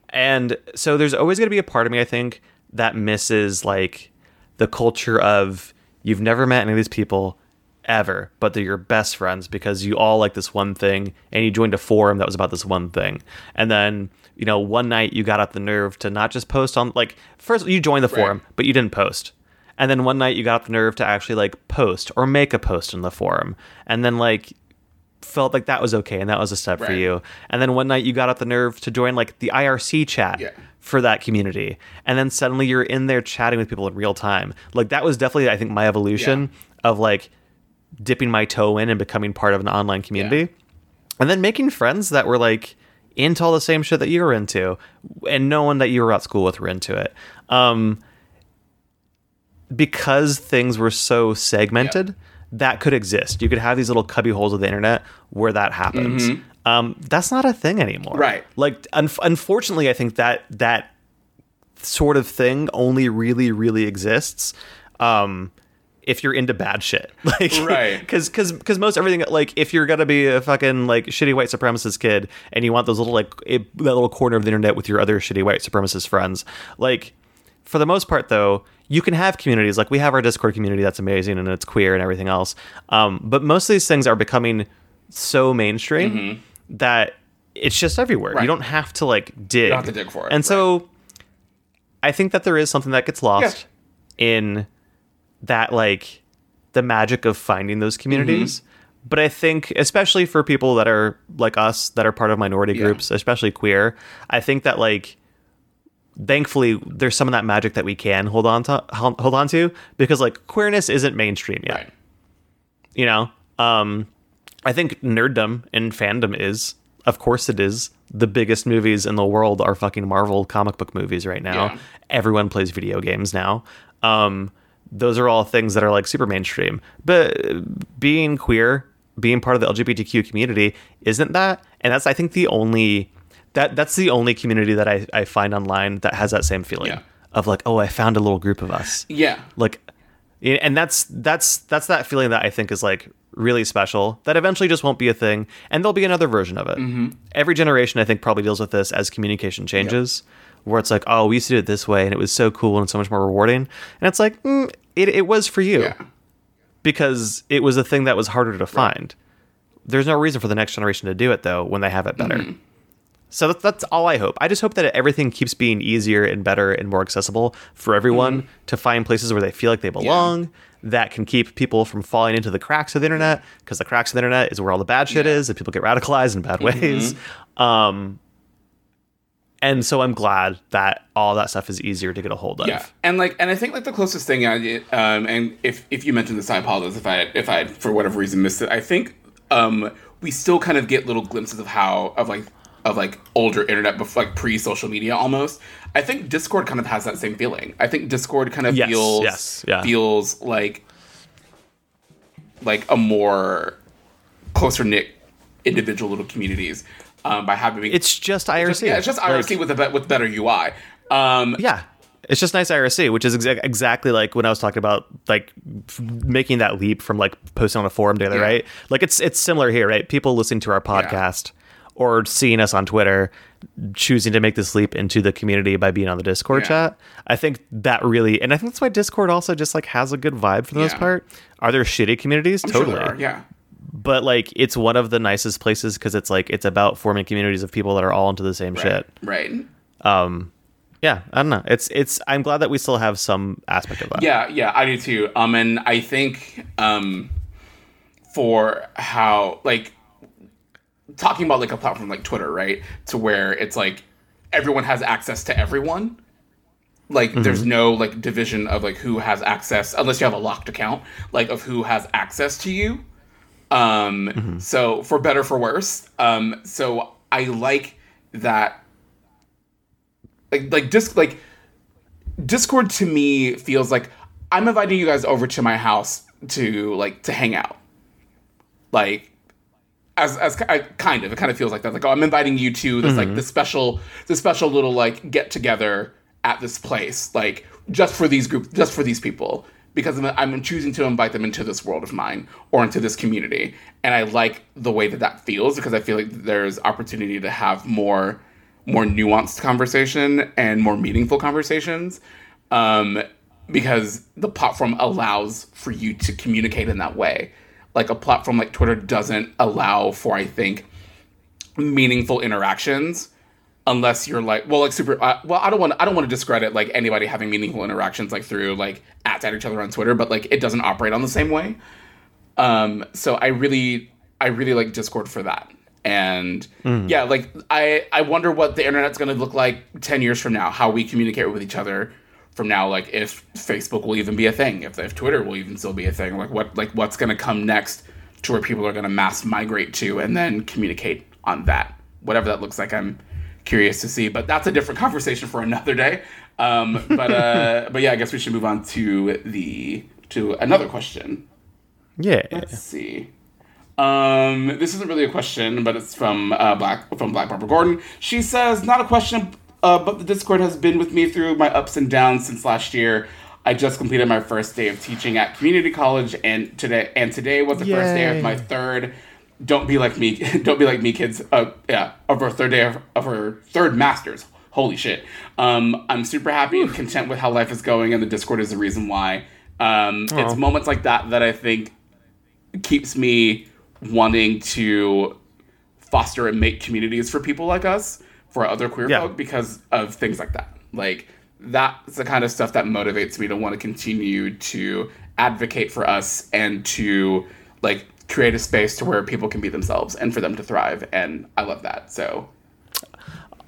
[SPEAKER 2] And so there's always going to be a part of me I think that misses like the culture of you've never met any of these people ever, but they're your best friends because you all like this one thing and you joined a forum that was about this one thing. And then, you know, one night you got up the nerve to not just post on like first you joined the forum, but you didn't post. And then one night you got the nerve to actually like post or make a post in the forum. And then like felt like that was okay and that was a step for you. And then one night you got up the nerve to join like the IRC chat
[SPEAKER 1] Yeah.
[SPEAKER 2] for that community. And then suddenly you're in there chatting with people in real time. Like that was definitely I think my evolution of like dipping my toe in and becoming part of an online community. And then making friends that were like into all the same shit that you were into and no one that you were at school with were into it. Um because things were so segmented, that could exist. You could have these little cubby holes of the internet where that happens. Um, that's not a thing anymore.
[SPEAKER 1] Right.
[SPEAKER 2] Like, un- unfortunately, I think that that sort of thing only really, really exists. Um, if you're into bad shit, [laughs] like,
[SPEAKER 1] Right.
[SPEAKER 2] Because because because most everything, like, if you're gonna be a fucking like shitty white supremacist kid and you want those little like it, that little corner of the internet with your other shitty white supremacist friends, like, for the most part though you can have communities like we have our discord community that's amazing and it's queer and everything else um, but most of these things are becoming so mainstream that it's just everywhere
[SPEAKER 1] Mm-hmm. Right.
[SPEAKER 2] you don't have to like dig You don't
[SPEAKER 1] have to dig for it,
[SPEAKER 2] and so i think that there is something that gets lost in that like the magic of finding those communities
[SPEAKER 1] Mm-hmm.
[SPEAKER 2] but i think especially for people that are like us that are part of minority
[SPEAKER 1] Yeah.
[SPEAKER 2] groups especially queer i think that like thankfully there's some of that magic that we can hold on to hold on to because like queerness isn't mainstream yet.
[SPEAKER 1] Right.
[SPEAKER 2] you know? Um i think nerddom and fandom is of course it is the biggest movies in the world are fucking marvel comic book movies right now.
[SPEAKER 1] Yeah.
[SPEAKER 2] everyone plays video games now. Um those are all things that are like super mainstream. But being queer being part of the lgbtq community isn't that and that's i think the only that that's the only community that i, I find online that has that same feeling
[SPEAKER 1] Yeah.
[SPEAKER 2] of like oh i found a little group of us.
[SPEAKER 1] Yeah.
[SPEAKER 2] like and that's that's that's that feeling that i think is like really special that eventually just won't be a thing and there'll be another version of it. Every generation i think probably deals with this as communication changes where it's like oh we used to do it this way and it was so cool and so much more rewarding and it's like mm, it, it was for you.
[SPEAKER 1] Yeah.
[SPEAKER 2] because it was a thing that was harder to find. There's no reason for the next generation to do it though when they have it better so that's, that's all I hope. I just hope that everything keeps being easier and better and more accessible for everyone to find places where they feel like they belong. That can keep people from falling into the cracks of the internet because the cracks of the internet is where all the bad shit
[SPEAKER 1] Yeah.
[SPEAKER 2] is and people get radicalized in bad ways. Um, and so I'm glad that all that stuff is easier to get a hold of.
[SPEAKER 1] Yeah, and like, and I think like the closest thing, I, um, and if if you mentioned this, I apologize if I if I for whatever reason missed it. I think um, we still kind of get little glimpses of how of like of like older internet, before like pre social media almost. I think Discord kind of has that same feeling. I think Discord kind of
[SPEAKER 2] Yes,
[SPEAKER 1] feels
[SPEAKER 2] yes, yeah.
[SPEAKER 1] feels like like a more closer knit individual little communities um, by having
[SPEAKER 2] It's just IRC.
[SPEAKER 1] yeah, it's just IRC
[SPEAKER 2] Like-
[SPEAKER 1] with a be- with better UI. Um,
[SPEAKER 2] Yeah. It's just nice IRC, which is exa- exactly like when I was talking about like f- making that leap from like posting on a forum together,
[SPEAKER 1] Yeah.
[SPEAKER 2] right? Like it's it's similar here, right? People listening to our podcast or seeing us on Twitter choosing to make this leap into the community by being on the Discord
[SPEAKER 1] Yeah.
[SPEAKER 2] chat. I think that really and I think that's why Discord also just like has a good vibe for the most part. Are there shitty communities?
[SPEAKER 1] I'm sure
[SPEAKER 2] totally
[SPEAKER 1] there are, yeah.
[SPEAKER 2] but like it's one of the nicest places because it's like it's about forming communities of people that are all into the same shit
[SPEAKER 1] Right. Um.
[SPEAKER 2] Yeah, I don't know. It's it's. I'm glad that we still have some aspect of that.
[SPEAKER 1] Yeah, yeah, I do too. Um, and I think um, for how like talking about like a platform like Twitter, right? To where it's like everyone has access to everyone. Like there's no like division of like who has access unless you have a locked account, like of who has access to you. Um so for better for worse. Um so I like that like like disc like Discord to me feels like I'm inviting you guys over to my house to like to hang out. Like as as I, kind of it kind of feels like that. Like oh, I'm inviting you to this like this special this special little like get together at this place like just for these group just for these people because I'm, I'm choosing to invite them into this world of mine or into this community and I like the way that that feels because I feel like there's opportunity to have more more nuanced conversation and more meaningful conversations um, because the platform allows for you to communicate in that way. Like a platform like Twitter doesn't allow for, I think, meaningful interactions unless you're like, well, like super. Uh, well, I don't want I don't want to discredit like anybody having meaningful interactions like through like at each other on Twitter, but like it doesn't operate on the same way. Um, so I really I really like Discord for that. And yeah, like I I wonder what the internet's going to look like 10 years from now, how we communicate with each other from now like if Facebook will even be a thing, if if Twitter will even still be a thing, like what like what's going to come next to where people are going to mass migrate to and then communicate on that. Whatever that looks like, I'm curious to see, but that's a different conversation for another day. Um, but uh, [laughs] but yeah, I guess we should move on to the to another question.
[SPEAKER 2] Yeah.
[SPEAKER 1] Let's see. Um, this isn't really a question, but it's from uh, Black from Black Barbara Gordon. She says, "Not a question, uh, but the Discord has been with me through my ups and downs since last year. I just completed my first day of teaching at community college, and today and today was the first day of my third. Don't be like me. [laughs] Don't be like me, kids. Uh, yeah, of our third day of, of our third masters. Holy shit. Um, I'm super happy and content with how life is going, and the Discord is the reason why. Um, it's moments like that that I think keeps me wanting to foster and make communities for people like us, for other queer
[SPEAKER 2] Yeah.
[SPEAKER 1] folk, because of things like that. Like that's the kind of stuff that motivates me to want to continue to advocate for us and to like create a space to where people can be themselves and for them to thrive. And I love that. So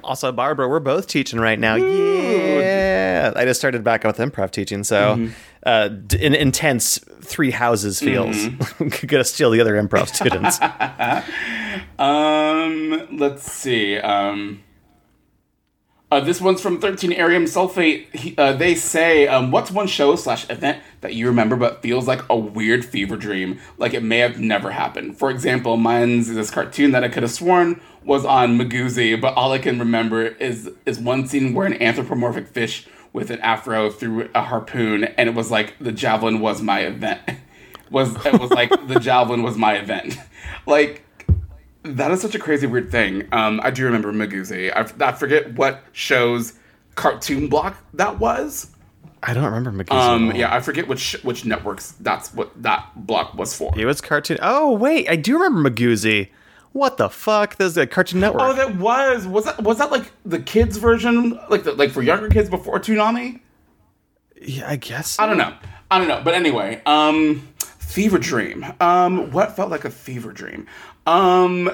[SPEAKER 2] Also, Barbara, we're both teaching right now. Yeah. I just started back up with improv teaching, so
[SPEAKER 1] Mm-hmm.
[SPEAKER 2] uh, d- an intense three houses feels.
[SPEAKER 1] Mm-hmm. [laughs]
[SPEAKER 2] Gonna steal the other improv students. [laughs]
[SPEAKER 1] Um, let's see. Um, uh, this one's from 13 Arium Sulfate. He, uh, they say, um, what's one show slash event that you remember but feels like a weird fever dream, like it may have never happened? For example, mine's this cartoon that I could have sworn was on Miguzi, but all I can remember is is one scene where an anthropomorphic fish with an afro threw a harpoon, and it was like the javelin was my event. [laughs] was it was like the javelin was my event, [laughs] like. That is such a crazy weird thing. Um, I do remember Miguzi. I, I forget what show's cartoon block that was.
[SPEAKER 2] I don't remember Mickey's.
[SPEAKER 1] Um, yeah, I forget which which networks that's what that block was for.
[SPEAKER 2] It was cartoon. Oh wait, I do remember Miguzi. What the fuck? There's a Cartoon Network.
[SPEAKER 1] Oh, that was was that was that like the kids version, like the, like for younger kids before Toonami?
[SPEAKER 2] yeah, I guess.
[SPEAKER 1] I don't know. I don't know. But anyway, um, fever dream. Um, what felt like a fever dream? Um,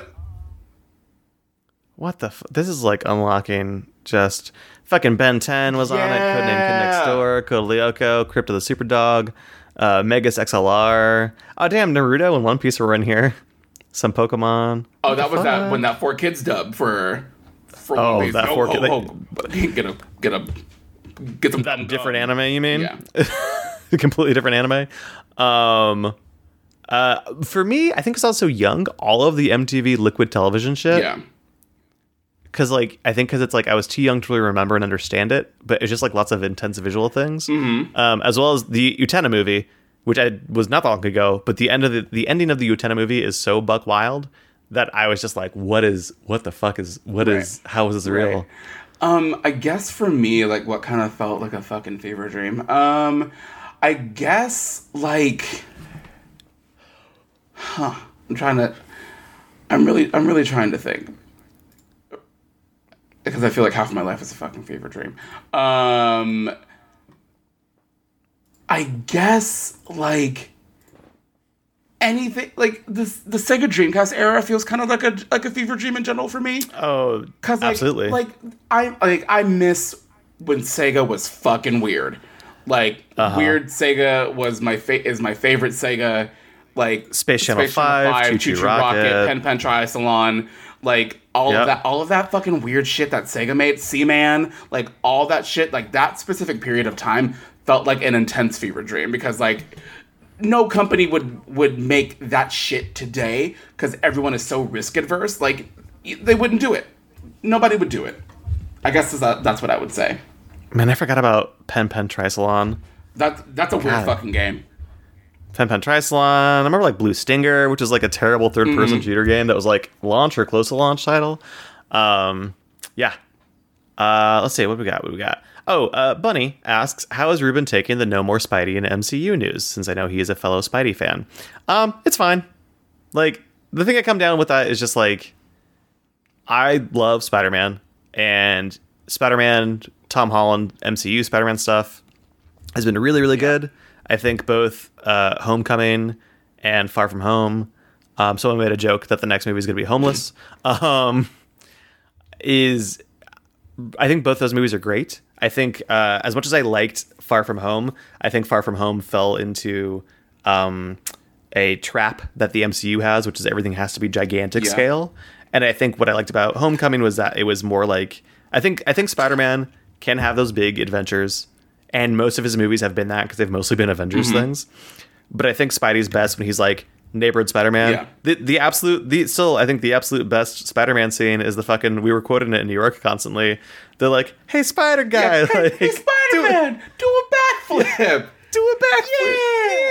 [SPEAKER 2] What the? F- this is like unlocking just fucking Ben 10 was on it. Codename Kid Next Door, Code Lyoko, Krypto the Superdog, uh, Megas XLR. Oh damn, Naruto and One Piece were in here. Some Pokemon.
[SPEAKER 1] oh, that was that when that 4Kids dub for for
[SPEAKER 2] Oh,
[SPEAKER 1] One Piece.
[SPEAKER 2] that
[SPEAKER 1] Oh,
[SPEAKER 2] four
[SPEAKER 1] oh,
[SPEAKER 2] Kid- they-
[SPEAKER 1] oh, get a get a get some
[SPEAKER 2] That [laughs] different anime, you mean?
[SPEAKER 1] Yeah. [laughs]
[SPEAKER 2] completely different anime. Um, uh, for me, I think it's also young. All of the MTV Liquid Television shit.
[SPEAKER 1] Yeah.
[SPEAKER 2] because like I think because it's like I was too young to really remember and understand it, but it's just like lots of intense visual things, mm-hmm. um, as well as the Utena movie, which I was not that long ago. But the end of the the ending of the Utena movie is so buck wild that I was just like, what is what the fuck is what is how is this real?
[SPEAKER 1] Right. Um, I guess for me, like what kind of felt like a fucking fever dream. Um, I guess like, huh? I'm trying to. I'm really, I'm really trying to think. because I feel like half of my life is a fucking fever dream. Um, I guess like anything like this the Sega Dreamcast era feels kind of like a like a fever dream in general for me.
[SPEAKER 2] Oh,
[SPEAKER 1] Cause like,
[SPEAKER 2] absolutely.
[SPEAKER 1] like I like I miss when Sega was fucking weird. Like
[SPEAKER 2] Uh-huh.
[SPEAKER 1] weird Sega was my fa- is my favorite Sega. Like
[SPEAKER 2] Space Channel 5, ChuChu Rocket.
[SPEAKER 1] Pen Pen Triathlon, like all
[SPEAKER 2] Yep.
[SPEAKER 1] of that, all of that fucking weird shit that Sega made, Seaman, like all that shit, like that specific period of time felt like an intense fever dream because like no company would would make that shit today because everyone is so risk adverse. Like they wouldn't do it. Nobody would do it. I guess is that, that's what I would say.
[SPEAKER 2] Man, I forgot about Pen Pen Triathlon.
[SPEAKER 1] That that's a weird fucking game.
[SPEAKER 2] Pen Pen Triathlon. I remember like Blue Stinger, which is like a terrible third
[SPEAKER 1] Mm-hmm.
[SPEAKER 2] person shooter game that was like launch or close to launch title. Um, yeah. Uh, let's see what we got. What we got. Oh, uh, Bunny asks, "How is Ruben taking the No More Spidey in MCU news? Since I know he is a fellow Spidey fan. Um, it's fine. Like the thing I come down with that is just like, I love Spider Man and Spider Man, Tom Holland, MCU Spider Man stuff has been really, really good. I think both uh, Homecoming and Far From Home. Um, someone made a joke that the next movie is going to be homeless. [laughs] um, is I think both those movies are great. I think uh, as much as I liked Far From Home, I think Far From Home fell into um, a trap that the MCU has, which is everything has to be gigantic
[SPEAKER 1] Yeah.
[SPEAKER 2] scale. And I think what I liked about Homecoming was that it was more like I think I think Spider Man can have those big adventures, and most of his movies have been that because they've mostly been Avengers mm-hmm. things. But I think Spidey's best when he's like neighborhood Spider-Man.
[SPEAKER 1] Yeah.
[SPEAKER 2] The the absolute the still I think the absolute best Spider-Man scene is the fucking we were quoting it in New York constantly. They're like, "Hey Spider guy, [laughs]
[SPEAKER 1] hey,
[SPEAKER 2] like,
[SPEAKER 1] hey,
[SPEAKER 2] do
[SPEAKER 1] Spider-Man, do a backflip.
[SPEAKER 2] do a backflip.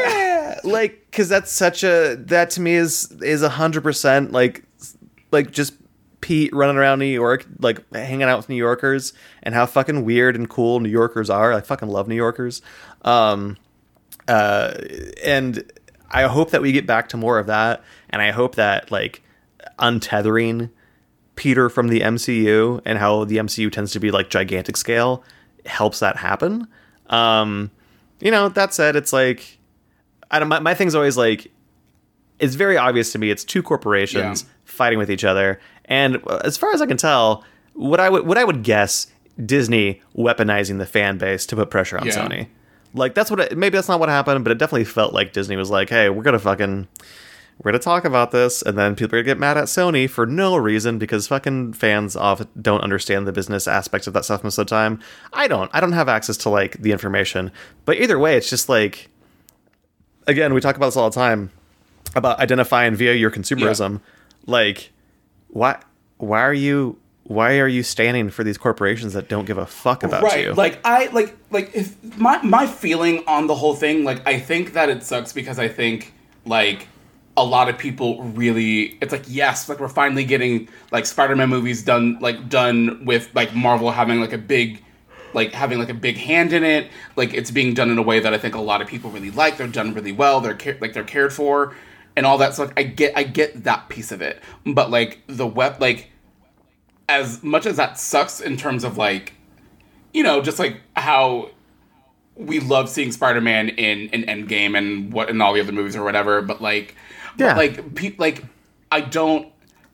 [SPEAKER 2] Yeah. Like cuz that's such a that to me is is a 100% like like just Pete running around New York like hanging out with New Yorkers and how fucking weird and cool New Yorkers are. I fucking love New Yorkers. Um uh and I hope that we get back to more of that and I hope that like untethering Peter from the MCU and how the MCU tends to be like gigantic scale helps that happen. Um, you know, that said, it's like I don't. My, my thing's always like it's very obvious to me. It's two corporations
[SPEAKER 1] Yeah.
[SPEAKER 2] fighting with each other, and uh, as far as I can tell, what I would what I would guess Disney weaponizing the fan base to put pressure on
[SPEAKER 1] Yeah.
[SPEAKER 2] Sony. Like that's what it, maybe that's not what happened, but it definitely felt like Disney was like, "Hey, we're gonna fucking we're gonna talk about this," and then people are gonna get mad at Sony for no reason because fucking fans often don't understand the business aspects of that stuff most of the time. I don't. I don't have access to like the information, but either way, it's just like again, we talk about this all the time about identifying via your consumerism. Like, why why are you why are you standing for these corporations that don't give a fuck about
[SPEAKER 1] right
[SPEAKER 2] you?
[SPEAKER 1] like i like like if my my feeling on the whole thing like i think that it sucks because i think like a lot of people really it's like yes like we're finally getting like spider-man movies done like done with like marvel having like a big like having like a big hand in it. Like it's being done in a way that i think a lot of people really like. They're done really well. They're like they're cared for and all that stuff. i get i get that piece of it but like the web like as much as that sucks in terms of like you know just like how we love seeing spider-man in in endgame and what in all the other movies or whatever but like but,
[SPEAKER 2] Yeah.
[SPEAKER 1] like pe- like i don't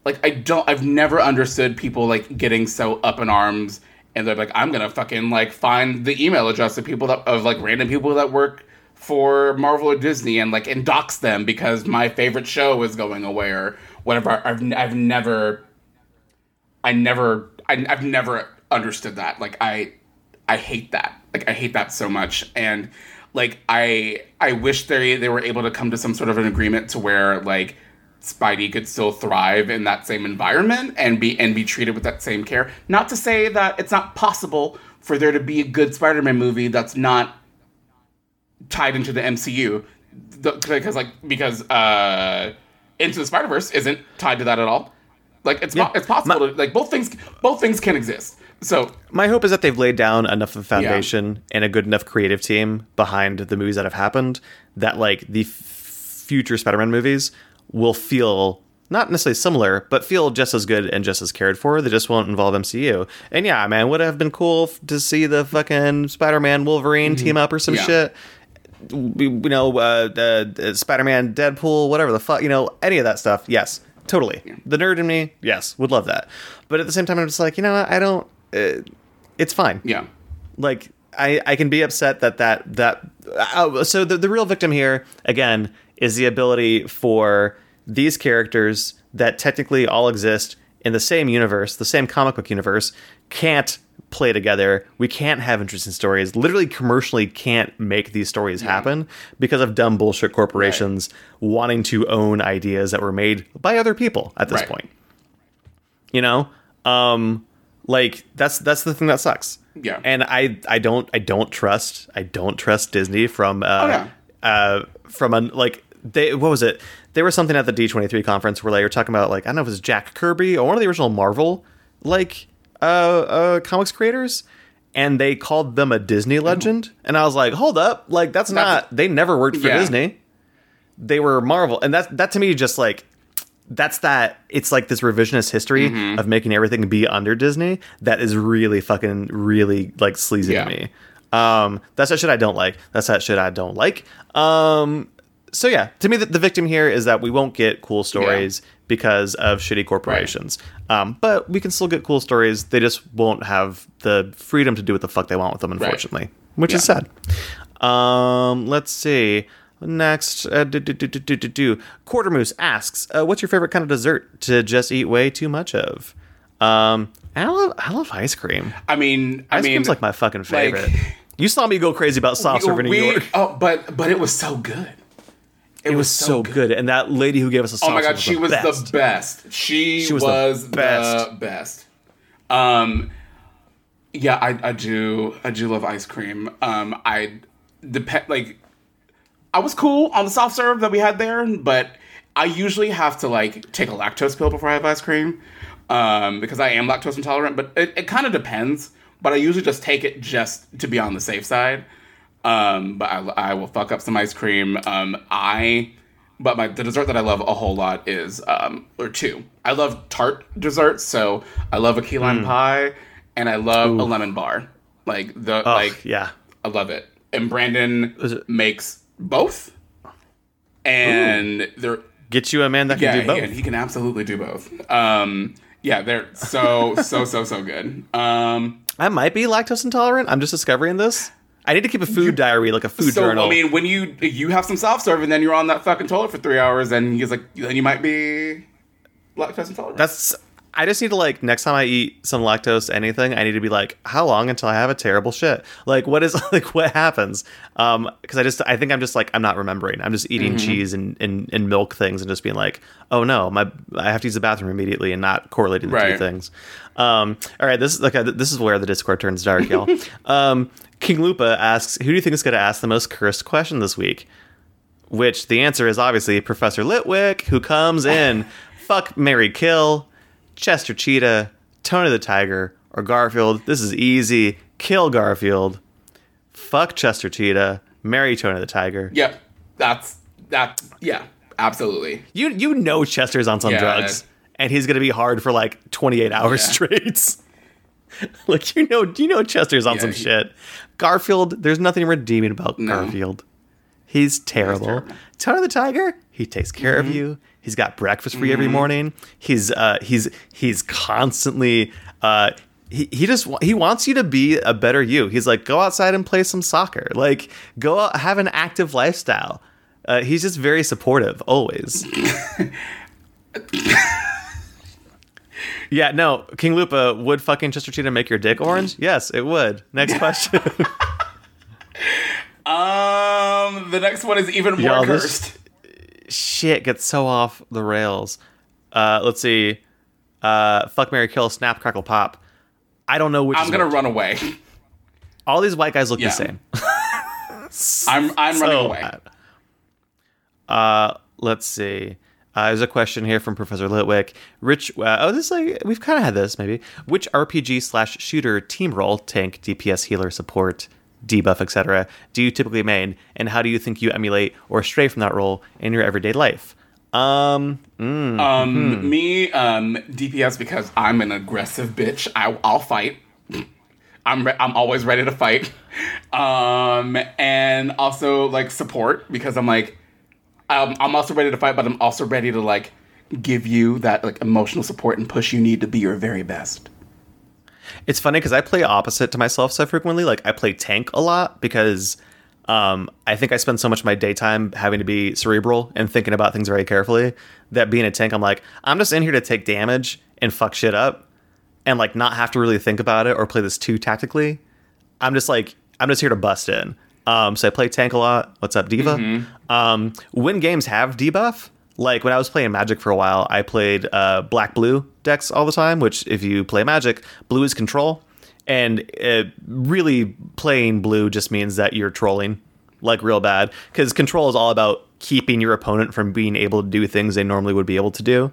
[SPEAKER 1] like i don't i've never understood people like getting so up in arms and they're like i'm gonna fucking like find the email address of people that of like random people that work for marvel or disney and like and dox them because my favorite show is going away or whatever i've, I've never I never I, I've never understood that. Like I I hate that. Like I hate that so much. And like I I wish they they were able to come to some sort of an agreement to where like Spidey could still thrive in that same environment and be and be treated with that same care. Not to say that it's not possible for there to be a good Spider-Man movie that's not tied into the MCU The- because like because uh Into the Spider-Verse isn't tied to that at all. Like it's
[SPEAKER 2] Yeah.
[SPEAKER 1] it's possible
[SPEAKER 2] My-
[SPEAKER 1] to like both things both things can exist. So
[SPEAKER 2] My hope is that they've laid down enough of a foundation and a good enough creative team behind the movies that have happened that like the f- future Spider-Man movies will feel not necessarily similar, but feel just as good and just as cared for. They just won't involve MCU. And yeah, man, would have been cool f- to see the fucking Spider-Man Wolverine team up or some
[SPEAKER 1] Yeah.
[SPEAKER 2] shit. We- You know, uh, the, the Spider-Man, Deadpool, whatever the fuck, you know, any of that stuff. Yes, totally. The nerd in me, yes, would love that. But at the same time, I'm just like, you know. I don't. Uh, it's fine
[SPEAKER 1] Yeah.
[SPEAKER 2] like I, I can be upset that that that uh, so the, the real victim here again is the ability for these characters that technically all exist in the same universe the same comic book universe can't play together. We can't have interesting stories. Literally commercially can't make these stories happen because of dumb bullshit corporations wanting to own ideas that were made by other people at this
[SPEAKER 1] Right.
[SPEAKER 2] point. You know? Um like that's that's the thing that sucks.
[SPEAKER 1] Yeah.
[SPEAKER 2] and i i don't i don't trust i don't trust disney from uh
[SPEAKER 1] Oh, yeah.
[SPEAKER 2] uh from a like they what was it? There was something at the d23 conference where they were talking about like i don't know if it was jack kirby or one of the original marvel like uh uh comics creators and they called them a disney legend and i was like hold up like that's,
[SPEAKER 1] That's-
[SPEAKER 2] not they never worked for
[SPEAKER 1] Yeah.
[SPEAKER 2] disney they were marvel and that that to me just like that's that it's like this revisionist history
[SPEAKER 1] Mm-hmm.
[SPEAKER 2] of making everything be under Disney that is really fucking really like sleazy
[SPEAKER 1] Yeah.
[SPEAKER 2] to me. Um that's that shit I don't like. That's that shit I don't like. Um so yeah, to me the, the victim here is that we won't get cool stories because of shitty corporations. Um but we can still get cool stories. They just won't have the freedom to do what the fuck they want with them unfortunately, which is sad. Um, let's see. Next, uh, do, do, do, do, do, do, do. Quartermoose asks, uh, "What's your favorite kind of dessert to just eat way too much of?" Um, I love, I love ice cream.
[SPEAKER 1] I mean, I
[SPEAKER 2] Ice
[SPEAKER 1] mean,
[SPEAKER 2] cream's like my fucking
[SPEAKER 1] like-
[SPEAKER 2] favorite. you saw me go crazy about soft serve in New York.
[SPEAKER 1] Oh, but but it was so good. It,
[SPEAKER 2] It was so good. and that lady who gave us a
[SPEAKER 1] Oh my god, she was
[SPEAKER 2] best.
[SPEAKER 1] the best. She,
[SPEAKER 2] She was the
[SPEAKER 1] was,
[SPEAKER 2] best.
[SPEAKER 1] the best. Um, yeah, I, I do I do love ice cream. Um, I depend like I was cool on the soft serve that we had there, but I usually have to like take a lactose pill before I have ice cream. Um, because I am lactose intolerant, but it, it kind of depends. But I usually just take it just to be on the safe side. Um, but I, I will fuck up some ice cream. Um, I, but my the dessert that I love a whole lot is um or two. I love tart desserts, so I love a key lime pie, and I love a lemon bar. Like the
[SPEAKER 2] Oh,
[SPEAKER 1] like
[SPEAKER 2] yeah.
[SPEAKER 1] I love it. And Brandon
[SPEAKER 2] it-
[SPEAKER 1] makes both. And they're
[SPEAKER 2] Get you a man that can
[SPEAKER 1] yeah,
[SPEAKER 2] do both.
[SPEAKER 1] can, he can absolutely do both. Um yeah, they're so so so so good. Um
[SPEAKER 2] I might be lactose intolerant. I'm just discovering this. I need to keep a food diary, like a food
[SPEAKER 1] so
[SPEAKER 2] journal.
[SPEAKER 1] I mean, when you you have some soft serve and then you're on that fucking toilet for three hours, and he's like, then you might be lactose intolerant.
[SPEAKER 2] That's I just need to like next time I eat some lactose anything, I need to be like, how long until I have a terrible shit? Like what is [laughs] like what happens? Um because I just I think I'm just like I'm not remembering. I'm just eating
[SPEAKER 1] Mm-hmm.
[SPEAKER 2] cheese and, and, and milk things and just being like, oh no, my I have to use the bathroom immediately and not correlating the two things. Um all right, this is okay, this is where the Discord turns dark, y'all. [laughs] um King Lupa asks, who do you think is gonna ask the most cursed question this week? Which the answer is obviously Professor Litwick, who comes in, [laughs] fuck Mary Kill, Chester Cheetah, Tony the Tiger, or Garfield. This is easy. Kill Garfield. Fuck Chester Cheetah. Marry Tony the Tiger.
[SPEAKER 1] yep, that's that. Yeah, absolutely.
[SPEAKER 2] You you know Chester's on some
[SPEAKER 1] Yeah.
[SPEAKER 2] drugs, and he's gonna be hard for like 28 hours
[SPEAKER 1] Yeah.
[SPEAKER 2] straight. [laughs] like you know you know Chester's on
[SPEAKER 1] Yeah,
[SPEAKER 2] some
[SPEAKER 1] he-
[SPEAKER 2] shit. Garfield, there's nothing redeeming about
[SPEAKER 1] No.
[SPEAKER 2] Garfield. He's terrible.
[SPEAKER 1] terrible.
[SPEAKER 2] Tony the Tiger, he takes care
[SPEAKER 1] Mm-hmm.
[SPEAKER 2] of you. He's got breakfast for you every morning. He's uh he's he's constantly uh he, he just he wants you to be a better you. He's like go outside and play some soccer. Like go out have an active lifestyle. Uh, he's just very supportive always. yeah, no, King Lupa would fucking Chester Cheetah make your dick orange? Yes, it would. Next question. [laughs]
[SPEAKER 1] Um, the next one is even more
[SPEAKER 2] Y'all, this-
[SPEAKER 1] cursed.
[SPEAKER 2] Shit gets so off the rails. Uh, let's see. Uh, fuck Mary Kill, Snap Crackle Pop. I don't know which.
[SPEAKER 1] I'm gonna
[SPEAKER 2] which.
[SPEAKER 1] run away.
[SPEAKER 2] All these white guys look
[SPEAKER 1] Yeah.
[SPEAKER 2] the same. [laughs]
[SPEAKER 1] I'm I'm running away.
[SPEAKER 2] Uh, let's see. Uh, there's a question here from Professor Litwick. Rich, uh, oh, this is like we've kind of had this maybe. Which RPG slash shooter team role, tank, DPS, healer, support, debuff, etc., do you typically main, and how do you think you emulate or stray from that role in your everyday life? Um, mm,
[SPEAKER 1] Um, me, um, DPS because I'm an aggressive bitch. I, I'll fight. I'm re- I'm always ready to fight. Um, and also like support because I'm like, I'm, I'm also ready to fight, but I'm also ready to like give you that like emotional support and push you need to be your very best.
[SPEAKER 2] It's funny because I play opposite to myself so frequently. Like I play tank a lot because um, I think I spend so much of my daytime having to be cerebral and thinking about things very carefully that being a tank, I'm like, I'm just in here to take damage and fuck shit up and like not have to really think about it or play this too tactically. I'm just like, I'm just here to bust in. Um, so I play tank a lot. What's up, Diva? Um, when games have debuff, like when I was playing Magic for a while, I played uh, black blue decks all the time. Which, if you play Magic, blue is control, and uh, really playing blue just means that you're trolling like real bad because control is all about keeping your opponent from being able to do things they normally would be able to do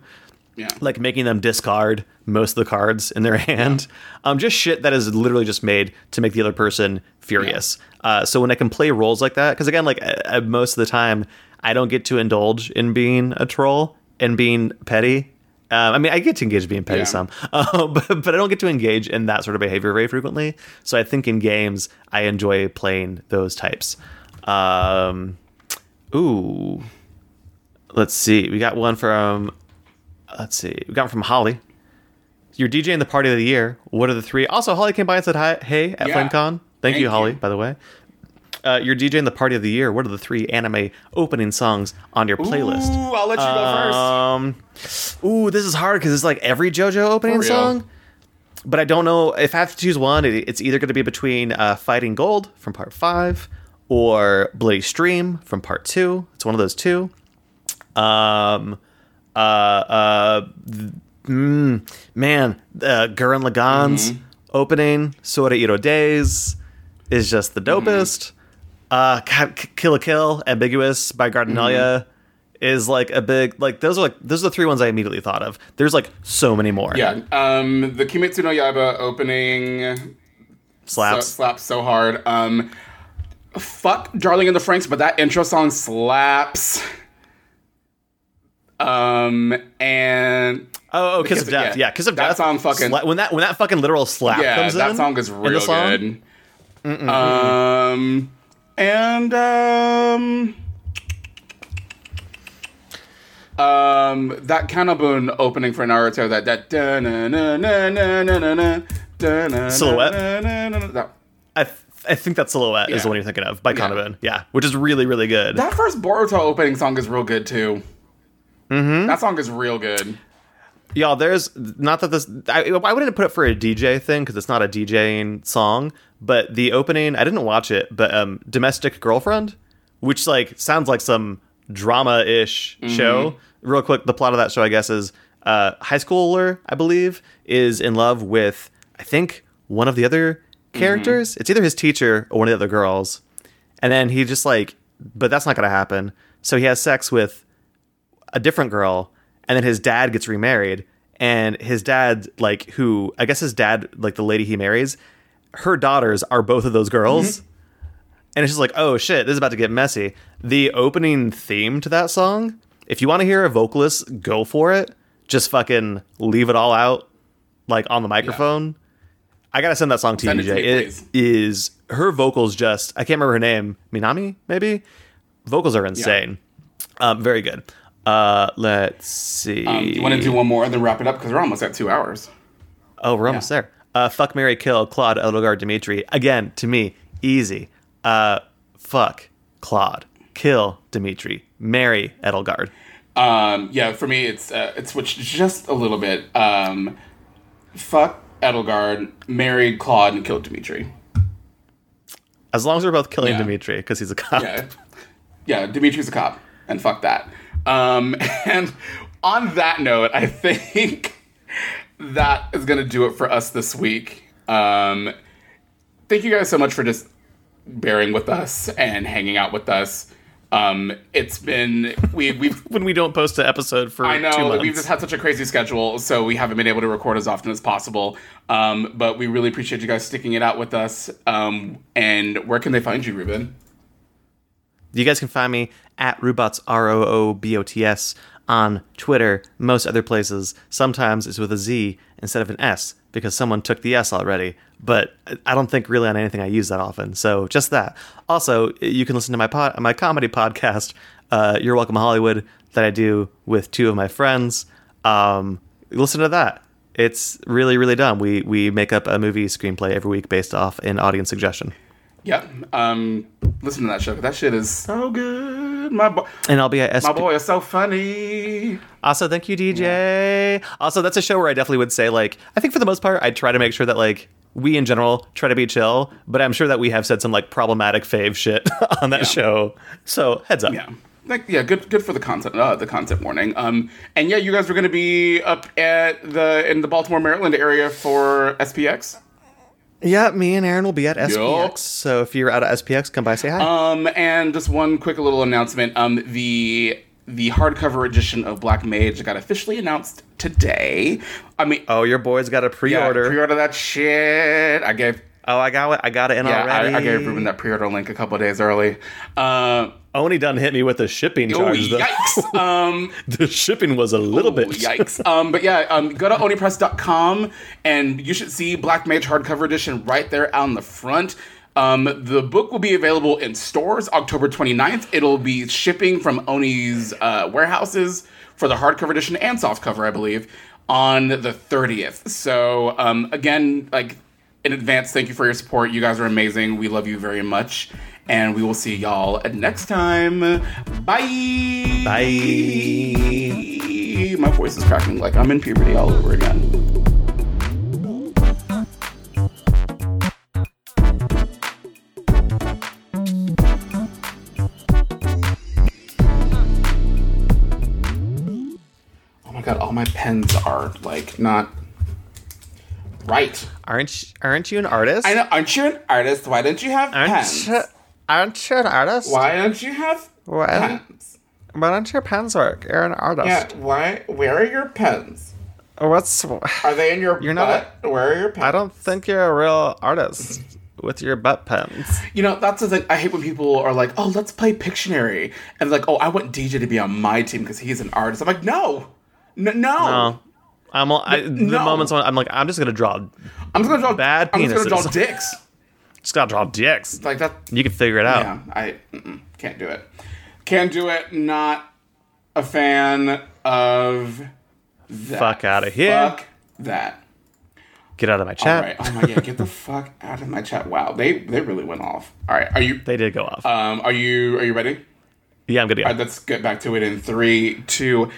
[SPEAKER 1] Yeah.
[SPEAKER 2] like making them discard most of the cards in their [laughs] hand. Um, just shit that is literally just made to make the other person furious. Uh, so when I can play roles like that, because again, like uh, most of the time, I don't get to indulge in being a troll and being petty. Um, I mean, I get to engage being petty
[SPEAKER 1] Yeah.
[SPEAKER 2] some, [laughs] uh, but, but I don't get to engage in that sort of behavior very frequently. So I think in games, I enjoy playing those types. Um, ooh, let's see. We got one from let's see. We got one from Holly. You're DJing the party of the year. What are the three? Also, Holly came by and said hi, hey at
[SPEAKER 1] Yeah.
[SPEAKER 2] FlameCon. Thank,
[SPEAKER 1] Thank
[SPEAKER 2] you, Holly,
[SPEAKER 1] you.
[SPEAKER 2] by the way. Uh, you're DJing the party of the year. What are the three anime opening songs on your playlist?
[SPEAKER 1] Ooh, I'll let you go first.
[SPEAKER 2] Um, ooh, this is hard because it's like every JoJo opening song. But I don't know if I have to choose one. It, it's either going to be between uh, "Fighting Gold" from Part Five or "Bloody Stream" from Part Two. It's one of those two. Um, uh, uh, th- mm, man, uh, Gurren Lagann's
[SPEAKER 1] Mm-hmm.
[SPEAKER 2] opening "Sora Iro Days" is just the
[SPEAKER 1] Mm-hmm.
[SPEAKER 2] Uh, Kill la Kill, Ambiguous by GARNiDELiA
[SPEAKER 1] Mm-hmm.
[SPEAKER 2] is like a big like those are like those are the three ones I immediately thought of. There's like so many more.
[SPEAKER 1] Yeah. Um, the Kimetsu no Yaiba opening
[SPEAKER 2] slaps.
[SPEAKER 1] So, slaps so hard. Um, fuck Darling in the Franxx, but that intro song slaps. Um, and
[SPEAKER 2] oh, oh, Kiss,
[SPEAKER 1] Kiss
[SPEAKER 2] of Death.
[SPEAKER 1] yeah.
[SPEAKER 2] Yeah, Kiss of
[SPEAKER 1] That
[SPEAKER 2] Death.
[SPEAKER 1] song fucking-
[SPEAKER 2] sla- when that when that fucking literal slap
[SPEAKER 1] yeah,
[SPEAKER 2] comes
[SPEAKER 1] that
[SPEAKER 2] in.
[SPEAKER 1] song is real
[SPEAKER 2] song,
[SPEAKER 1] good. Um, and um. Um, that KANA-BOON opening for Naruto, that that da na na na na na na na da
[SPEAKER 2] Silhouette?
[SPEAKER 1] na na na that
[SPEAKER 2] I th- I think that silhouette is
[SPEAKER 1] Yeah.
[SPEAKER 2] the one you're thinking of by
[SPEAKER 1] Yeah.
[SPEAKER 2] KANA-BOON. Yeah, which is really really good.
[SPEAKER 1] That first Boruto opening song is real good too. Mm-hmm. That song is real good.
[SPEAKER 2] Y'all, there's not that this. I, I wouldn't put it for a DJ thing because it's not a DJing song. But the opening, I didn't watch it, but um, "Domestic Girlfriend," which like sounds like some drama-ish show. Real quick, the plot of that show, I guess, is uh, high schooler, I believe, is in love with I think one of the other characters. It's either his teacher or one of the other girls, and then he just like, but that's not gonna happen. So he has sex with a different girl and then his dad gets remarried and his dad like who i guess his dad like the lady he marries her daughters are both of those girls. And it's just like oh shit this is about to get messy. The opening theme to that song if you want to hear a vocalist go for it just fucking leave it all out like on the microphone. I gotta send that song to
[SPEAKER 1] Send
[SPEAKER 2] you
[SPEAKER 1] it to
[SPEAKER 2] DJ.
[SPEAKER 1] me,
[SPEAKER 2] It is her vocals just i can't remember her name minami maybe? Vocals are insane. Um, very good uh, let's see.
[SPEAKER 1] Um, do you want to do one more and then wrap it up because we're almost at two hours.
[SPEAKER 2] Oh, we're almost there. Uh, fuck Mary Kill Claude Edelgard Dimitri. Again, to me, easy. Uh, fuck Claude. Kill Dimitri. Marry Edelgard.
[SPEAKER 1] Um, yeah, for me, it's uh, it's switched just a little bit. Um, fuck Edelgard, marry Claude, and kill Dimitri.
[SPEAKER 2] As long as we're both killing
[SPEAKER 1] Yeah.
[SPEAKER 2] Dimitri because he's a cop.
[SPEAKER 1] Yeah, yeah, Dimitri's a cop, and fuck that. Um, [laughs] and on that note, I think that is gonna do it for us this week. Um, thank you guys so much for just bearing with us and hanging out with us. Um, it's been we we've
[SPEAKER 2] When we don't post an episode for
[SPEAKER 1] I know we've just had such a crazy schedule, so we haven't been able to record as often as possible. Um, but we really appreciate you guys sticking it out with us. Um, and where can they find you, Ruben?
[SPEAKER 2] You guys can find me at Roobots R O O B O T S on Twitter, most other places. Sometimes it's with a Z instead of an S because someone took the S already. But I don't think really on anything I use that often. So just that. Also, you can listen to my pod, my comedy podcast, uh, You're Welcome Hollywood, that I do with two of my friends. Um, listen to that. It's really, really dumb. We we make up a movie screenplay every week based off an audience suggestion.
[SPEAKER 1] Yep. Um, listen to that show. That shit is so good. My boy,
[SPEAKER 2] And I'll be at SPX.
[SPEAKER 1] my
[SPEAKER 2] SP.
[SPEAKER 1] boy is so funny.
[SPEAKER 2] Also, thank you, DJ. Also, that's a show where I definitely would say, like, I think for the most part, I try to make sure that, like, we in general try to be chill, but I'm sure that we have said some, like, problematic fave shit [laughs] on that show. So, heads up.
[SPEAKER 1] Yeah. Like, yeah, good good for the content uh, the content warning. Um and yeah, you guys were gonna be up at the in the Baltimore, Maryland area for SPX.
[SPEAKER 2] Yeah, me and Aaron will be at SPX.
[SPEAKER 1] Yup.
[SPEAKER 2] So, if you're out of SPX, come by, say hi.
[SPEAKER 1] Um and just one quick little announcement. Um the the hardcover edition of Black Mage got officially announced today. I mean
[SPEAKER 2] oh, your boy's got a pre
[SPEAKER 1] yeah,
[SPEAKER 2] order.
[SPEAKER 1] pre-order that shit. I gave
[SPEAKER 2] oh, I got it. I got it in
[SPEAKER 1] yeah,
[SPEAKER 2] already.
[SPEAKER 1] I, I gave Ruben that pre-order link a couple days early. Uh,
[SPEAKER 2] Oni done hit me with the shipping
[SPEAKER 1] oh
[SPEAKER 2] charge, though.
[SPEAKER 1] yikes! [laughs] um,
[SPEAKER 2] the shipping was a little bit.
[SPEAKER 1] Yikes. um, but yeah, um, go to onipress.com and you should see Black Mage hardcover edition right there on the front. Um, the book will be available in stores October 29th. It'll be shipping from Oni's uh, warehouses for the hardcover edition and softcover, I believe, on the 30th. So, um, again, like in advance, thank you for your support. You guys are amazing. We love you very much. And we will see y'all next time. Bye.
[SPEAKER 2] Bye.
[SPEAKER 1] My voice is cracking like I'm in puberty all over again. Oh my god, all my pens are like not right.
[SPEAKER 2] Aren't, aren't you an artist?
[SPEAKER 1] I know, aren't you an artist? Why don't you have
[SPEAKER 2] Aren't
[SPEAKER 1] pens?
[SPEAKER 2] you, aren't you an artist?
[SPEAKER 1] Why don't you have
[SPEAKER 2] Well,
[SPEAKER 1] pens?
[SPEAKER 2] Why don't your pens work? You're an artist.
[SPEAKER 1] Yeah, why? Where are your pens?
[SPEAKER 2] What's?
[SPEAKER 1] Are they in your [laughs]
[SPEAKER 2] You're not
[SPEAKER 1] butt? Where are your pens?
[SPEAKER 2] I don't think you're a real artist with your butt pens.
[SPEAKER 1] You know, that's the thing. I hate when people are like, "Oh, let's play Pictionary," and like, "Oh, I want DJ to be on my team because he's an artist." I'm like, "No, N- no,
[SPEAKER 2] No, I'm. I, the
[SPEAKER 1] no.
[SPEAKER 2] moments when I'm like, I'm just gonna draw.
[SPEAKER 1] I'm just gonna draw
[SPEAKER 2] Bad Penises.
[SPEAKER 1] I'm just gonna draw dicks."
[SPEAKER 2] Just gotta draw dicks.
[SPEAKER 1] Like that.
[SPEAKER 2] You can figure it out.
[SPEAKER 1] Yeah, I can't do it. Can't do it. Not a fan of that.
[SPEAKER 2] Fuck of here.
[SPEAKER 1] Fuck that.
[SPEAKER 2] Get out of my chat.
[SPEAKER 1] right. Oh my god, get the [laughs] fuck out of my chat. Wow, they they really went off. All right, are you
[SPEAKER 2] They did go off.
[SPEAKER 1] um are you are you ready?
[SPEAKER 2] yeah, I'm good to go.
[SPEAKER 1] Right, let's get back to it in three, two.